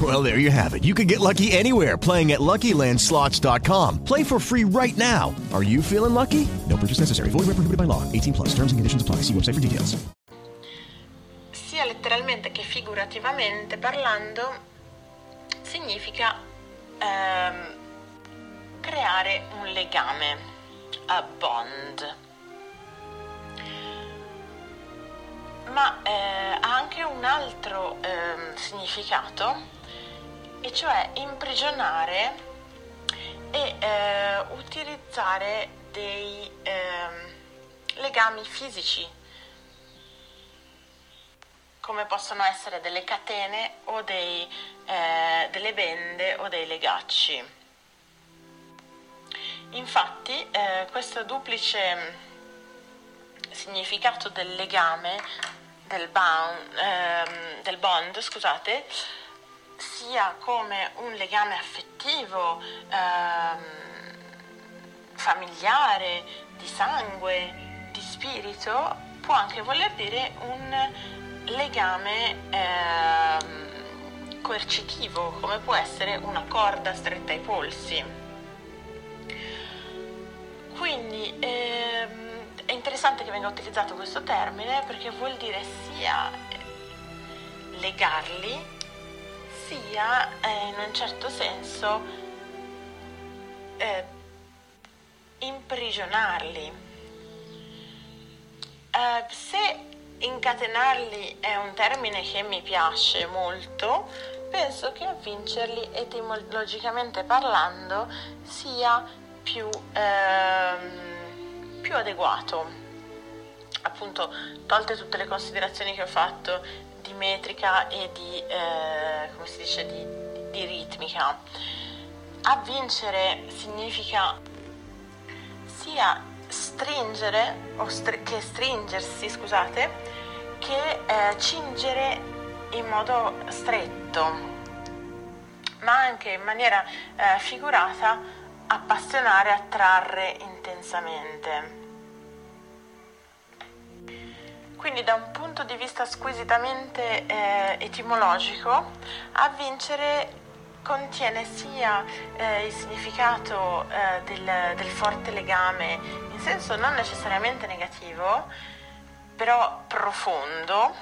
Well, there you have it. You can get lucky anywhere playing at LuckyLandSlots.com. Play for free right now. Are you feeling lucky? No purchase necessary. Void where prohibited by law. 18 plus. Terms and conditions apply. See website for details. sia letteralmente che figurativamente parlando, significa ehm, creare un legame, a bond. Ma eh, ha anche un altro ehm, significato, e cioè imprigionare e eh, utilizzare dei ehm, legami fisici come possono essere delle catene o dei, eh, delle bende o dei legacci. Infatti eh, questo duplice significato del legame, del, bound, ehm, del bond, scusate, sia come un legame affettivo, ehm, familiare, di sangue, di spirito, può anche voler dire un legame ehm, coercitivo, come può essere una corda stretta ai polsi. Quindi ehm, è interessante che venga utilizzato questo termine perché vuol dire sia legarli, sia eh, in un certo senso eh, imprigionarli. Eh, se incatenarli è un termine che mi piace molto, penso che vincerli etimologicamente parlando sia più, ehm, più adeguato. Appunto, tolte tutte le considerazioni che ho fatto di metrica e di, eh, come si dice, di, di ritmica. A vincere significa sia stringere o str- che stringersi, scusate, che eh, cingere in modo stretto, ma anche in maniera eh, figurata appassionare, attrarre intensamente. Quindi da un punto di vista squisitamente eh, etimologico, a vincere contiene sia eh, il significato eh, del, del forte legame in senso non necessariamente negativo, però profondo,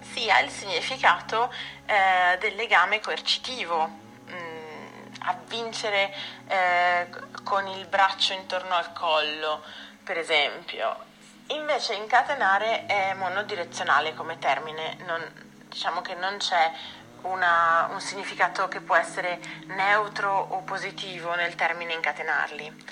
sia il significato eh, del legame coercitivo, mm, avvincere eh, con il braccio intorno al collo, per esempio. Invece incatenare è monodirezionale come termine, non, diciamo che non c'è una, un significato che può essere neutro o positivo nel termine incatenarli.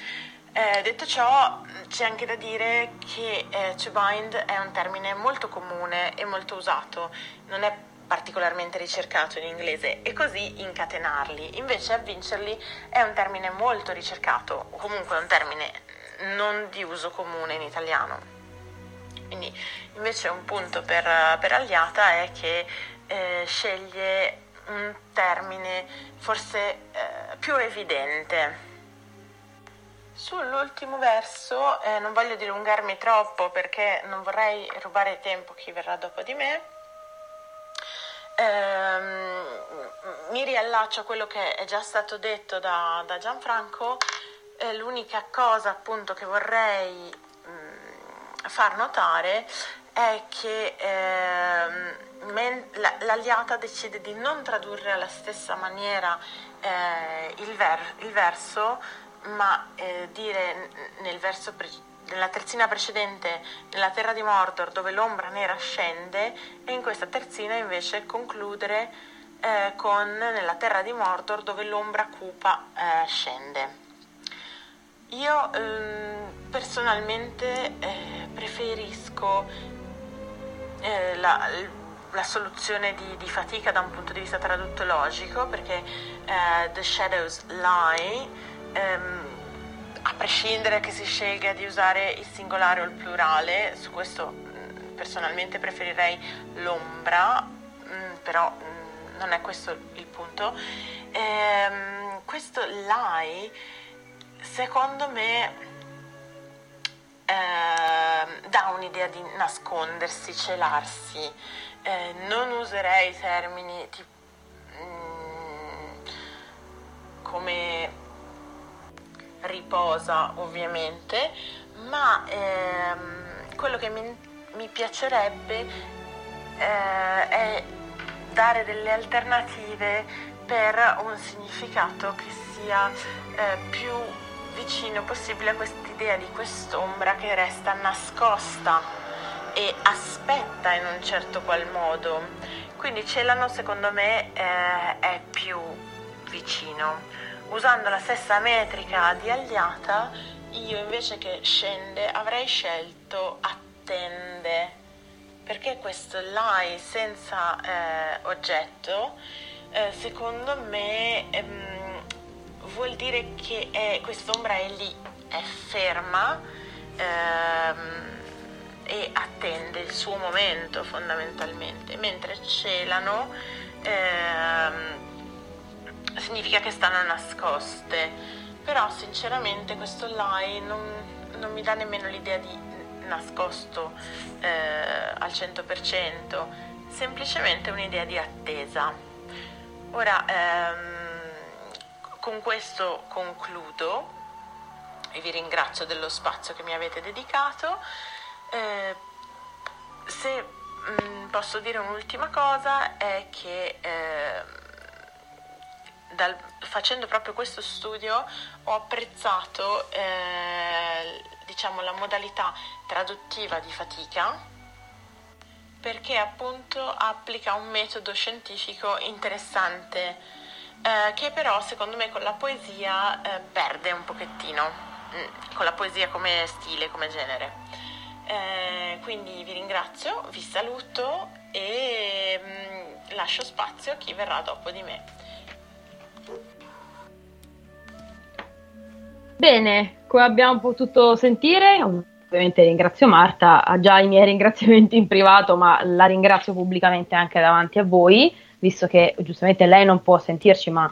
Eh, detto ciò, c'è anche da dire che eh, to bind è un termine molto comune e molto usato, non è particolarmente ricercato in inglese e così incatenarli. Invece avvincerli è un termine molto ricercato, o comunque un termine non di uso comune in italiano. Quindi invece un punto per, per Agliata è che eh, sceglie un termine forse eh, più evidente. Sull'ultimo verso eh, non voglio dilungarmi troppo perché non vorrei rubare tempo a chi verrà dopo di me. Ehm, mi riallaccio a quello che è già stato detto da, da Gianfranco. Eh, l'unica cosa appunto che vorrei far notare è che ehm, l'alliata decide di non tradurre alla stessa maniera eh, il, ver- il, verso, ma eh, dire nel verso pre- nella terzina precedente, nella terra di Mordor, dove l'ombra nera scende, e in questa terzina invece concludere eh, con nella terra di Mordor, dove l'ombra cupa eh, scende. Io ehm, personalmente eh, preferisco eh, la, la soluzione di, di, fatica da un punto di vista traduttologico perché eh, The Shadows Lie, ehm, a prescindere che si scelga di usare il singolare o il plurale, su questo mh, personalmente preferirei l'ombra, mh, però mh, non è questo il punto. Ehm, questo lie, secondo me, eh, dà un'idea di nascondersi, celarsi. Eh, non userei termini tipo, mm, come riposa ovviamente, ma ehm, quello che mi, mi piacerebbe eh, è dare delle alternative per un significato che sia eh, più vicino possibile a quest'idea di quest'ombra che resta nascosta e aspetta in un certo qual modo. Quindi Celano secondo me eh, è più vicino. Usando la stessa metrica di Agliata, io invece che scende avrei scelto attende, perché questo lie senza eh, oggetto, eh, secondo me... Ehm, vuol dire che è, quest'ombra è lì, è ferma ehm, e attende il suo momento fondamentalmente, mentre celano ehm, significa che stanno nascoste, però sinceramente questo lie non, non mi dà nemmeno l'idea di nascosto eh, al 100%, semplicemente un'idea di attesa. Ora, ehm, con questo concludo e vi ringrazio dello spazio che mi avete dedicato. Eh, se mh, mm, posso dire un'ultima cosa è che eh, dal, facendo proprio questo studio ho apprezzato eh, diciamo, la modalità traduttiva di fatica perché appunto applica un metodo scientifico interessante eh, che però secondo me con la poesia eh, perde un pochettino, mm, con la poesia come stile, come genere. Eh, quindi vi ringrazio, vi saluto e mm, lascio spazio a chi verrà dopo di me. Bene, come abbiamo potuto sentire, ovviamente ringrazio Marta, ha già i miei ringraziamenti in privato, ma la ringrazio pubblicamente anche davanti a voi visto che giustamente lei non può sentirci, ma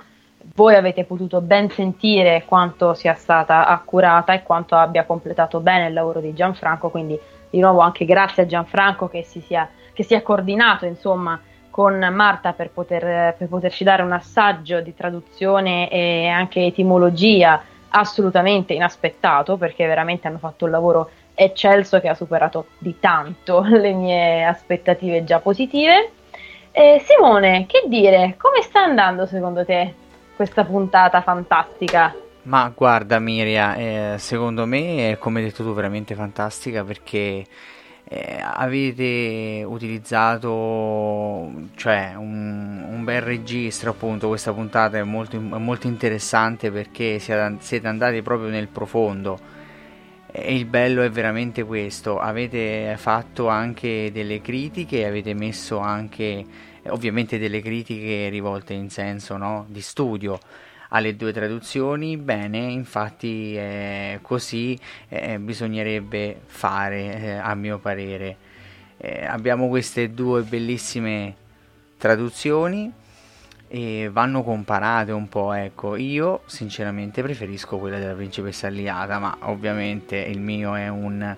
voi avete potuto ben sentire quanto sia stata accurata e quanto abbia completato bene il lavoro di Gianfranco, quindi di nuovo anche grazie a Gianfranco che si sia, che sia coordinato insomma con Marta per, poter, per poterci dare un assaggio di traduzione e anche etimologia assolutamente inaspettato perché veramente hanno fatto un lavoro eccelso che ha superato di tanto le mie aspettative già positive. Eh, Simone, che dire? Come sta andando secondo te questa puntata fantastica? Ma guarda Miria, eh, secondo me è come hai detto tu veramente fantastica perché eh, avete utilizzato cioè, un, un, bel registro appunto questa puntata è molto, molto interessante perché siete andati proprio nel profondo e il bello è veramente questo, avete fatto anche delle critiche, avete messo anche ovviamente delle critiche rivolte in senso no? di studio alle due traduzioni, bene, infatti eh, così eh, bisognerebbe fare eh, a mio parere. Eh, abbiamo queste due bellissime traduzioni e vanno comparate un po', ecco, io sinceramente preferisco quella della principessa Aliata, ma ovviamente il mio è un,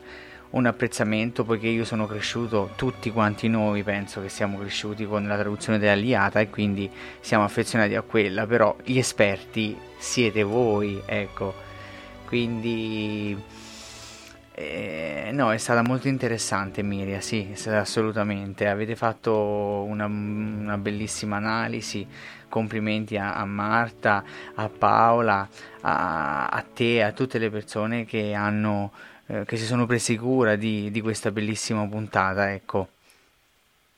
un, apprezzamento poiché io sono cresciuto, tutti quanti noi penso che siamo cresciuti con la traduzione dell'Aliata e quindi siamo affezionati a quella, però gli esperti siete voi, ecco, quindi eh, no, è stata molto interessante Miria, sì, assolutamente. Avete fatto una, una bellissima analisi. Complimenti a, a, Marta, a Paola, a, a, te, a tutte le persone che, hanno, eh, che si sono presi cura di, di questa bellissima puntata. Ecco.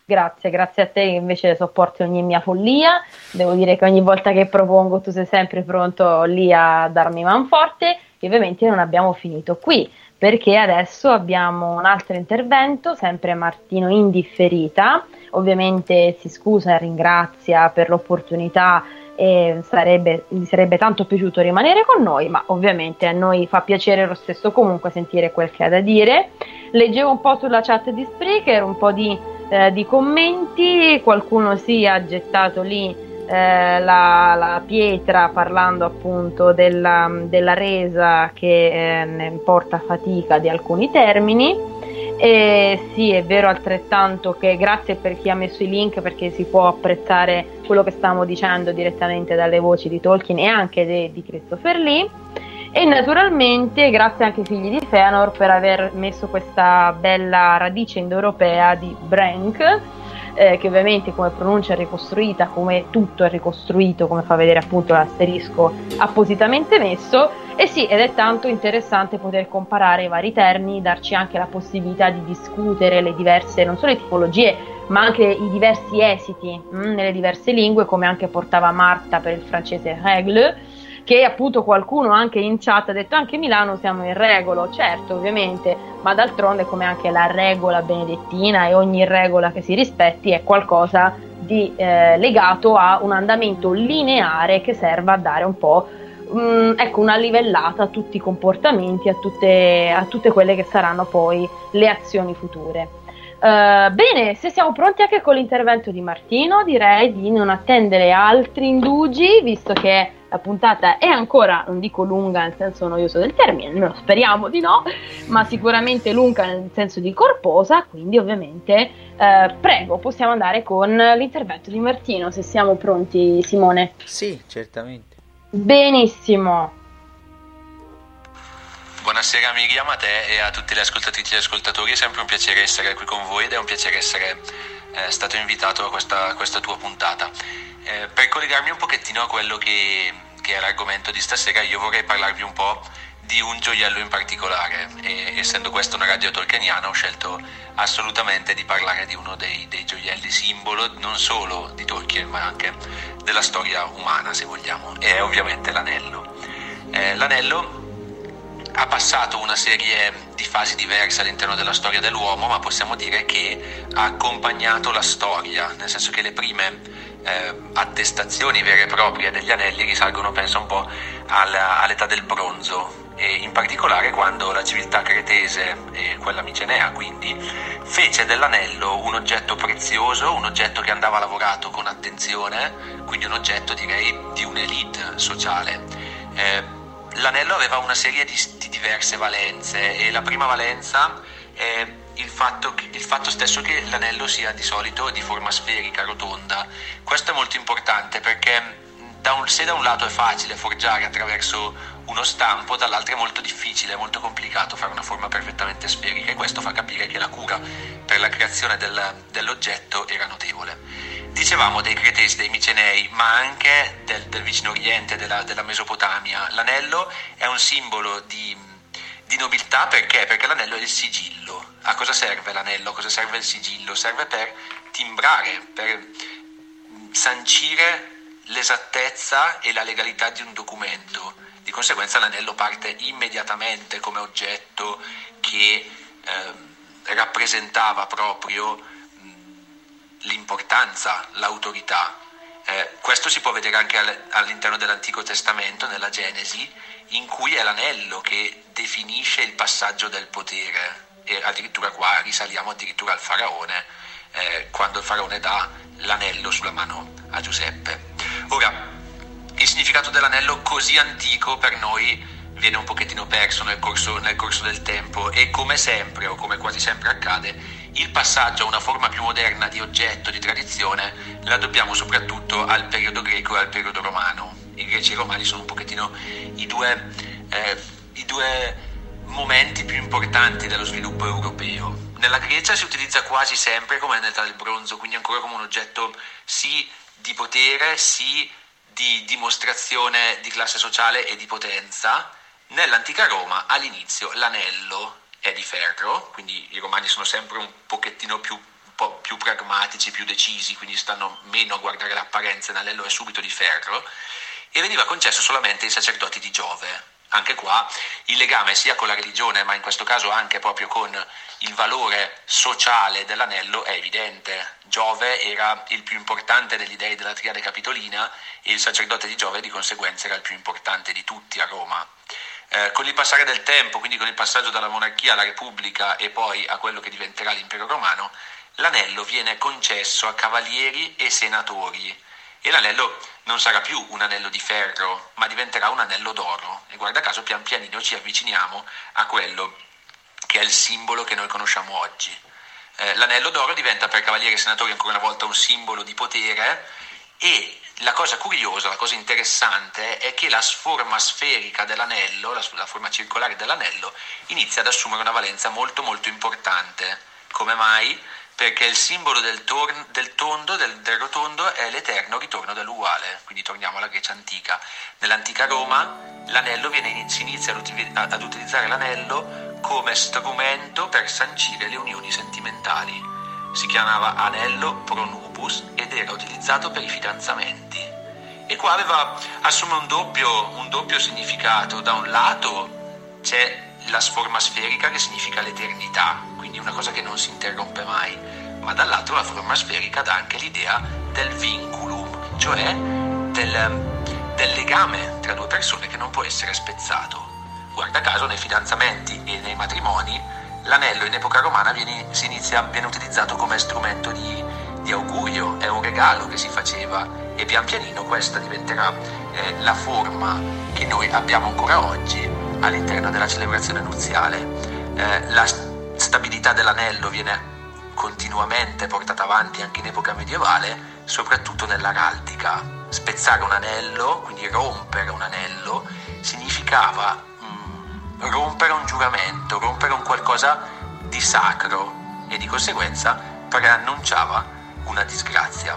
Grazie, grazie a te che invece sopporti ogni mia follia. Devo dire che ogni volta che propongo tu sei sempre pronto lì a darmi manforte e ovviamente non abbiamo finito qui perché adesso abbiamo un altro intervento, sempre Martino in differita, ovviamente si scusa e ringrazia per l'opportunità e sarebbe, gli sarebbe tanto piaciuto rimanere con noi, ma ovviamente a noi fa piacere lo stesso comunque sentire quel che ha da dire. Leggevo un po' sulla chat di Spreaker, un po' di, eh, di commenti, qualcuno si ha gettato lì eh, la, la, pietra parlando appunto della, della resa che eh, porta fatica di alcuni termini. E sì, è vero altrettanto che grazie per chi ha messo i link perché si può apprezzare quello che stiamo dicendo direttamente dalle voci di Tolkien e anche de, di Christopher Lee. E naturalmente grazie anche ai figli di Feanor per aver messo questa bella radice indoeuropea di Brank eh, che ovviamente come pronuncia è ricostruita, come tutto è ricostruito, come fa vedere appunto l'asterisco appositamente messo. E sì, ed è tanto interessante poter comparare i vari termini, darci anche la possibilità di discutere le diverse, non solo le tipologie, ma anche i diversi esiti mh, mm, nelle diverse lingue, come anche portava Marta per il francese règle che appunto qualcuno anche in chat ha detto anche Milano siamo in regolo, certo ovviamente, ma d'altronde come anche la regola benedettina e ogni regola che si rispetti è qualcosa di eh, legato a un andamento lineare che serva a dare un po' mh, mm, ecco, una livellata a tutti i comportamenti, a tutte, a tutte quelle che saranno poi le azioni future. Uh, bene, se siamo pronti anche con l'intervento di Martino, direi di non attendere altri indugi, visto che la puntata è ancora, non dico lunga nel senso noioso del termine, almeno speriamo di no, ma sicuramente lunga nel senso di corposa, quindi ovviamente eh, prego, possiamo andare con l'intervento di Martino, se siamo pronti Simone. Sì, certamente. Benissimo. Buonasera Miriam, a te e a tutti gli ascoltatrici e ascoltatori, è sempre un piacere essere qui con voi ed è un piacere essere eh, stato invitato a questa, a questa tua puntata. Eh, per collegarmi un pochettino a quello che, che, è l'argomento di stasera, io vorrei parlarvi un po' di un gioiello in particolare e essendo questa una radio tolkieniana ho scelto assolutamente di parlare di uno dei, dei gioielli simbolo non solo di Tolkien ma anche della storia umana se vogliamo, e è ovviamente l'anello. Eh, l'anello ha passato una serie di fasi diverse all'interno della storia dell'uomo, ma possiamo dire che ha accompagnato la storia, nel senso che le prime eh, attestazioni vere e proprie degli anelli risalgono, penso, un po' alla, all'età del bronzo, e in particolare quando la civiltà cretese e quella micenea quindi fece dell'anello un oggetto prezioso, un oggetto che andava lavorato con attenzione, quindi un oggetto direi di un'elite sociale. Eh, l'anello aveva una serie di, di, diverse valenze e la prima valenza è il fatto, il fatto, stesso che l'anello sia di solito di forma sferica, rotonda. Questo è molto importante perché da un, se da un lato è facile forgiare attraverso uno stampo, dall'altro è molto difficile, è molto complicato fare una forma perfettamente sferica e questo fa capire che la cura per la creazione del, dell'oggetto era notevole. Dicevamo dei Cretesi, dei Micenei, ma anche del, del vicino Oriente, della, della, Mesopotamia. L'anello è un simbolo di, di nobiltà perché? Perché l'anello è il sigillo. A cosa serve l'anello? A cosa serve il sigillo? Serve per timbrare, per sancire l'esattezza e la legalità di un documento. Di conseguenza l'anello parte immediatamente come oggetto che eh, rappresentava proprio l'importanza, l'autorità. Eh, questo si può vedere anche all'interno dell'Antico Testamento, nella Genesi, in cui è l'anello che definisce il passaggio del potere. E addirittura qua risaliamo addirittura al faraone, eh, quando il faraone dà l'anello sulla mano a Giuseppe. Ora, il significato dell'anello così antico per noi viene un pochettino perso nel corso, nel corso, del tempo e come sempre o come quasi sempre accade, il passaggio a una forma più moderna di oggetto, di tradizione, la dobbiamo soprattutto al periodo greco e al periodo romano. I greci e i romani sono un pochettino i due, eh, i due momenti più importanti dello sviluppo europeo. Nella Grecia si utilizza quasi sempre come nell'età del bronzo, quindi ancora come un oggetto sì di potere, sì di dimostrazione di classe sociale e di potenza. Nell'antica Roma all'inizio l'anello è di ferro, quindi i romani sono sempre un pochettino più, un po più pragmatici, più decisi, quindi stanno meno a guardare l'apparenza, l'anello è subito di ferro, e veniva concesso solamente ai sacerdoti di Giove. Anche qua il legame sia con la religione, ma in questo caso anche proprio con il valore sociale dell'anello è evidente. Giove era il più importante degli dei della triade capitolina e il sacerdote di Giove di conseguenza era il più importante di tutti a Roma. Eh, con il passare del tempo, quindi con il passaggio dalla monarchia alla repubblica e poi a quello che diventerà l'impero romano, l'anello viene concesso a cavalieri e senatori e l'anello non sarà più un anello di ferro, ma diventerà un anello d'oro e guarda caso pian pianino ci avviciniamo a quello che è il simbolo che noi conosciamo oggi. Eh, l'anello d'oro diventa per cavalieri e senatori ancora una volta un simbolo di potere e la cosa curiosa, la cosa interessante è che la forma sferica dell'anello, la, la forma circolare dell'anello, inizia ad assumere una valenza molto molto importante. Come mai? Perché il simbolo del, tor- del tondo, del, del, rotondo, è l'eterno ritorno dell'uguale, quindi torniamo alla Grecia antica. Nell'antica Roma l'anello viene, si inizia ad, ad utilizzare l'anello come strumento per sancire le unioni sentimentali. Si chiamava anello pronubus ed era utilizzato per i fidanzamenti. E qua aveva, assume un doppio, un doppio significato. Da un lato c'è la forma sferica che significa l'eternità, quindi una cosa che non si interrompe mai, ma dall'altro la forma sferica dà anche l'idea del vinculum, cioè del, del legame tra due persone che non può essere spezzato. Guarda caso nei fidanzamenti e nei matrimoni l'anello in epoca romana viene, inizia, viene utilizzato come strumento di, di, augurio, è un regalo che si faceva e pian pianino questa diventerà eh, la forma che noi abbiamo ancora oggi all'interno della celebrazione nuziale. Eh, la stabilità dell'anello viene continuamente portata avanti anche in epoca medievale, soprattutto nell'araldica. Spezzare un anello, quindi rompere un anello, significava mm, rompere un giuramento, rompere un qualcosa di sacro e di conseguenza preannunciava una disgrazia.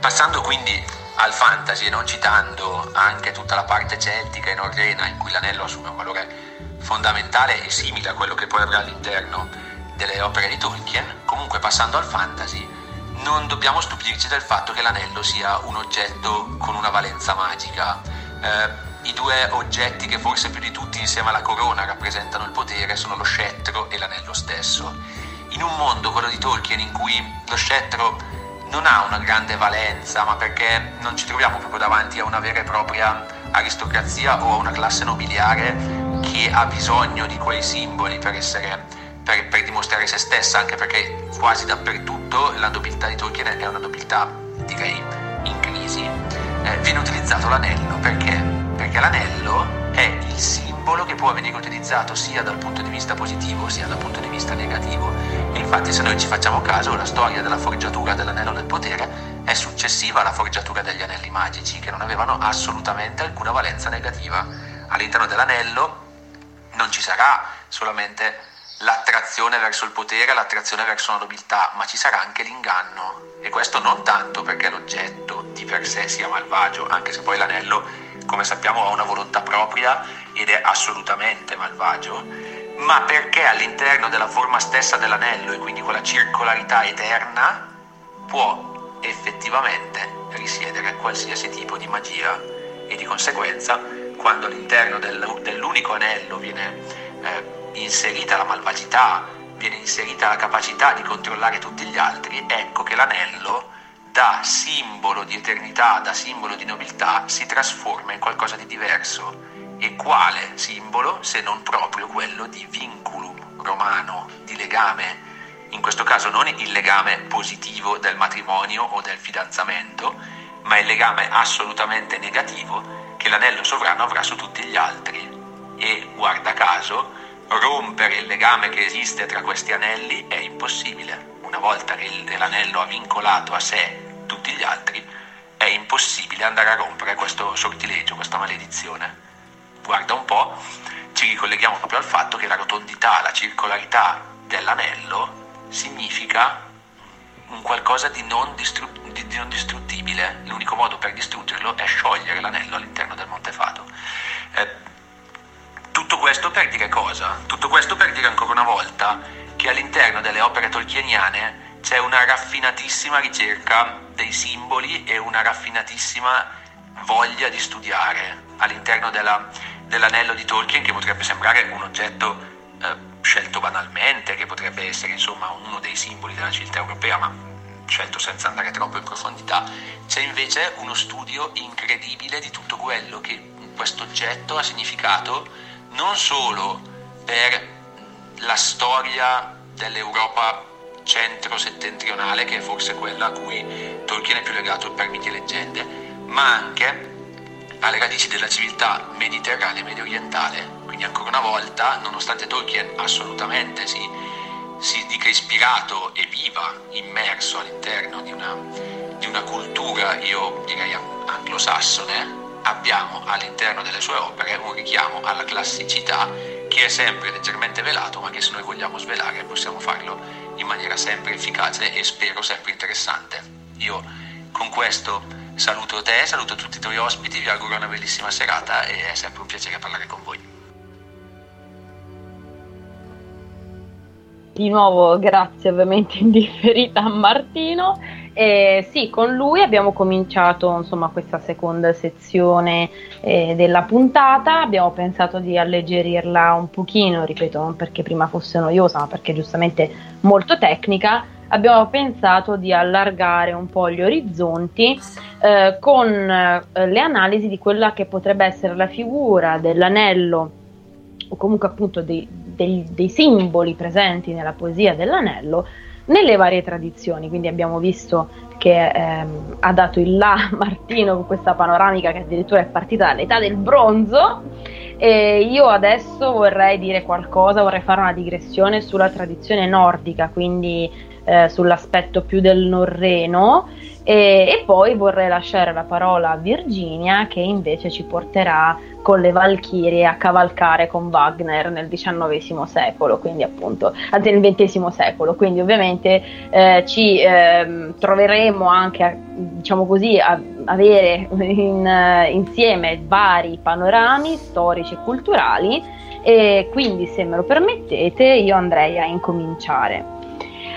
Passando quindi al fantasy e non citando anche tutta la parte celtica e norrena in cui l'anello assume un valore fondamentale e simile a quello che poi avrà all'interno delle opere di Tolkien, comunque passando al fantasy non dobbiamo stupirci del fatto che l'anello sia un oggetto con una valenza magica. Eh, I due oggetti che forse più di tutti insieme alla corona rappresentano il potere sono lo scettro e l'anello stesso. In un mondo, quello di Tolkien, in cui lo scettro non ha una grande valenza, ma perché non ci troviamo proprio davanti a una vera e propria aristocrazia o a una classe nobiliare che ha bisogno di quei simboli per, essere, per, per dimostrare se stessa, anche perché quasi dappertutto la nobiltà di Tolkien è una nobiltà, direi, in crisi. Eh, viene utilizzato l'anello perché? Perché l'anello è il simbolo che può venire utilizzato sia dal punto di vista positivo sia dal punto di vista negativo. Infatti se noi ci facciamo caso la storia della forgiatura dell'anello del potere è successiva alla forgiatura degli anelli magici che non avevano assolutamente alcuna valenza negativa. All'interno dell'anello non ci sarà solamente l'attrazione verso il potere, l'attrazione verso la nobiltà, ma ci sarà anche l'inganno. E questo non tanto perché l'oggetto di per sé sia malvagio, anche se poi l'anello, come sappiamo, ha una volontà propria ed è assolutamente malvagio, ma perché all'interno della forma stessa dell'anello e quindi quella circolarità eterna può effettivamente risiedere qualsiasi tipo di magia e di conseguenza quando all'interno del, dell'unico anello viene eh, inserita la malvagità, viene inserita la capacità di controllare tutti gli altri, ecco che l'anello da simbolo di eternità, da simbolo di nobiltà, si trasforma in qualcosa di diverso. E quale simbolo se non proprio quello di vinculum romano, di legame, in questo caso non il legame positivo del matrimonio o del fidanzamento, ma il legame assolutamente negativo che l'anello sovrano avrà su tutti gli altri. E guarda caso, rompere il legame che esiste tra questi anelli è impossibile. Una volta che l'anello ha vincolato a sé tutti gli altri, è impossibile andare a rompere questo sortilegio, questa maledizione. Guarda un po', ci ricolleghiamo proprio al fatto che la rotondità, la circolarità dell'anello significa un qualcosa di non, distru- di, di non distruttibile. L'unico modo per distruggerlo è sciogliere l'anello all'interno del Montefato. Eh, tutto questo per dire cosa? Tutto questo per dire ancora una volta che all'interno delle opere tolkieniane c'è una raffinatissima ricerca dei simboli e una raffinatissima voglia di studiare all'interno della, dell'anello di Tolkien che potrebbe sembrare un oggetto eh, scelto banalmente, che potrebbe essere insomma uno dei simboli della civiltà europea, ma scelto senza andare troppo in profondità, c'è invece uno studio incredibile di tutto quello che questo oggetto ha significato non solo per la storia dell'Europa centro-settentrionale, che è forse quella a cui Tolkien è più legato per miti e leggende, ma anche alle radici della civiltà mediterranea e medio orientale. Quindi ancora una volta, nonostante Tolkien assolutamente si, si dica ispirato e viva immerso all'interno di una, di una cultura, io direi anglosassone, abbiamo all'interno delle sue opere un richiamo alla classicità che è sempre leggermente velato, ma che se noi vogliamo svelare possiamo farlo in maniera sempre efficace e spero sempre interessante. Io con questo saluto te, saluto tutti i tuoi ospiti, vi auguro una bellissima serata e è sempre un piacere parlare con voi. Di nuovo grazie ovviamente indifferita a Martino e sì, con lui abbiamo cominciato insomma, questa seconda sezione eh, della puntata, abbiamo pensato di alleggerirla un pochino, ripeto, non perché prima fosse noiosa, ma perché giustamente molto tecnica. Abbiamo pensato di allargare un po' gli orizzonti eh, con eh, le analisi di quella che potrebbe essere la figura dell'anello o comunque appunto dei, dei, dei simboli presenti nella poesia dell'anello nelle varie tradizioni, quindi abbiamo visto che ehm, ha dato il là Martino con questa panoramica che addirittura è partita dall'età del bronzo. E io adesso vorrei dire qualcosa, vorrei fare una digressione sulla tradizione nordica, quindi eh, sull'aspetto più del norreno e, e, poi vorrei lasciare la parola a Virginia che invece ci porterà con le Valchirie a cavalcare con Wagner nel XIX secolo, quindi appunto, anzi nel XX secolo, quindi ovviamente eh, ci eh, troveremo anche, a, diciamo così, a avere in, uh, insieme vari panorami storici e culturali e quindi se me lo permettete io andrei a incominciare.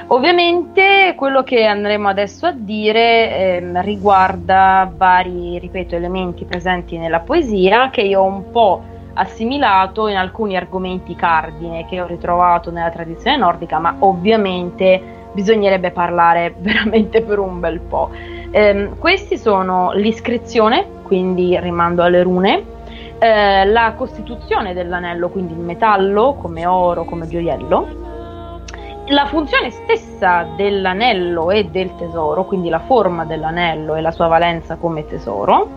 Ovviamente quello che andremo adesso a dire eh, riguarda vari, ripeto, elementi presenti nella poesia che io ho un po' assimilato in alcuni argomenti cardine che ho ritrovato nella tradizione nordica, ma ovviamente bisognerebbe parlare veramente per un bel po'. Eh, questi sono l'iscrizione, quindi rimando alle rune, eh, la costituzione dell'anello, quindi il metallo come oro, come gioiello, la funzione stessa dell'anello e del tesoro, quindi la forma dell'anello e la sua valenza come tesoro,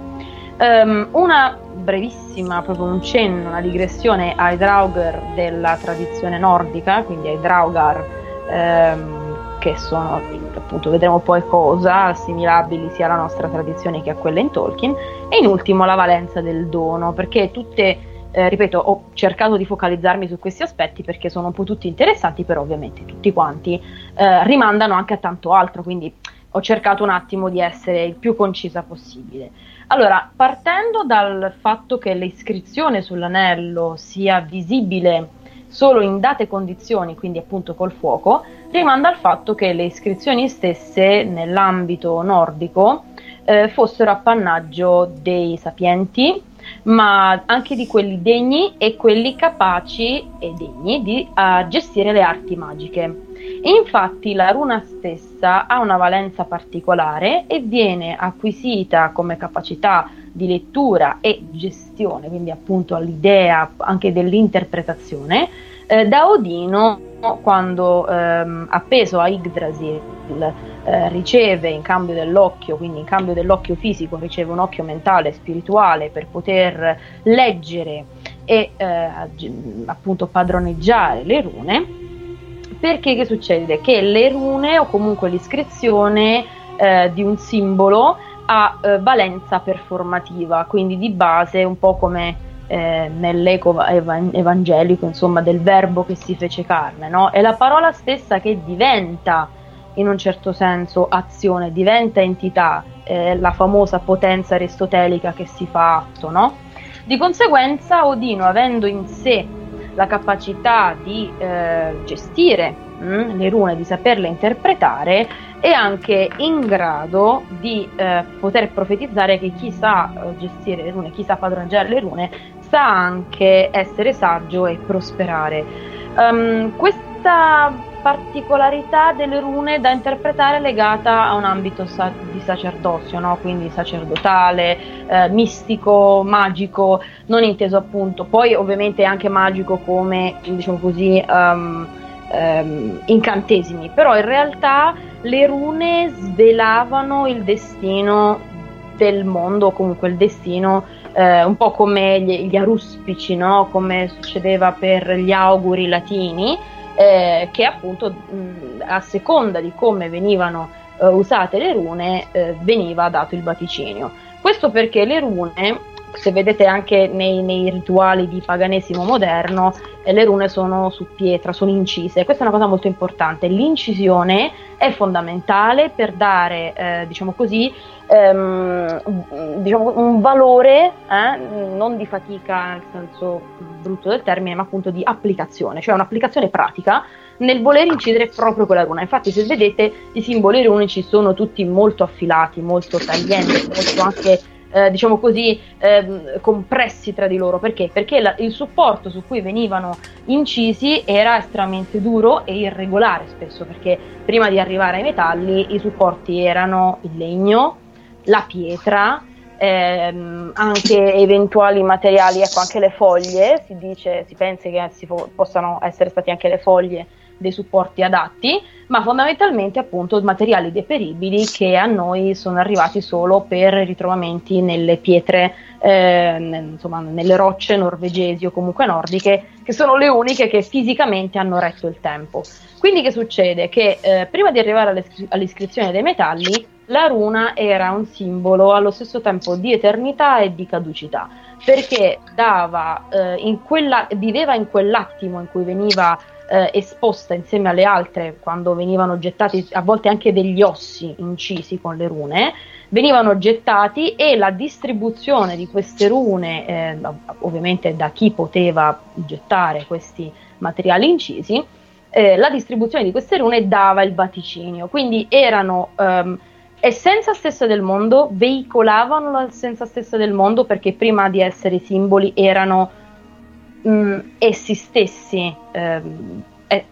um, una brevissima, proprio un cenno, una digressione ai Draugr della tradizione nordica, quindi ai Draugar, um, che sono appunto, vedremo poi cosa, assimilabili sia alla nostra tradizione che a quella in Tolkien, e in ultimo la valenza del dono, perché tutte eh, ripeto, ho cercato di focalizzarmi su questi aspetti perché sono un po' tutti interessanti, però ovviamente tutti quanti eh, rimandano anche a tanto altro, quindi ho cercato un attimo di essere il più concisa possibile. Allora, partendo dal fatto che l'iscrizione sull'anello sia visibile solo in date condizioni, quindi appunto col fuoco, rimanda al fatto che le iscrizioni stesse nell'ambito nordico eh, fossero appannaggio dei sapienti, ma anche di quelli degni e quelli capaci e degni di uh, gestire le arti magiche. Infatti la runa stessa ha una valenza particolare e viene acquisita come capacità di lettura e gestione, quindi appunto all'idea anche dell'interpretazione, eh, da Odino quando ehm, appeso a Yggdrasil eh, riceve in cambio dell'occhio, quindi in cambio dell'occhio fisico, riceve un occhio mentale, spirituale per poter leggere e eh, appunto padroneggiare le rune. Perché che succede? Che le rune o comunque l'iscrizione eh, di un simbolo ha eh, valenza performativa, quindi di base un po' come eh, nell'eco evangelico, insomma, del verbo che si fece carne, no? È la parola stessa che diventa in un certo senso azione, diventa entità, eh, la famosa potenza aristotelica che si fa atto, no? Di conseguenza Odino, avendo in sé la capacità di eh, gestire mh, mm, le rune, di saperle interpretare, è anche in grado di eh, poter profetizzare che chi sa eh, gestire le rune, chi sa padroneggiare le rune, sa anche essere saggio e prosperare. Um, questa particolarità delle rune da interpretare è legata a un ambito sa- di sacerdozio, no? quindi sacerdotale, eh, mistico, magico, non inteso appunto, poi ovviamente anche magico come diciamo così um, um, incantesimi, però in realtà le rune svelavano il destino del mondo, o comunque il destino eh, un po' come gli, gli aruspici, no? come succedeva per gli auguri latini, eh, che appunto mh, a seconda di come venivano eh, usate le rune eh, veniva dato il vaticinio. Questo perché le rune se vedete anche nei, nei, rituali di paganesimo moderno, eh, le rune sono su pietra, sono incise. Questa è una cosa molto importante. L'incisione è fondamentale per dare, eh, diciamo così, ehm, diciamo un valore eh, non di fatica nel senso brutto del termine, ma appunto di applicazione, cioè un'applicazione pratica nel voler incidere proprio quella runa. Infatti, se vedete, i simboli runici sono tutti molto affilati, molto taglienti, molto anche eh, diciamo così, eh, compressi tra di loro. Perché? Perché la, il supporto su cui venivano incisi era estremamente duro e irregolare spesso, perché prima di arrivare ai metalli i supporti erano il legno, la pietra, ehm, anche eventuali materiali, ecco anche le foglie, si dice, si pensa che si po- possano essere stati anche le foglie dei supporti adatti, ma fondamentalmente appunto materiali deperibili che a noi sono arrivati solo per ritrovamenti nelle pietre, eh, insomma nelle rocce norvegesi o comunque nordiche, che sono le uniche che fisicamente hanno retto il tempo. Quindi che succede? Che eh, prima di arrivare all'iscrizione dei metalli, la runa era un simbolo allo stesso tempo di eternità e di caducità, perché dava, eh, in quella, viveva in quell'attimo in cui veniva eh, esposta insieme alle altre quando venivano gettati a volte anche degli ossi incisi con le rune venivano gettati e la distribuzione di queste rune eh, ovviamente da chi poteva gettare questi materiali incisi eh, la distribuzione di queste rune dava il vaticinio. Quindi erano ehm, essenza stessa del mondo veicolavano l'essenza stessa del mondo perché prima di essere simboli erano mh, mm, essi stessi ehm,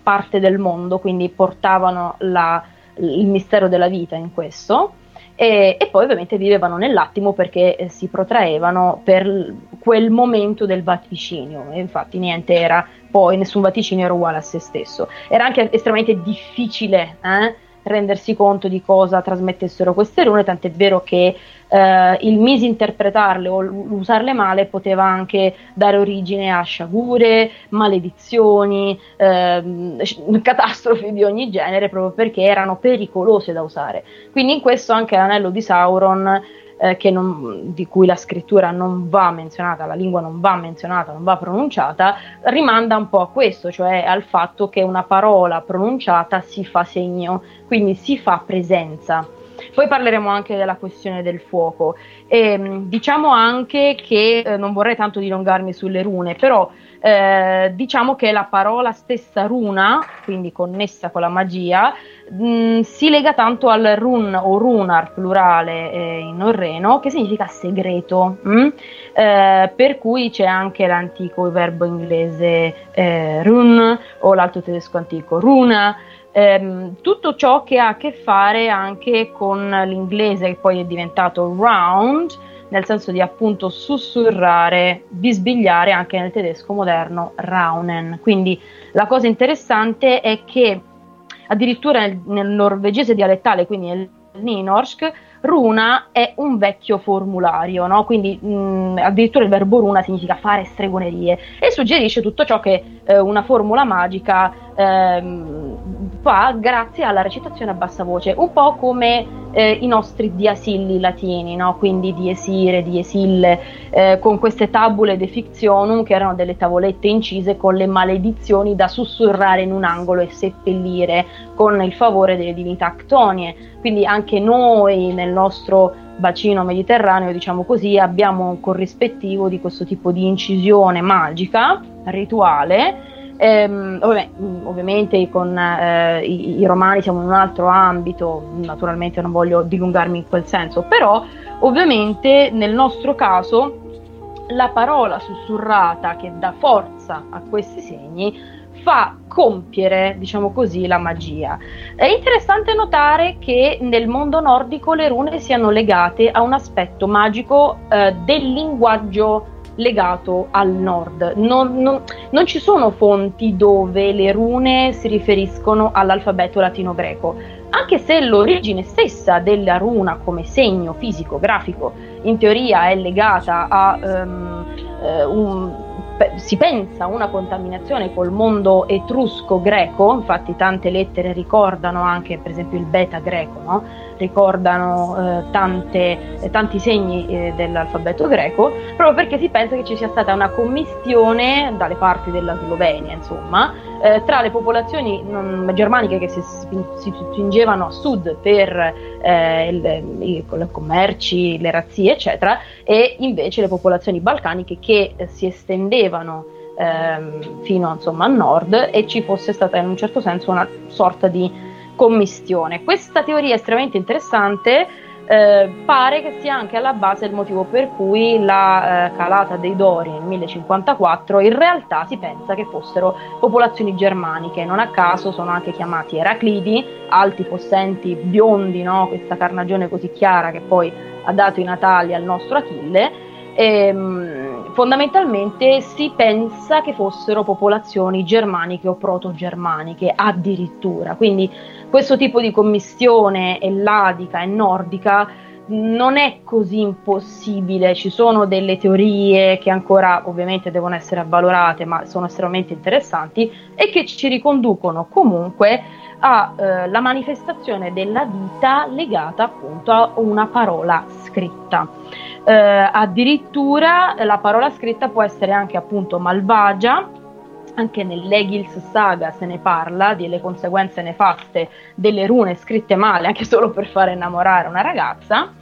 parte del mondo, quindi portavano la, il mistero della vita in questo. E, e, poi ovviamente vivevano nell'attimo perché eh, si protraevano per quel momento del vaticinio e infatti niente era poi nessun vaticinio era uguale a se stesso era anche estremamente difficile eh, rendersi conto di cosa trasmettessero queste rune, tant'è vero che eh, il misinterpretarle o usarle male poteva anche dare origine a sciagure, maledizioni, eh, catastrofi di ogni genere, proprio perché erano pericolose da usare. Quindi in questo anche l'anello di Sauron eh, non, di cui la scrittura non va menzionata, la lingua non va menzionata, non va pronunciata, rimanda un po' a questo, cioè al fatto che una parola pronunciata si fa segno, quindi si fa presenza. Poi parleremo anche della questione del fuoco. E, ehm, diciamo anche che eh, non vorrei tanto dilungarmi sulle rune, però eh, diciamo che la parola stessa runa, quindi connessa con la magia, mh, mm, si lega tanto al run o runar plurale eh, in norreno, che significa segreto. Mm? Eh, per cui c'è anche l'antico verbo inglese eh, run o l'alto tedesco antico runa ehm, tutto ciò che ha a che fare anche con l'inglese che poi è diventato round, nel senso di appunto sussurrare, bisbigliare anche nel tedesco moderno raunen. Quindi la cosa interessante è che addirittura nel, nel norvegese dialettale, quindi nel Ninorsk, runa è un vecchio formulario, no? quindi mh, addirittura il verbo runa significa fare stregonerie e suggerisce tutto ciò che eh, una formula magica ehm, fa grazie alla recitazione a bassa voce, un po' come eh, i nostri diasilli latini, no? quindi diesire, diesille, eh, con queste tabule de fictionum che erano delle tavolette incise con le maledizioni da sussurrare in un angolo e seppellire con il favore delle divinità actonie. Quindi anche noi nel nostro bacino mediterraneo, diciamo così, abbiamo un corrispettivo di questo tipo di incisione magica, rituale, Ehm, ovvi- ovviamente con eh, i-, i, romani siamo in un altro ambito, naturalmente non voglio dilungarmi in quel senso, però ovviamente nel nostro caso la parola sussurrata che dà forza a questi segni fa compiere, diciamo così, la magia. È interessante notare che nel mondo nordico le rune siano legate a un aspetto magico eh, del linguaggio legato al nord. Non, non, non, ci sono fonti dove le rune si riferiscono all'alfabeto latino-greco, anche se l'origine stessa della runa come segno fisico, grafico, in teoria è legata a um, un si pensa a una contaminazione col mondo etrusco-greco, infatti tante lettere ricordano anche per esempio il beta greco, no? Ricordano eh, tante, eh, tanti segni eh, dell'alfabeto greco, proprio perché si pensa che ci sia stata una commistione dalle parti della Slovenia, insomma, eh, tra le popolazioni non, germaniche che si, spingevano a sud per eh, il, i, i commerci, le razzie, eccetera, e invece le popolazioni balcaniche che si estendevano ehm, fino insomma, a nord e ci fosse stata in un certo senso una sorta di commistione. Questa teoria è estremamente interessante, eh, pare che sia anche alla base il motivo per cui la eh, calata dei Dori nel 1054 in realtà si pensa che fossero popolazioni germaniche, non a caso sono anche chiamati Eraclidi, alti, possenti, biondi, no? questa carnagione così chiara che poi ha dato i natali al nostro Achille. E, ehm, fondamentalmente si pensa che fossero popolazioni germaniche o proto-germaniche addirittura, quindi questo tipo di commistione elladica e nordica non è così impossibile, ci sono delle teorie che ancora ovviamente devono essere avvalorate, ma sono estremamente interessanti e che ci riconducono comunque alla eh, manifestazione della vita legata appunto a una parola scritta. Eh, addirittura la parola scritta può essere anche appunto malvagia, anche nell'Egils Saga se ne parla delle conseguenze nefaste delle rune scritte male, anche solo per far innamorare una ragazza.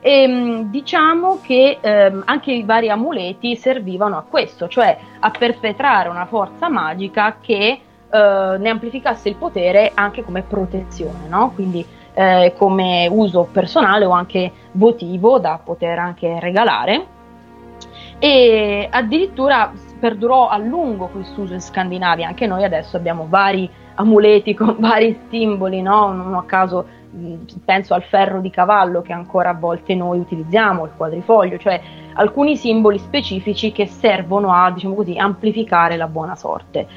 E, ehm, diciamo che ehm, anche i vari amuleti servivano a questo, cioè a perpetrare una forza magica che eh, ne amplificasse il potere anche come protezione, no? quindi eh, come uso personale o anche votivo da poter anche regalare. E addirittura perdurò a lungo questo uso in Scandinavia, anche noi adesso abbiamo vari amuleti con vari simboli, no? non a caso penso al ferro di cavallo che ancora a volte noi utilizziamo, il quadrifoglio, cioè alcuni simboli specifici che servono a diciamo così, amplificare la buona sorte.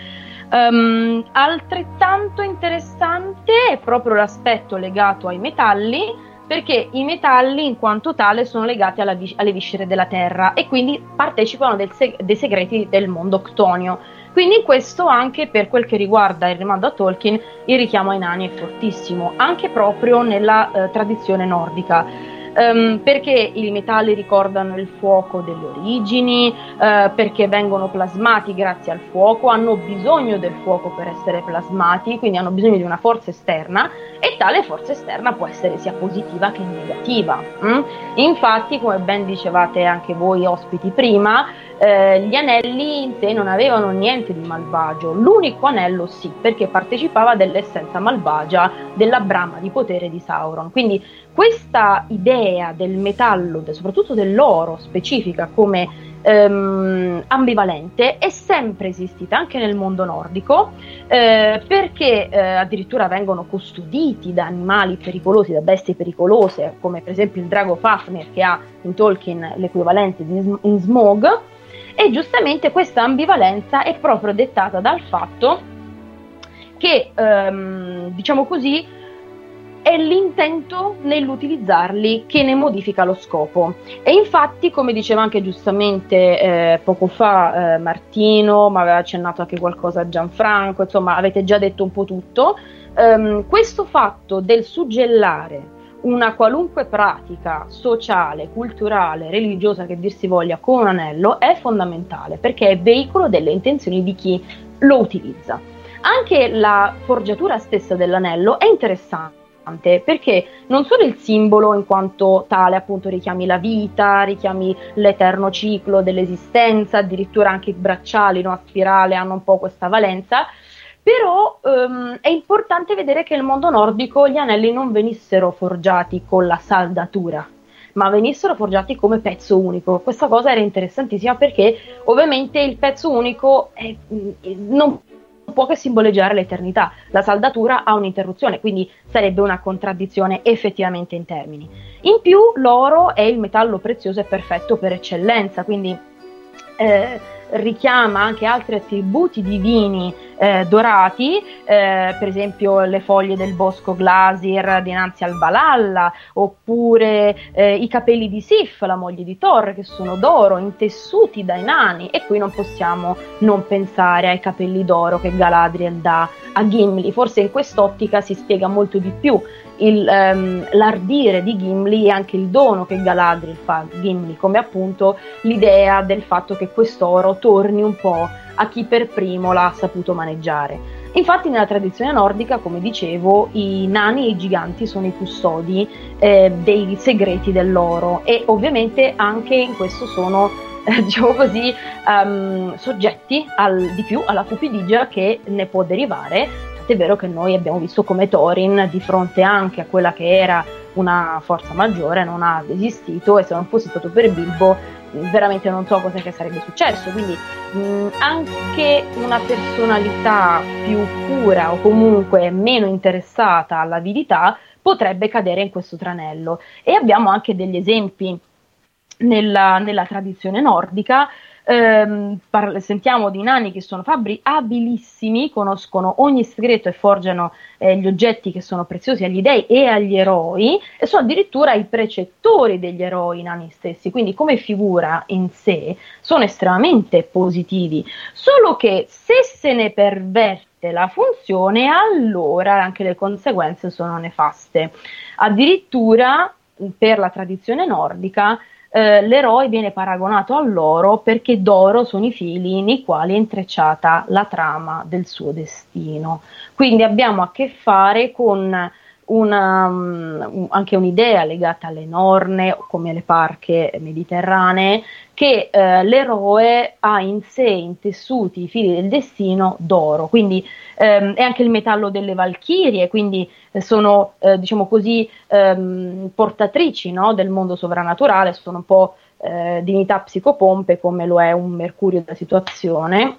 Um, altrettanto interessante è proprio l'aspetto legato ai metalli perché i metalli in quanto tale sono legati vis- alle viscere della Terra e quindi partecipano seg- dei segreti del mondo ctonio. Quindi in questo anche per quel che riguarda il rimando a Tolkien il richiamo ai nani è fortissimo, anche proprio nella eh, tradizione nordica. Um, perché i metalli ricordano il fuoco delle origini, uh, perché vengono plasmati grazie al fuoco, hanno bisogno del fuoco per essere plasmati, quindi hanno bisogno di una forza esterna e tale forza esterna può essere sia positiva che negativa. Mm? Infatti, come ben dicevate anche voi ospiti prima, eh, gli anelli in sé non avevano niente di malvagio, l'unico anello sì, perché partecipava dell'essenza malvagia della brama di potere di Sauron. Quindi questa idea del metallo, soprattutto dell'oro specifica come ehm, ambivalente è sempre esistita anche nel mondo nordico eh, perché eh, addirittura vengono custoditi da animali pericolosi, da bestie pericolose come per esempio il drago Fafnir che ha in Tolkien l'equivalente di in Smog e giustamente questa ambivalenza è proprio dettata dal fatto che ehm, diciamo così è l'intento nell'utilizzarli che ne modifica lo scopo. E infatti, come diceva anche giustamente eh, poco fa eh, Martino, ma aveva accennato anche qualcosa a Gianfranco, insomma avete già detto un po' tutto, ehm, questo fatto del suggellare una qualunque pratica sociale, culturale, religiosa che dir si voglia con un anello è fondamentale perché è veicolo delle intenzioni di chi lo utilizza. Anche la forgiatura stessa dell'anello è interessante perché non solo il simbolo in quanto tale appunto richiami la vita, richiami l'eterno ciclo dell'esistenza, addirittura anche i bracciali no, a spirale hanno un po' questa valenza, però um, è importante vedere che nel mondo nordico gli anelli non venissero forgiati con la saldatura, ma venissero forgiati come pezzo unico. Questa cosa era interessantissima perché ovviamente il pezzo unico è, non può che simboleggiare l'eternità. La saldatura ha un'interruzione, quindi sarebbe una contraddizione effettivamente in termini. In più, l'oro è il metallo prezioso e perfetto per eccellenza, quindi eh, richiama anche altri attributi divini eh, dorati, eh, per esempio le foglie del bosco Glasir dinanzi al Valhalla, oppure eh, i capelli di Sif, la moglie di Thor, che sono d'oro, intessuti dai nani, e qui non possiamo non pensare ai capelli d'oro che Galadriel dà a Gimli. Forse in quest'ottica si spiega molto di più il, um, l'ardire di Gimli e anche il dono che Galadriel fa a Gimli, come appunto l'idea del fatto che quest'oro torni un po' a chi per primo l'ha saputo maneggiare. Infatti nella tradizione nordica, come dicevo, i nani e i giganti sono i custodi eh, dei segreti dell'oro e ovviamente anche in questo sono, eh, diciamo così, um, soggetti al, di più alla cupidigia che ne può derivare Tant'è vero che noi abbiamo visto come Thorin, di fronte anche a quella che era una forza maggiore, non ha desistito e se non fosse stato per Bilbo veramente non so cosa che sarebbe successo. Quindi mh, anche una personalità più pura o comunque meno interessata all'avidità potrebbe cadere in questo tranello. E abbiamo anche degli esempi nella, nella tradizione nordica ehm, par- sentiamo di nani che sono fabbri abilissimi, conoscono ogni segreto e forgiano eh, gli oggetti che sono preziosi agli dei e agli eroi e sono addirittura i precettori degli eroi nani stessi, quindi come figura in sé sono estremamente positivi, solo che se se ne perverte la funzione allora anche le conseguenze sono nefaste. Addirittura per la tradizione nordica eh, l'eroe viene paragonato all'oro perché d'oro sono i fili nei quali è intrecciata la trama del suo destino. Quindi abbiamo a che fare con una, um, anche un'idea legata alle norne come alle parche mediterranee che eh, l'eroe ha in sé intessuti i fili del destino d'oro, quindi ehm, è anche il metallo delle valchirie, quindi eh, sono eh, diciamo così ehm, portatrici no, del mondo sovrannaturale, sono un po' eh, divinità psicopompe come lo è un Mercurio della situazione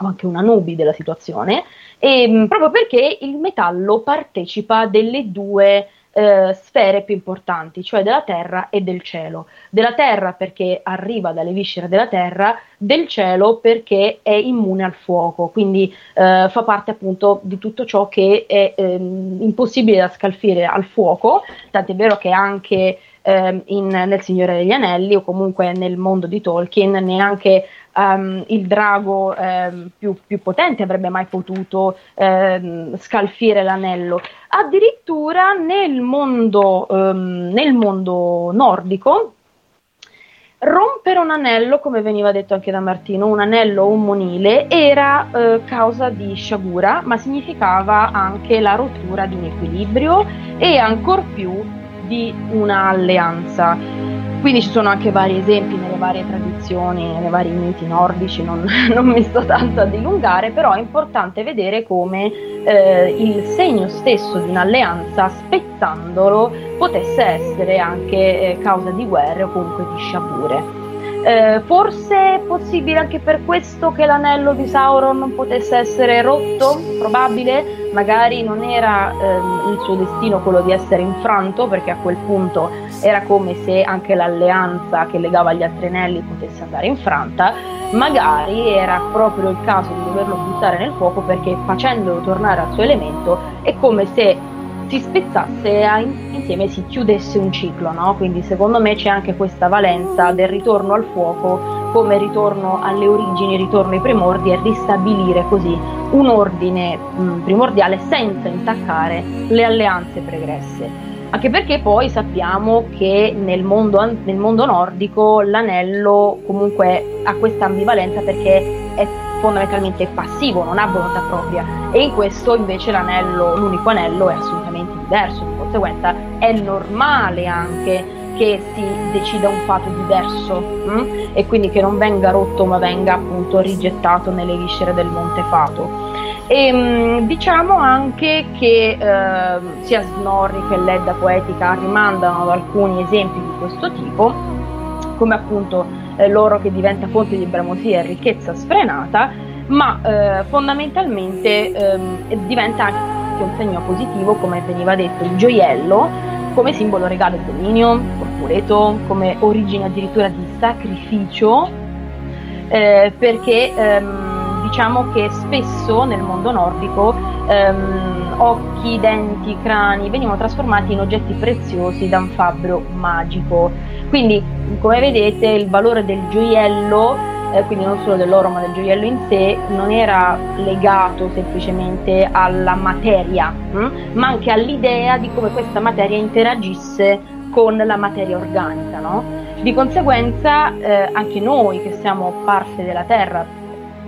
o anche una nubi della situazione, e, ehm, proprio perché il metallo partecipa delle due eh, sfere più importanti, cioè della terra e del cielo. Della terra perché arriva dalle viscere della terra, del cielo perché è immune al fuoco, quindi eh, fa parte appunto di tutto ciò che è ehm, impossibile da scalfire al fuoco, tant'è vero che anche ehm, in, nel Signore degli Anelli o comunque nel mondo di Tolkien, neanche um, il drago um, più, più, potente avrebbe mai potuto um, scalfire l'anello. Addirittura nel mondo, nel mondo nordico, rompere un anello, come veniva detto anche da Martino, un anello o un monile, era eh, causa di sciagura, ma significava anche la rottura di un equilibrio e ancor più di un'alleanza. Quindi ci sono anche vari esempi nelle varie tradizioni, nei vari miti nordici, non, non mi sto tanto a dilungare, però è importante vedere come eh, il segno stesso di un'alleanza, spezzandolo, potesse essere anche eh, causa di guerre o comunque di sciagure. Eh, forse è possibile anche per questo che l'anello di Sauron potesse essere rotto? Probabile? Magari non era ehm, il suo destino quello di essere infranto, perché a quel punto era come se anche l'alleanza che legava gli altri anelli potesse andare infranta. Magari era proprio il caso di doverlo buttare nel fuoco perché facendolo tornare al suo elemento è come se si spezzasse e insieme si chiudesse un ciclo, no? Quindi secondo me c'è anche questa valenza del ritorno al fuoco come ritorno alle origini, ritorno ai primordi e ristabilire così un ordine mh, primordiale senza intaccare le alleanze pregresse. Anche perché poi sappiamo che nel mondo, nel mondo nordico l'anello comunque ha questa ambivalenza perché è fondamentalmente passivo, non ha volontà propria e in questo invece l'anello, l'unico anello è assolutamente diverso, di conseguenza è normale anche che si decida un fatto diverso hm? e quindi che non venga rotto ma venga appunto rigettato nelle viscere del Monte Fato. E, ehm, diciamo anche che eh, sia Snorri che l'Edda Poetica rimandano ad alcuni esempi di questo tipo, come appunto eh, l'oro che diventa fonte di bramosia e ricchezza sfrenata, ma eh, fondamentalmente ehm, diventa anche un segno positivo, come veniva detto, il gioiello, come simbolo regalo e dominio, corporeto, come origine addirittura di sacrificio, eh, perché ehm, diciamo che spesso nel mondo nordico ehm, occhi, denti, crani venivano trasformati in oggetti preziosi da un fabbro magico. Quindi, come vedete, il valore del gioiello, eh, quindi non solo dell'oro ma del gioiello in sé, non era legato semplicemente alla materia, hm? ma anche all'idea di come questa materia interagisse con la materia organica. No? Di conseguenza, eh, anche noi che siamo parte della Terra,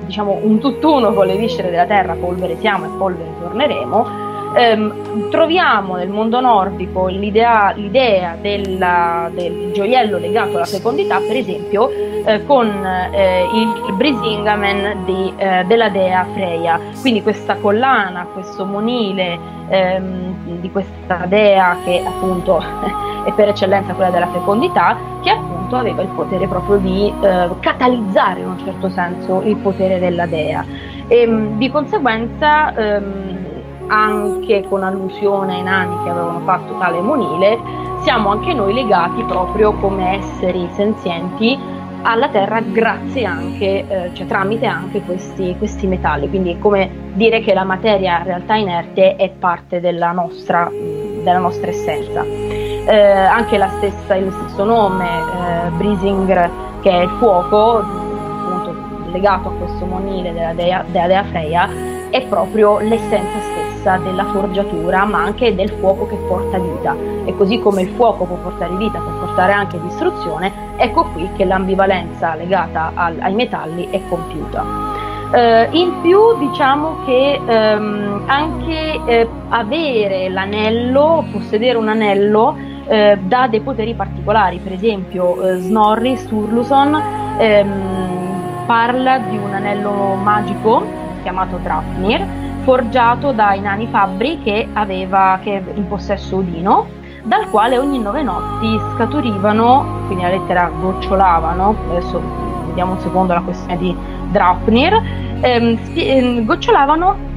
diciamo un tutt'uno con le viscere della Terra, polvere siamo e polvere torneremo, ehm, troviamo nel mondo nordico l'idea, l'idea della, del gioiello legato alla fecondità, per esempio, eh, con eh, il Brisingamen di, eh, della dea Freya. Quindi questa collana, questo monile ehm, di questa dea che appunto è per eccellenza quella della fecondità, che appunto aveva il potere proprio di eh, catalizzare in un certo senso il potere della dea. E, ehm, di conseguenza ehm, anche con allusione ai nani che avevano fatto tale monile, siamo anche noi legati proprio come esseri senzienti alla Terra grazie anche, eh, cioè tramite anche questi, questi, metalli, quindi è come dire che la materia in realtà inerte è parte della nostra, della nostra essenza. Eh, anche stessa, il stesso nome, eh, Brising, che è il fuoco, appunto legato a questo monile della dea, della dea Freya, è proprio l'essenza stessa stessa della forgiatura, ma anche del fuoco che porta vita. E così come il fuoco può portare vita, può portare anche distruzione, ecco qui che l'ambivalenza legata al, ai metalli è compiuta. Uh, in più diciamo che um, anche eh, avere l'anello, possedere un anello, eh, dà dei poteri particolari, per esempio eh, Snorri Sturluson ehm, parla di un anello magico chiamato Drafnir forgiato dai nani fabbri che aveva che in possesso Odino, dal quale ogni nove notti scaturivano, quindi la lettera gocciolavano, adesso vediamo un secondo la questione di Draupnir, ehm, ehm, gocciolavano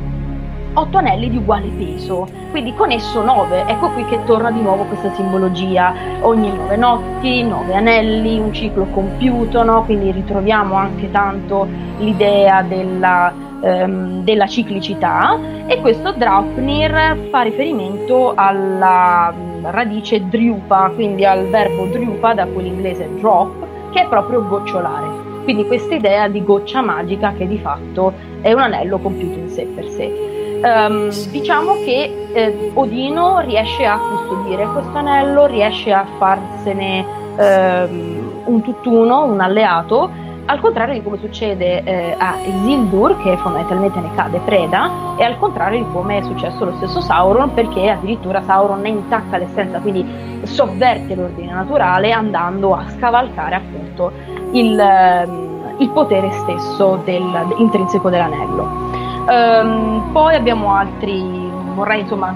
otto anelli di uguale peso, quindi con esso nove. Ecco qui che torna di nuovo questa simbologia, ogni nove notti, nove anelli, un ciclo compiuto, no? quindi ritroviamo anche tanto l'idea della ehm, della ciclicità e questo Draupnir fa riferimento alla radice driupa, quindi al verbo driupa da quell'inglese drop, che è proprio gocciolare. Quindi questa idea di goccia magica che di fatto è un anello compiuto in sé per sé. Um, diciamo che eh, Odino riesce a custodire questo anello, riesce a farsene um, un tutt'uno, un alleato, al contrario di come succede eh, a Isildur, che fondamentalmente ne cade preda, e al contrario di come è successo lo stesso Sauron, perché addirittura Sauron ne intacca l'essenza, quindi sovverte l'ordine naturale andando a scavalcare appunto il, ehm, il potere stesso del, intrinseco dell'anello. Um, poi abbiamo altri, vorrei insomma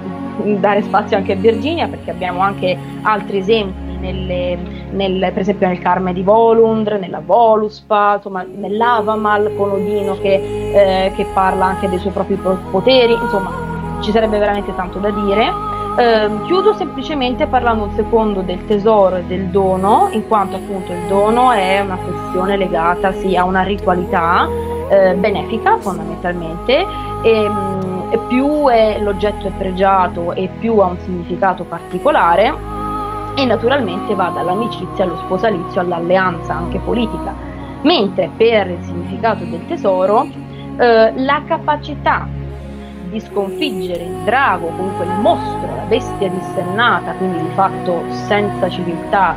dare spazio anche a Virginia perché abbiamo anche altri esempi nelle, nelle, per esempio nel Carme di Volundr, nella Voluspa, insomma nell'Avamal con Odino che, eh, che parla anche dei suoi propri poteri, insomma ci sarebbe veramente tanto da dire. Eh, chiudo semplicemente parlando un secondo del tesoro e del dono, in quanto appunto il dono è una questione legata sì a una ritualità eh, benefica fondamentalmente e, mh, e più è, l'oggetto è pregiato e più ha un significato particolare e naturalmente va dall'amicizia allo sposalizio all'alleanza anche politica mentre per il significato del tesoro eh, la capacità di sconfiggere il drago, comunque il mostro, la bestia dissennata, quindi di fatto senza civiltà,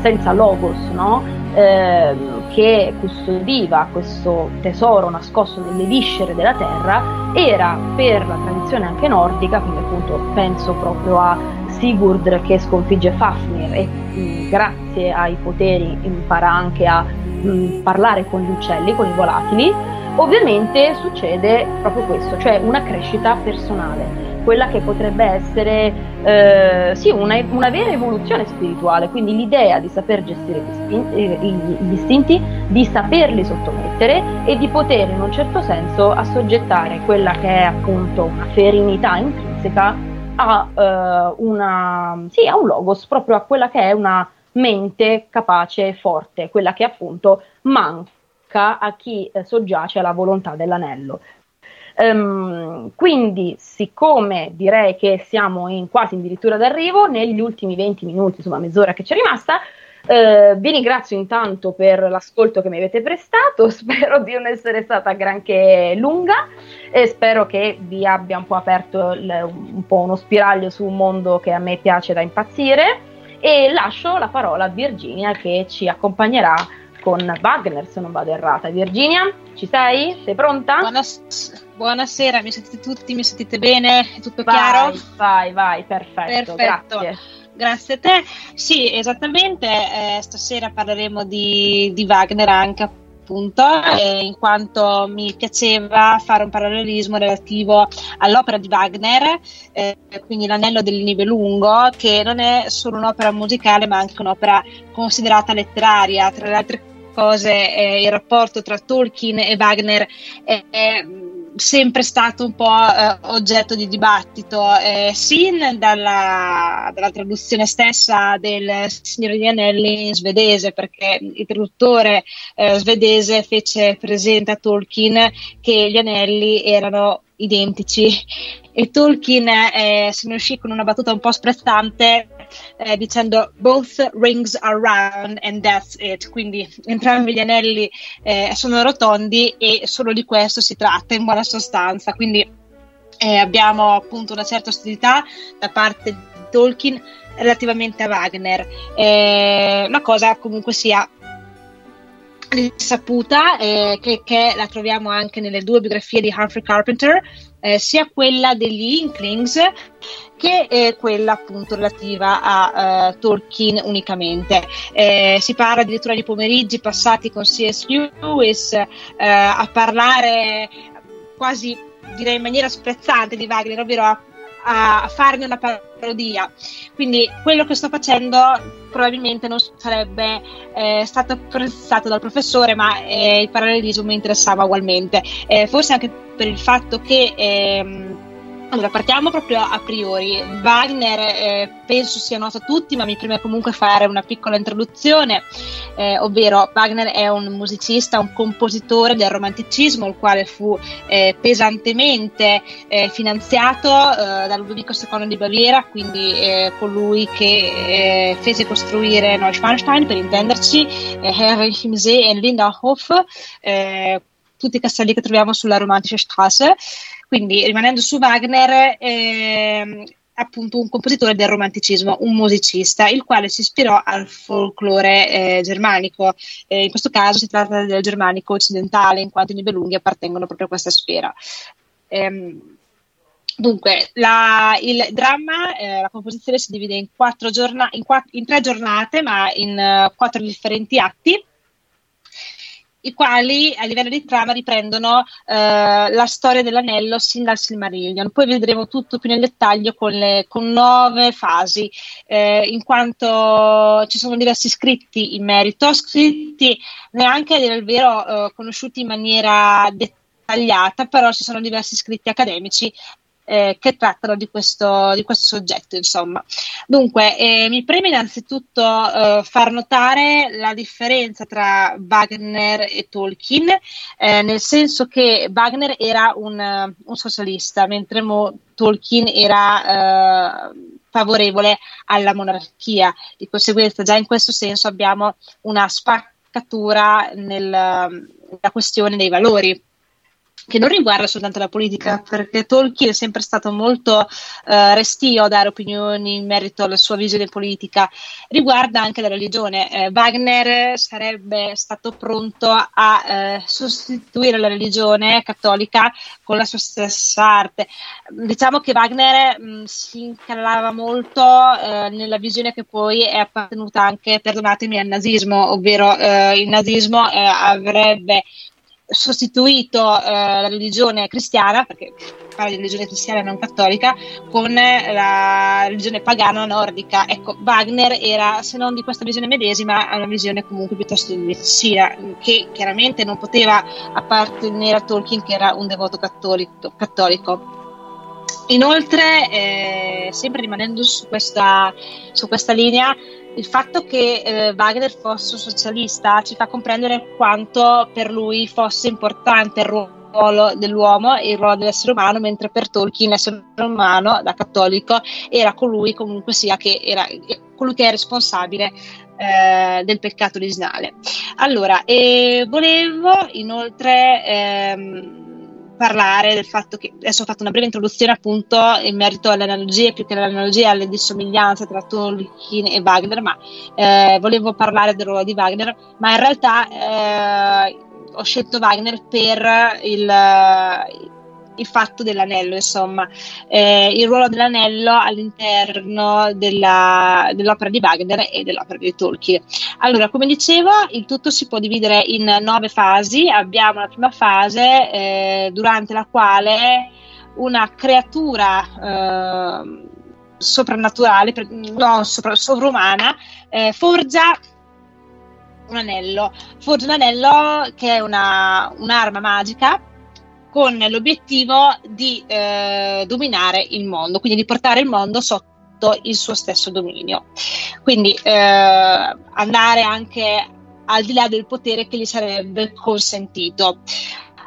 senza logos, no? eh, che custodiva questo tesoro nascosto nelle viscere della terra, era per la tradizione anche nordica, quindi appunto penso proprio a Sigurd che sconfigge Fafnir e mh, grazie ai poteri impara anche a mh, parlare con gli uccelli, con i volatili, Ovviamente succede proprio questo, cioè una crescita personale, quella che potrebbe essere eh, sì, una, una, vera evoluzione spirituale, quindi l'idea di saper gestire eh, gli istinti, di saperli sottomettere e di poter in un certo senso assoggettare quella che è appunto una ferinità intrinseca a, eh, una, sì, a un logos, proprio a quella che è una mente capace e forte, quella che appunto manca a chi eh, soggiace alla volontà dell'anello. Um, quindi, siccome direi che siamo in, quasi addirittura d'arrivo, negli ultimi 20 minuti, insomma mezz'ora che ci è rimasta, Uh, vi ringrazio intanto per l'ascolto che mi avete prestato, spero di non essere stata granché lunga e spero che vi abbia un po' aperto il, un po' uno spiraglio su un mondo che a me piace da impazzire e lascio la parola a Virginia che ci accompagnerà con Wagner, se non vado errata. Virginia, ci sei? Sei pronta? Buonas- buonasera, mi sentite tutti? Mi sentite bene? È tutto vai, chiaro? Vai, vai, perfetto, perfetto. grazie. Grazie a te. Sì, esattamente, eh, stasera parleremo di, di Wagner anche appunto, eh, in quanto mi piaceva fare un parallelismo relativo all'opera di Wagner, eh, quindi L'Anello del Nibelungo, che non è solo un'opera musicale ma anche un'opera considerata letteraria. Tra le altre cose eh, il rapporto tra Tolkien e Wagner è, è sempre stato un po' eh, oggetto di dibattito, eh, sin dalla, dalla, traduzione stessa del Signore di Anelli in svedese, perché il traduttore eh, svedese fece presente a Tolkien che gli anelli erano identici. E Tolkien eh, se ne uscì con una battuta un po' sprezzante eh, dicendo both rings are round and that's it, quindi entrambi gli anelli eh, sono rotondi e solo di questo si tratta in buona sostanza, quindi eh, abbiamo appunto una certa ostilità da parte di Tolkien relativamente a Wagner. Eh, la cosa comunque sia risaputa eh, che, che, la troviamo anche nelle due biografie di Humphrey Carpenter, eh, sia quella degli Inklings che eh, quella appunto relativa a uh, Tolkien unicamente. Eh, si parla addirittura di pomeriggi passati con C.S. Lewis eh, a parlare quasi direi in maniera sprezzante di Wagner, ovvero a a farne una parodia. Quindi quello che sto facendo probabilmente non sarebbe eh, stato apprezzato dal professore, ma eh, il parallelismo mi interessava ugualmente. Eh, forse anche per il fatto che ehm, Allora, partiamo proprio a priori. Wagner eh, penso sia noto a tutti, ma mi preme comunque fare una piccola introduzione, eh, ovvero Wagner è un musicista, un compositore del romanticismo, il quale fu eh, pesantemente eh, finanziato eh, da Ludovico II di Baviera, quindi eh, colui che fece costruire Neuschwanstein, per intenderci, Herrenchiemsee e Linderhof, tutti i castelli che troviamo sulla Romantische Straße quindi rimanendo su Wagner, eh, appunto un compositore del romanticismo, un musicista, il quale si ispirò al folklore eh, germanico. Eh, in questo caso si tratta del germanico occidentale, in quanto i Nibelunghi appartengono proprio a questa sfera. Ehm, dunque, la, il dramma, eh, la composizione si divide in, giorna- in, quattro, in tre giornate, ma in uh, quattro differenti atti i quali a livello di trama riprendono eh, la storia dell'anello sin dal Silmarillion. Poi vedremo tutto più nel dettaglio con, le, con nove fasi, eh, in quanto ci sono diversi scritti in merito, scritti neanche il vero eh, conosciuti in maniera dettagliata, però ci sono diversi scritti accademici eh, che trattano di questo, di questo, soggetto. Insomma. Dunque, eh, mi preme innanzitutto eh, far notare la differenza tra Wagner e Tolkien, eh, nel senso che Wagner era un, un socialista, mentre Mo, Tolkien era eh, favorevole alla monarchia. Di conseguenza, già in questo senso abbiamo una spaccatura nel, nella questione dei valori che non riguarda soltanto la politica, perché Tolkien è sempre stato molto eh, restio a dare opinioni in merito alla sua visione politica, riguarda anche la religione. Eh, Wagner sarebbe stato pronto a eh, sostituire la religione cattolica con la sua stessa arte. Diciamo che Wagner mh, mm, si incallava molto eh, nella visione che poi è appartenuta anche, perdonatemi, al nazismo, ovvero eh, il nazismo eh, avrebbe sostituito eh, la religione cristiana, perché parla di religione cristiana non cattolica, con la religione pagana nordica. Ecco, Wagner era, se non di questa visione medesima, una visione comunque piuttosto messina, che chiaramente non poteva appartenere a Tolkien, che era un devoto cattolico. cattolico. Inoltre, eh, sempre rimanendo su questa, su questa linea, il fatto che eh, Wagner fosse socialista ci fa comprendere quanto per lui fosse importante il ruolo dell'uomo e il ruolo dell'essere umano, mentre per Tolkien l'essere umano, da cattolico, era colui comunque sia che era colui che è responsabile eh, del peccato originale. Allora, eh, volevo inoltre ehm, parlare del fatto che adesso ho fatto una breve introduzione appunto in merito alle analogie, più che alle analogie alle dissomiglianze tra Tolkien e Wagner, ma eh, volevo parlare del ruolo di Wagner, ma in realtà eh, ho scelto Wagner per il, il fatto dell'anello, insomma, eh, il ruolo dell'anello all'interno della, dell'opera di Wagner e dell'opera di Tolkien. Allora, come dicevo, il tutto si può dividere in nove fasi. Abbiamo la prima fase eh, durante la quale una creatura eh, soprannaturale, no, sopra, sovrumana, eh, forgia un anello, forgia un anello che è una, un'arma magica con l'obiettivo di eh, dominare il mondo, quindi di portare il mondo sotto il suo stesso dominio. Quindi eh, andare anche al di là del potere che gli sarebbe consentito.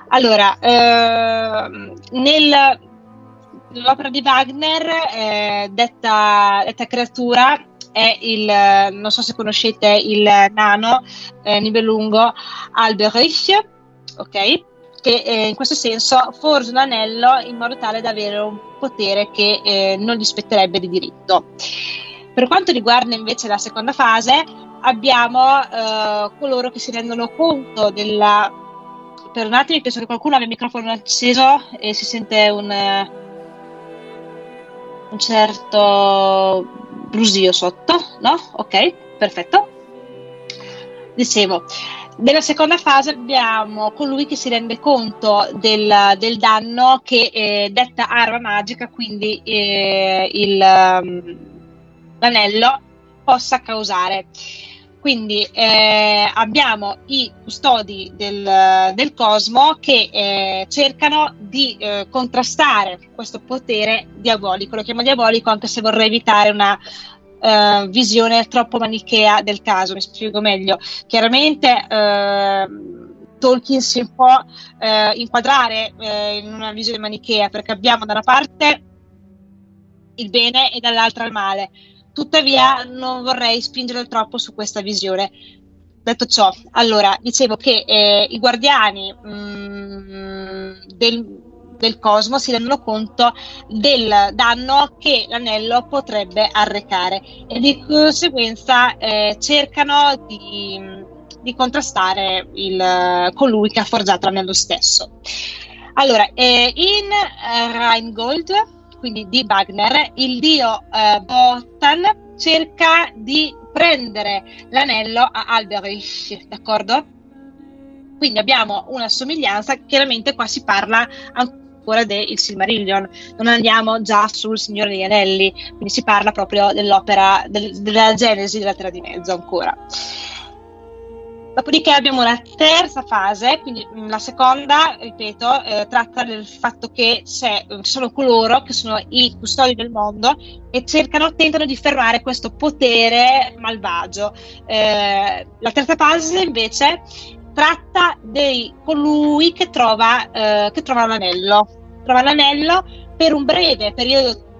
Allora, eh, nell'opera di Wagner, eh, detta, detta creatura è il, non so se conoscete il nano eh, Nibelungo Alberich, ok? Che eh, in questo senso forge un anello in modo tale da avere un potere che eh, non gli spetterebbe di diritto. Per quanto riguarda invece la seconda fase, abbiamo eh, coloro che si rendono conto della... Per un attimo penso che qualcuno abbia il microfono acceso e si sente un, un certo brusio sotto, no? Ok, perfetto. Dicevo, nella seconda fase abbiamo colui che si rende conto del, del danno che eh, detta arma magica, quindi eh, il, um, l'anello, possa causare. Quindi eh, abbiamo i custodi del, del cosmo che eh, cercano di eh, contrastare questo potere diabolico. Lo chiamo diabolico anche se vorrei evitare una eh, visione troppo manichea del caso. Mi spiego meglio. Chiaramente eh, Tolkien si può eh, inquadrare in una visione manichea perché abbiamo da una parte il bene e dall'altra il male Tuttavia non vorrei spingere troppo su questa visione. Detto ciò, allora dicevo che eh, i guardiani mh, mm, del, del cosmo si rendono conto del danno che l'anello potrebbe arrecare e di conseguenza eh, cercano di, di contrastare il, colui che ha forgiato l'anello stesso. Allora, eh, in uh, Rheingold quindi di Wagner, il dio eh, Botan cerca di prendere l'anello a Alberich, d'accordo? Quindi abbiamo una somiglianza, chiaramente qua si parla ancora del Silmarillion, non andiamo già sul Signore degli Anelli, quindi si parla proprio dell'opera, del, della genesi della Terra di Mezzo ancora. Dopodiché abbiamo la terza fase, quindi mm, la seconda, ripeto, eh, tratta del fatto che ci sono coloro che sono i custodi del mondo e cercano, tentano di fermare questo potere malvagio. Eh, la terza fase invece tratta di colui che trova, eh, che trova l'anello. Trova l'anello per un breve periodo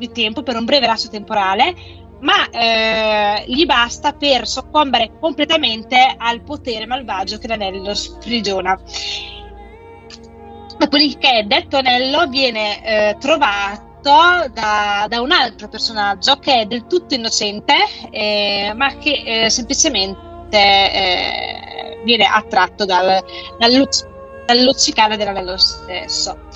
di tempo, per un breve lasso temporale, ma eh, gli basta per soccombere completamente al potere malvagio che l'anello sprigiona. Dopodiché detto anello viene eh, trovato da, da, un altro personaggio che è del tutto innocente, eh, ma che eh, semplicemente eh, viene attratto dal, dal, dal luccicare dell'anello stesso.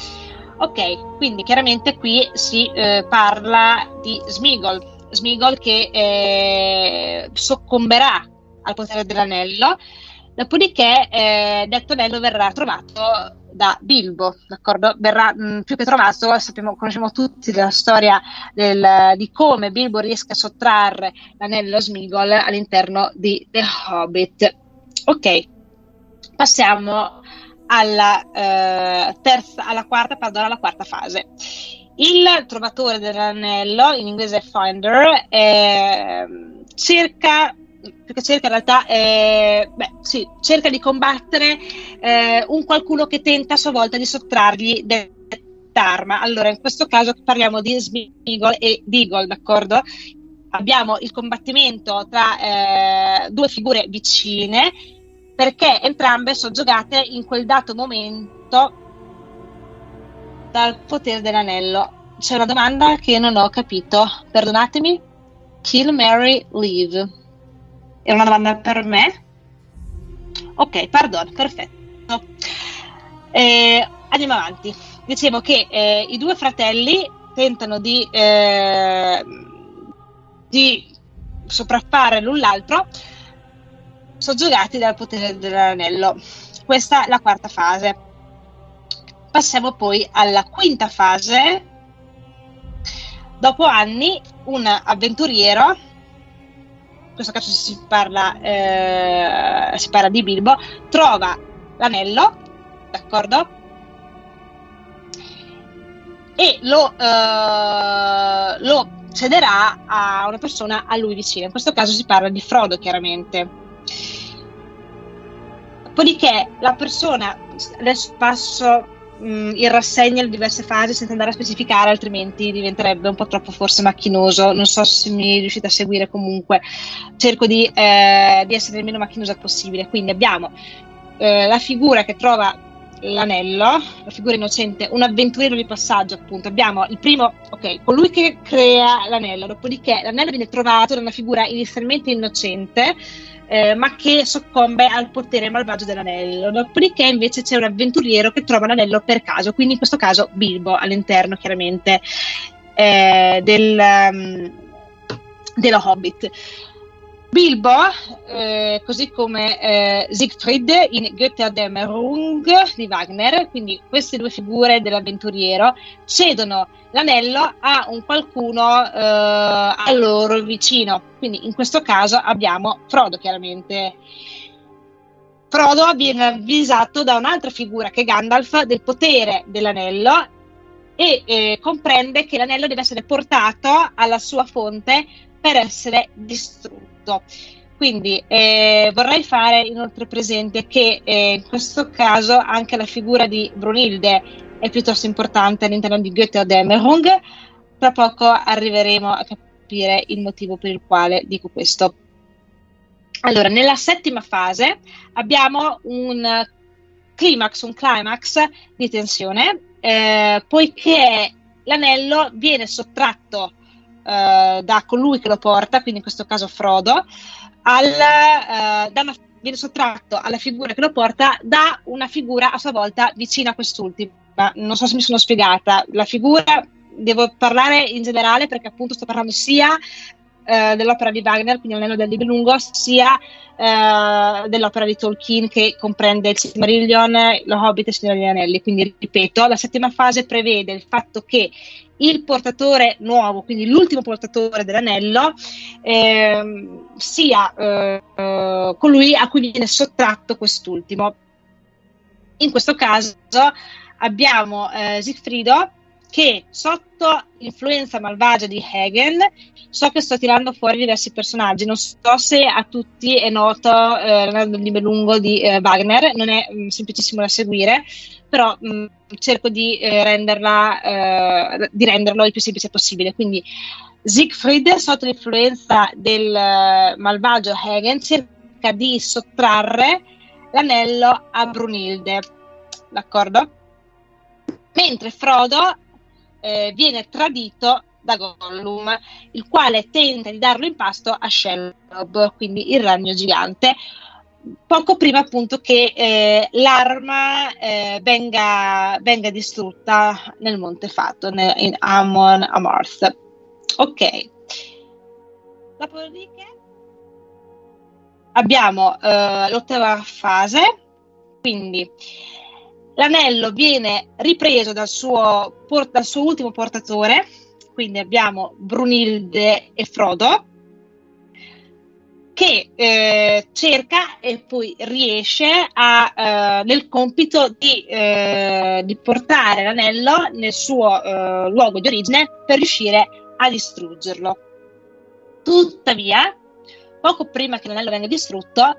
Ok, quindi chiaramente qui si eh, parla di Smigol, Smigol che eh, soccomberà al potere dell'anello, dopodiché eh, detto anello verrà trovato da Bilbo, d'accordo? Verrà mh, mm, più che trovato, sappiamo, conosciamo tutti la storia del, di come Bilbo riesca a sottrarre l'anello Smigol all'interno di The Hobbit. Ok, passiamo alla, eh, terza, alla quarta, perdono, alla quarta fase. Il trovatore dell'anello, in inglese Finder, eh, cerca più che cerca in realtà eh, beh, sì, cerca di combattere eh, un qualcuno che tenta a sua volta di sottrargli dell'arma. Allora, in questo caso parliamo di Smigol e Deagle, d'accordo? Abbiamo il combattimento tra eh, due figure vicine perché entrambe sono giocate in quel dato momento dal potere dell'anello. C'è una domanda che non ho capito. Perdonatemi. Kill Mary Leave. È una domanda per me? Ok, pardon, perfetto. Eh, andiamo avanti. Dicevo che eh, i due fratelli tentano di, eh, di sopraffare l'un l'altro soggiogati dal potere dell'anello. Questa è la quarta fase. Passiamo poi alla quinta fase. Dopo anni, un avventuriero, in questo caso si parla, eh, si parla di Bilbo, trova l'anello, d'accordo? E lo, eh, lo cederà a una persona a lui vicina. In questo caso si parla di Frodo, chiaramente. Dopodiché la persona, adesso passo mh, mm, in rassegna le diverse fasi senza andare a specificare, altrimenti diventerebbe un po' troppo forse macchinoso. Non so se mi riuscite a seguire comunque. Cerco di, eh, di essere il meno macchinosa possibile. Quindi abbiamo eh, la figura che trova l'anello, la figura innocente, un avventuriero di passaggio, appunto. Abbiamo il primo, ok, colui che crea l'anello, dopodiché l'anello viene trovato da una figura inizialmente innocente eh, ma che soccombe al potere malvagio dell'anello. Dopodiché invece c'è un avventuriero che trova l'anello per caso, quindi in questo caso Bilbo all'interno chiaramente eh, del, um, dello Hobbit. Bilbo, eh, così come eh, Siegfried in Götterdämmerung di Wagner, quindi queste due figure dell'avventuriero, cedono l'anello a un qualcuno eh, a loro vicino. Quindi in questo caso abbiamo Frodo, chiaramente. Frodo viene avvisato da un'altra figura che è Gandalf del potere dell'anello e eh, comprende che l'anello deve essere portato alla sua fonte per essere distrutto tutto. Quindi eh, vorrei fare inoltre presente che eh, in questo caso anche la figura di Brunilde è piuttosto importante all'interno di Goethe o Dämmerung. Tra poco arriveremo a capire il motivo per il quale dico questo. Allora, nella settima fase abbiamo un climax, un climax di tensione, eh, poiché l'anello viene sottratto eh, da colui che lo porta, quindi in questo caso Frodo, al, eh, una, viene sottratto alla figura che lo porta da una figura a sua volta vicina a quest'ultima. Non so se mi sono spiegata. La figura, devo parlare in generale perché appunto sto parlando sia eh, dell'opera di Wagner, quindi L'anello del Libelungo, sia eh, dell'opera di Tolkien che comprende il Silmarillion, lo Hobbit e il Signore degli Anelli. Quindi ripeto, la settima fase prevede il fatto che il portatore nuovo, quindi l'ultimo portatore dell'anello, eh, sia eh, colui a cui viene sottratto quest'ultimo. In questo caso abbiamo eh, Sigfrido che sotto l'influenza malvagia di Hagen, so che sto tirando fuori diversi personaggi, non so se a tutti è noto eh, Leonardo di Belungo di eh, Wagner, non è mh, mm, semplicissimo da seguire, però mh, mm, cerco di, eh, renderla, eh, di renderlo il più semplice possibile. Quindi Siegfried, sotto l'influenza del eh, malvagio Hagen, cerca di sottrarre l'anello a Brunilde, d'accordo? Mentre Frodo eh, viene tradito da Gollum, il quale tenta di darlo in pasto a Shelob, quindi il ragno gigante, poco prima appunto che eh, l'arma eh, venga, venga, distrutta nel Monte Fatto, in Amon Amarth. Ok. Dopodiché abbiamo eh, l'ottava fase, quindi L'anello viene ripreso dal suo, dal suo ultimo portatore, quindi abbiamo Brunilde e Frodo, che eh, cerca e poi riesce a, eh, nel compito di, eh, di, portare l'anello nel suo eh, luogo di origine per riuscire a distruggerlo. Tuttavia, poco prima che l'anello venga distrutto,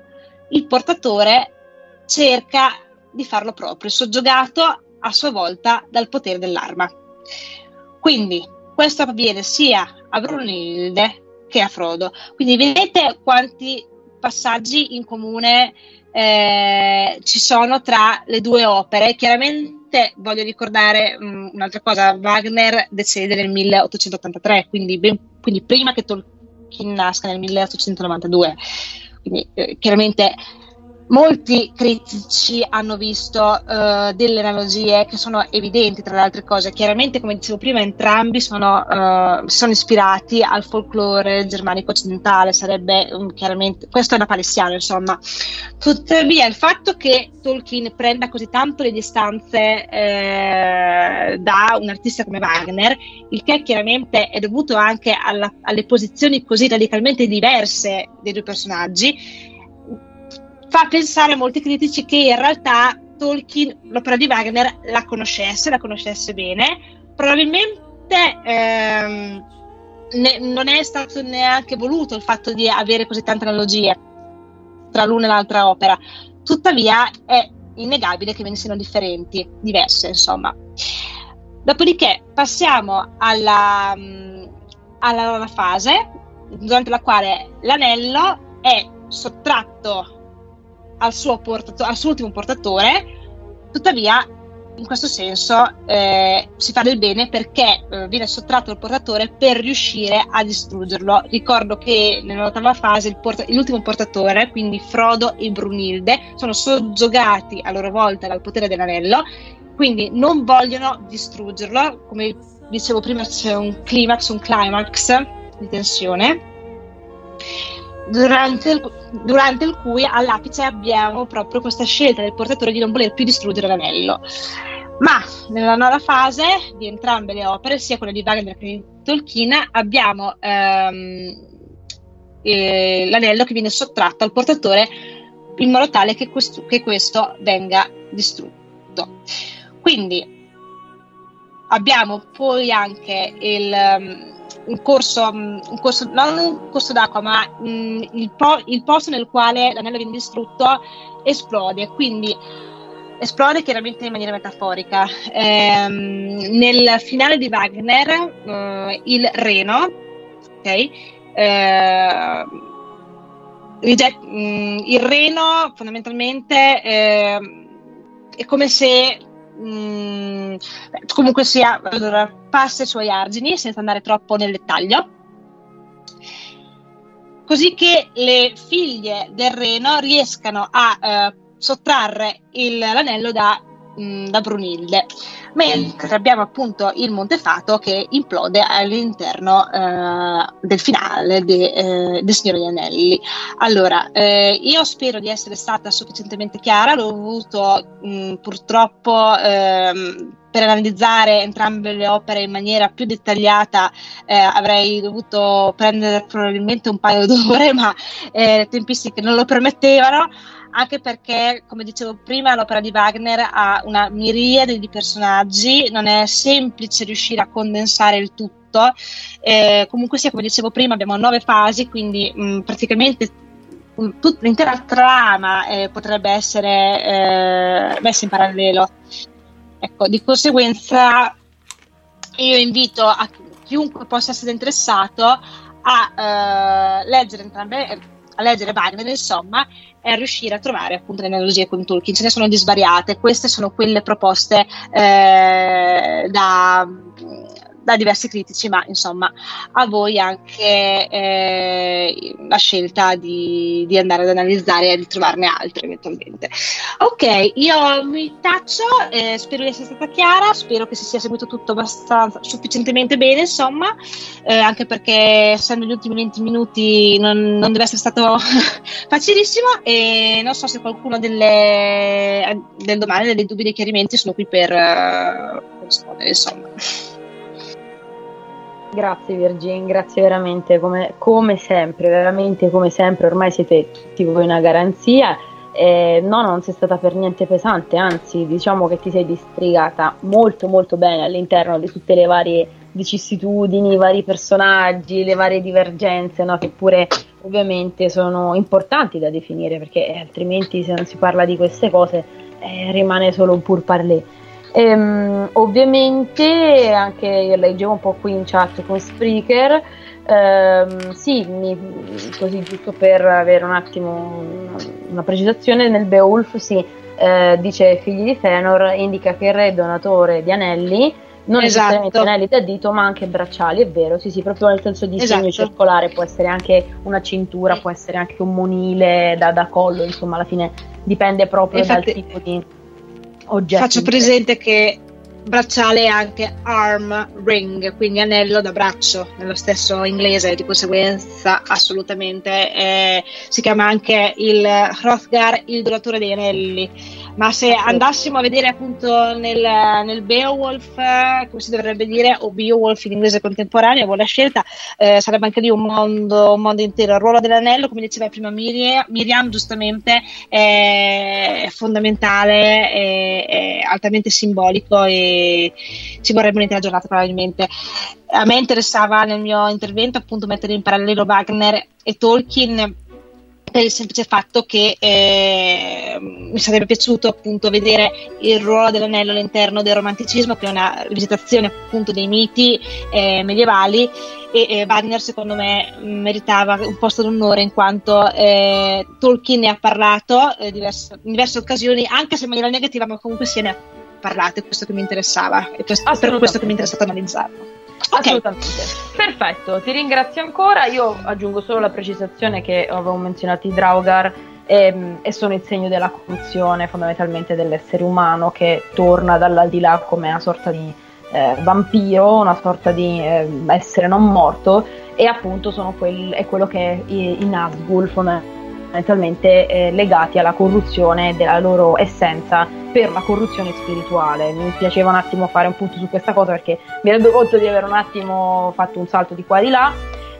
il portatore cerca di farlo proprio, soggiogato a sua volta dal potere dell'arma. Quindi questo avviene sia a Brunilde che a Frodo. Quindi vedete quanti passaggi in comune eh, ci sono tra le due opere. Chiaramente voglio ricordare mh, mm, un'altra cosa, Wagner decede nel 1883, quindi, ben, quindi prima che Tolkien nasca nel 1892. Quindi eh, chiaramente Molti critici hanno visto uh, delle analogie che sono evidenti tra le altre cose. Chiaramente, come dicevo prima, entrambi sono, uh, sono ispirati al folklore germanico occidentale, sarebbe um, chiaramente, questo è da palestiano, insomma. Tuttavia, il fatto che Tolkien prenda così tanto le distanze eh, da un artista come Wagner, il che chiaramente è dovuto anche alla, alle posizioni così radicalmente diverse dei due personaggi, fa pensare a molti critici che in realtà Tolkien l'opera di Wagner la conoscesse, la conoscesse bene, probabilmente ehm, ne, non è stato neanche voluto il fatto di avere così tante analogie tra l'una e l'altra opera, tuttavia è innegabile che ve ne siano differenti, diverse insomma. Dopodiché passiamo alla, alla fase, durante la quale l'anello è sottratto al suo, portato- al suo ultimo portatore, tuttavia in questo senso eh, si fa del bene perché eh, viene sottratto il portatore per riuscire a distruggerlo. Ricordo che nell'ottava fase port- l'ultimo portatore, quindi Frodo e Brunilde, sono soggiogati a loro volta dal potere dell'anello, quindi non vogliono distruggerlo. Come dicevo prima c'è un climax, un climax di tensione durante il, durante il cui all'apice abbiamo proprio questa scelta del portatore di non voler più distruggere l'anello. Ma nella nuova fase di entrambe le opere, sia quella di Wagner che di Tolkien, abbiamo ehm, eh, l'anello che viene sottratto al portatore in modo tale che questo, che questo venga distrutto. Quindi abbiamo poi anche il, um, un, corso, um, un corso, non un corso d'acqua, ma um, il, po- il posto nel quale l'anello viene distrutto esplode. Quindi esplode chiaramente in maniera metaforica. Ehm, nel finale di Wagner, eh, il Reno, ok? Mm, il Reno fondamentalmente eh, è come se mh, mm, comunque sia allora, passa i suoi argini senza andare troppo nel dettaglio. Così che le figlie del Reno riescano a eh, sottrarre il, l'anello da, mh, da Brunilde, mentre abbiamo appunto il Montefato che implode all'interno eh, del finale de, eh, del Signore degli Anelli. Allora, eh, io spero di essere stata sufficientemente chiara, l'ho avuto mh, purtroppo ehm, per analizzare entrambe le opere in maniera più dettagliata eh, avrei dovuto prendere probabilmente un paio d'ore, ma eh, le tempistiche non lo permettevano anche perché, come dicevo prima, l'opera di Wagner ha una miriade di personaggi, non è semplice riuscire a condensare il tutto. Eh, comunque sia, come dicevo prima, abbiamo nove fasi, quindi mh, praticamente mh, tut- l'intera trama eh, potrebbe essere eh, messa in parallelo. Ecco, di conseguenza io invito a chiunque possa essere interessato a eh, leggere entrambe a leggere Wagner, insomma, è riuscire a trovare appunto le analogie con Tolkien. Ce ne sono di svariate, queste sono quelle proposte eh, da da diversi critici, ma insomma a voi anche eh, la scelta di, di, andare ad analizzare e di trovarne altre eventualmente. Ok, io mi taccio, eh, spero di essere stata chiara, spero che si sia seguito tutto abbastanza sufficientemente bene, insomma, eh, anche perché essendo gli ultimi 20 minuti non, non deve essere stato facilissimo e non so se qualcuno delle, del domani, dei dubbi, dei chiarimenti sono qui per, per rispondere, insomma. Grazie Virgin, grazie veramente, come, come, sempre, veramente come sempre, ormai siete tutti voi una garanzia. Eh, no, non sei stata per niente pesante, anzi diciamo che ti sei distrigata molto molto bene all'interno di tutte le varie vicissitudini, i vari personaggi, le varie divergenze, no? che pure ovviamente sono importanti da definire perché altrimenti se non si parla di queste cose eh, rimane solo un pur parler. Ehm, ovviamente anche io leggevo un po' qui in chat con Spreaker. Ehm, sì, mi, così giusto per avere un attimo una, precisazione, nel Beowulf si eh, dice figli di Fëanor, indica che il re è donatore di anelli, non esatto. necessariamente anelli da dito, ma anche bracciali, è vero, sì, sì, proprio nel senso di esatto. segno circolare, può essere anche una cintura, può essere anche un monile da, da collo, insomma, alla fine dipende proprio Infatti, dal tipo di oggetti. Faccio presente che bracciale è anche arm ring, quindi anello da braccio, nello stesso inglese, di conseguenza assolutamente eh, si chiama anche il Hrothgar, il donatore dei anelli ma se andassimo a vedere appunto nel, nel Beowulf, come si dovrebbe dire, o Beowulf in inglese contemporaneo, buona scelta, eh, sarebbe anche lì un mondo, un mondo, intero. Il ruolo dell'anello, come diceva prima Miriam, Miriam giustamente, è fondamentale, è, è altamente simbolico e ci vorrebbe un'intera giornata probabilmente. A me interessava nel mio intervento appunto mettere in parallelo Wagner e Tolkien per il semplice fatto che eh, mi sarebbe piaciuto appunto vedere il ruolo dell'anello all'interno del romanticismo, che è una rivisitazione appunto dei miti eh, medievali e eh, Wagner secondo me meritava un posto d'onore in quanto eh, Tolkien ne ha parlato eh, diverse, in diverse occasioni, anche se in maniera negativa, ma comunque se ne ha parlato, è questo che mi interessava, è per questo che mi è interessato analizzarlo. Assolutamente. Perfetto, ti ringrazio ancora. Io aggiungo solo la precisazione che avevo menzionato i Draugar e, ehm, e, sono il segno della corruzione fondamentalmente dell'essere umano che torna dall'aldilà come una sorta di eh, vampiro, una sorta di eh, essere non morto e appunto quel, è quello che i, i Nazgul fondamentalmente eh, legati alla corruzione della loro essenza per la corruzione spirituale. Mi piaceva un attimo fare un punto su questa cosa perché mi rendo conto di aver un attimo fatto un salto di qua e di là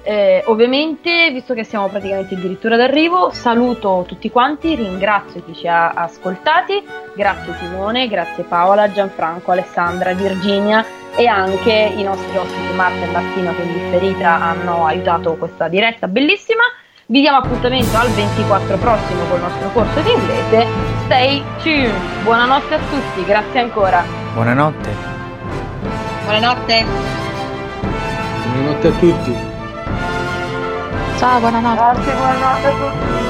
eh, ovviamente, visto che siamo praticamente addirittura d'arrivo, saluto tutti quanti, ringrazio chi ci ha ascoltati, grazie Simone, grazie Paola, Gianfranco, Alessandra, Virginia e anche i nostri ospiti Marta e Martino che in differita hanno aiutato questa diretta bellissima. Vi diamo appuntamento al 24 prossimo con il nostro corso di inglese. Stay tuned. Buonanotte a tutti, grazie ancora. Buonanotte. Buonanotte. Buonanotte a tutti. Ciao, buonanotte. Grazie, buonanotte a tutti.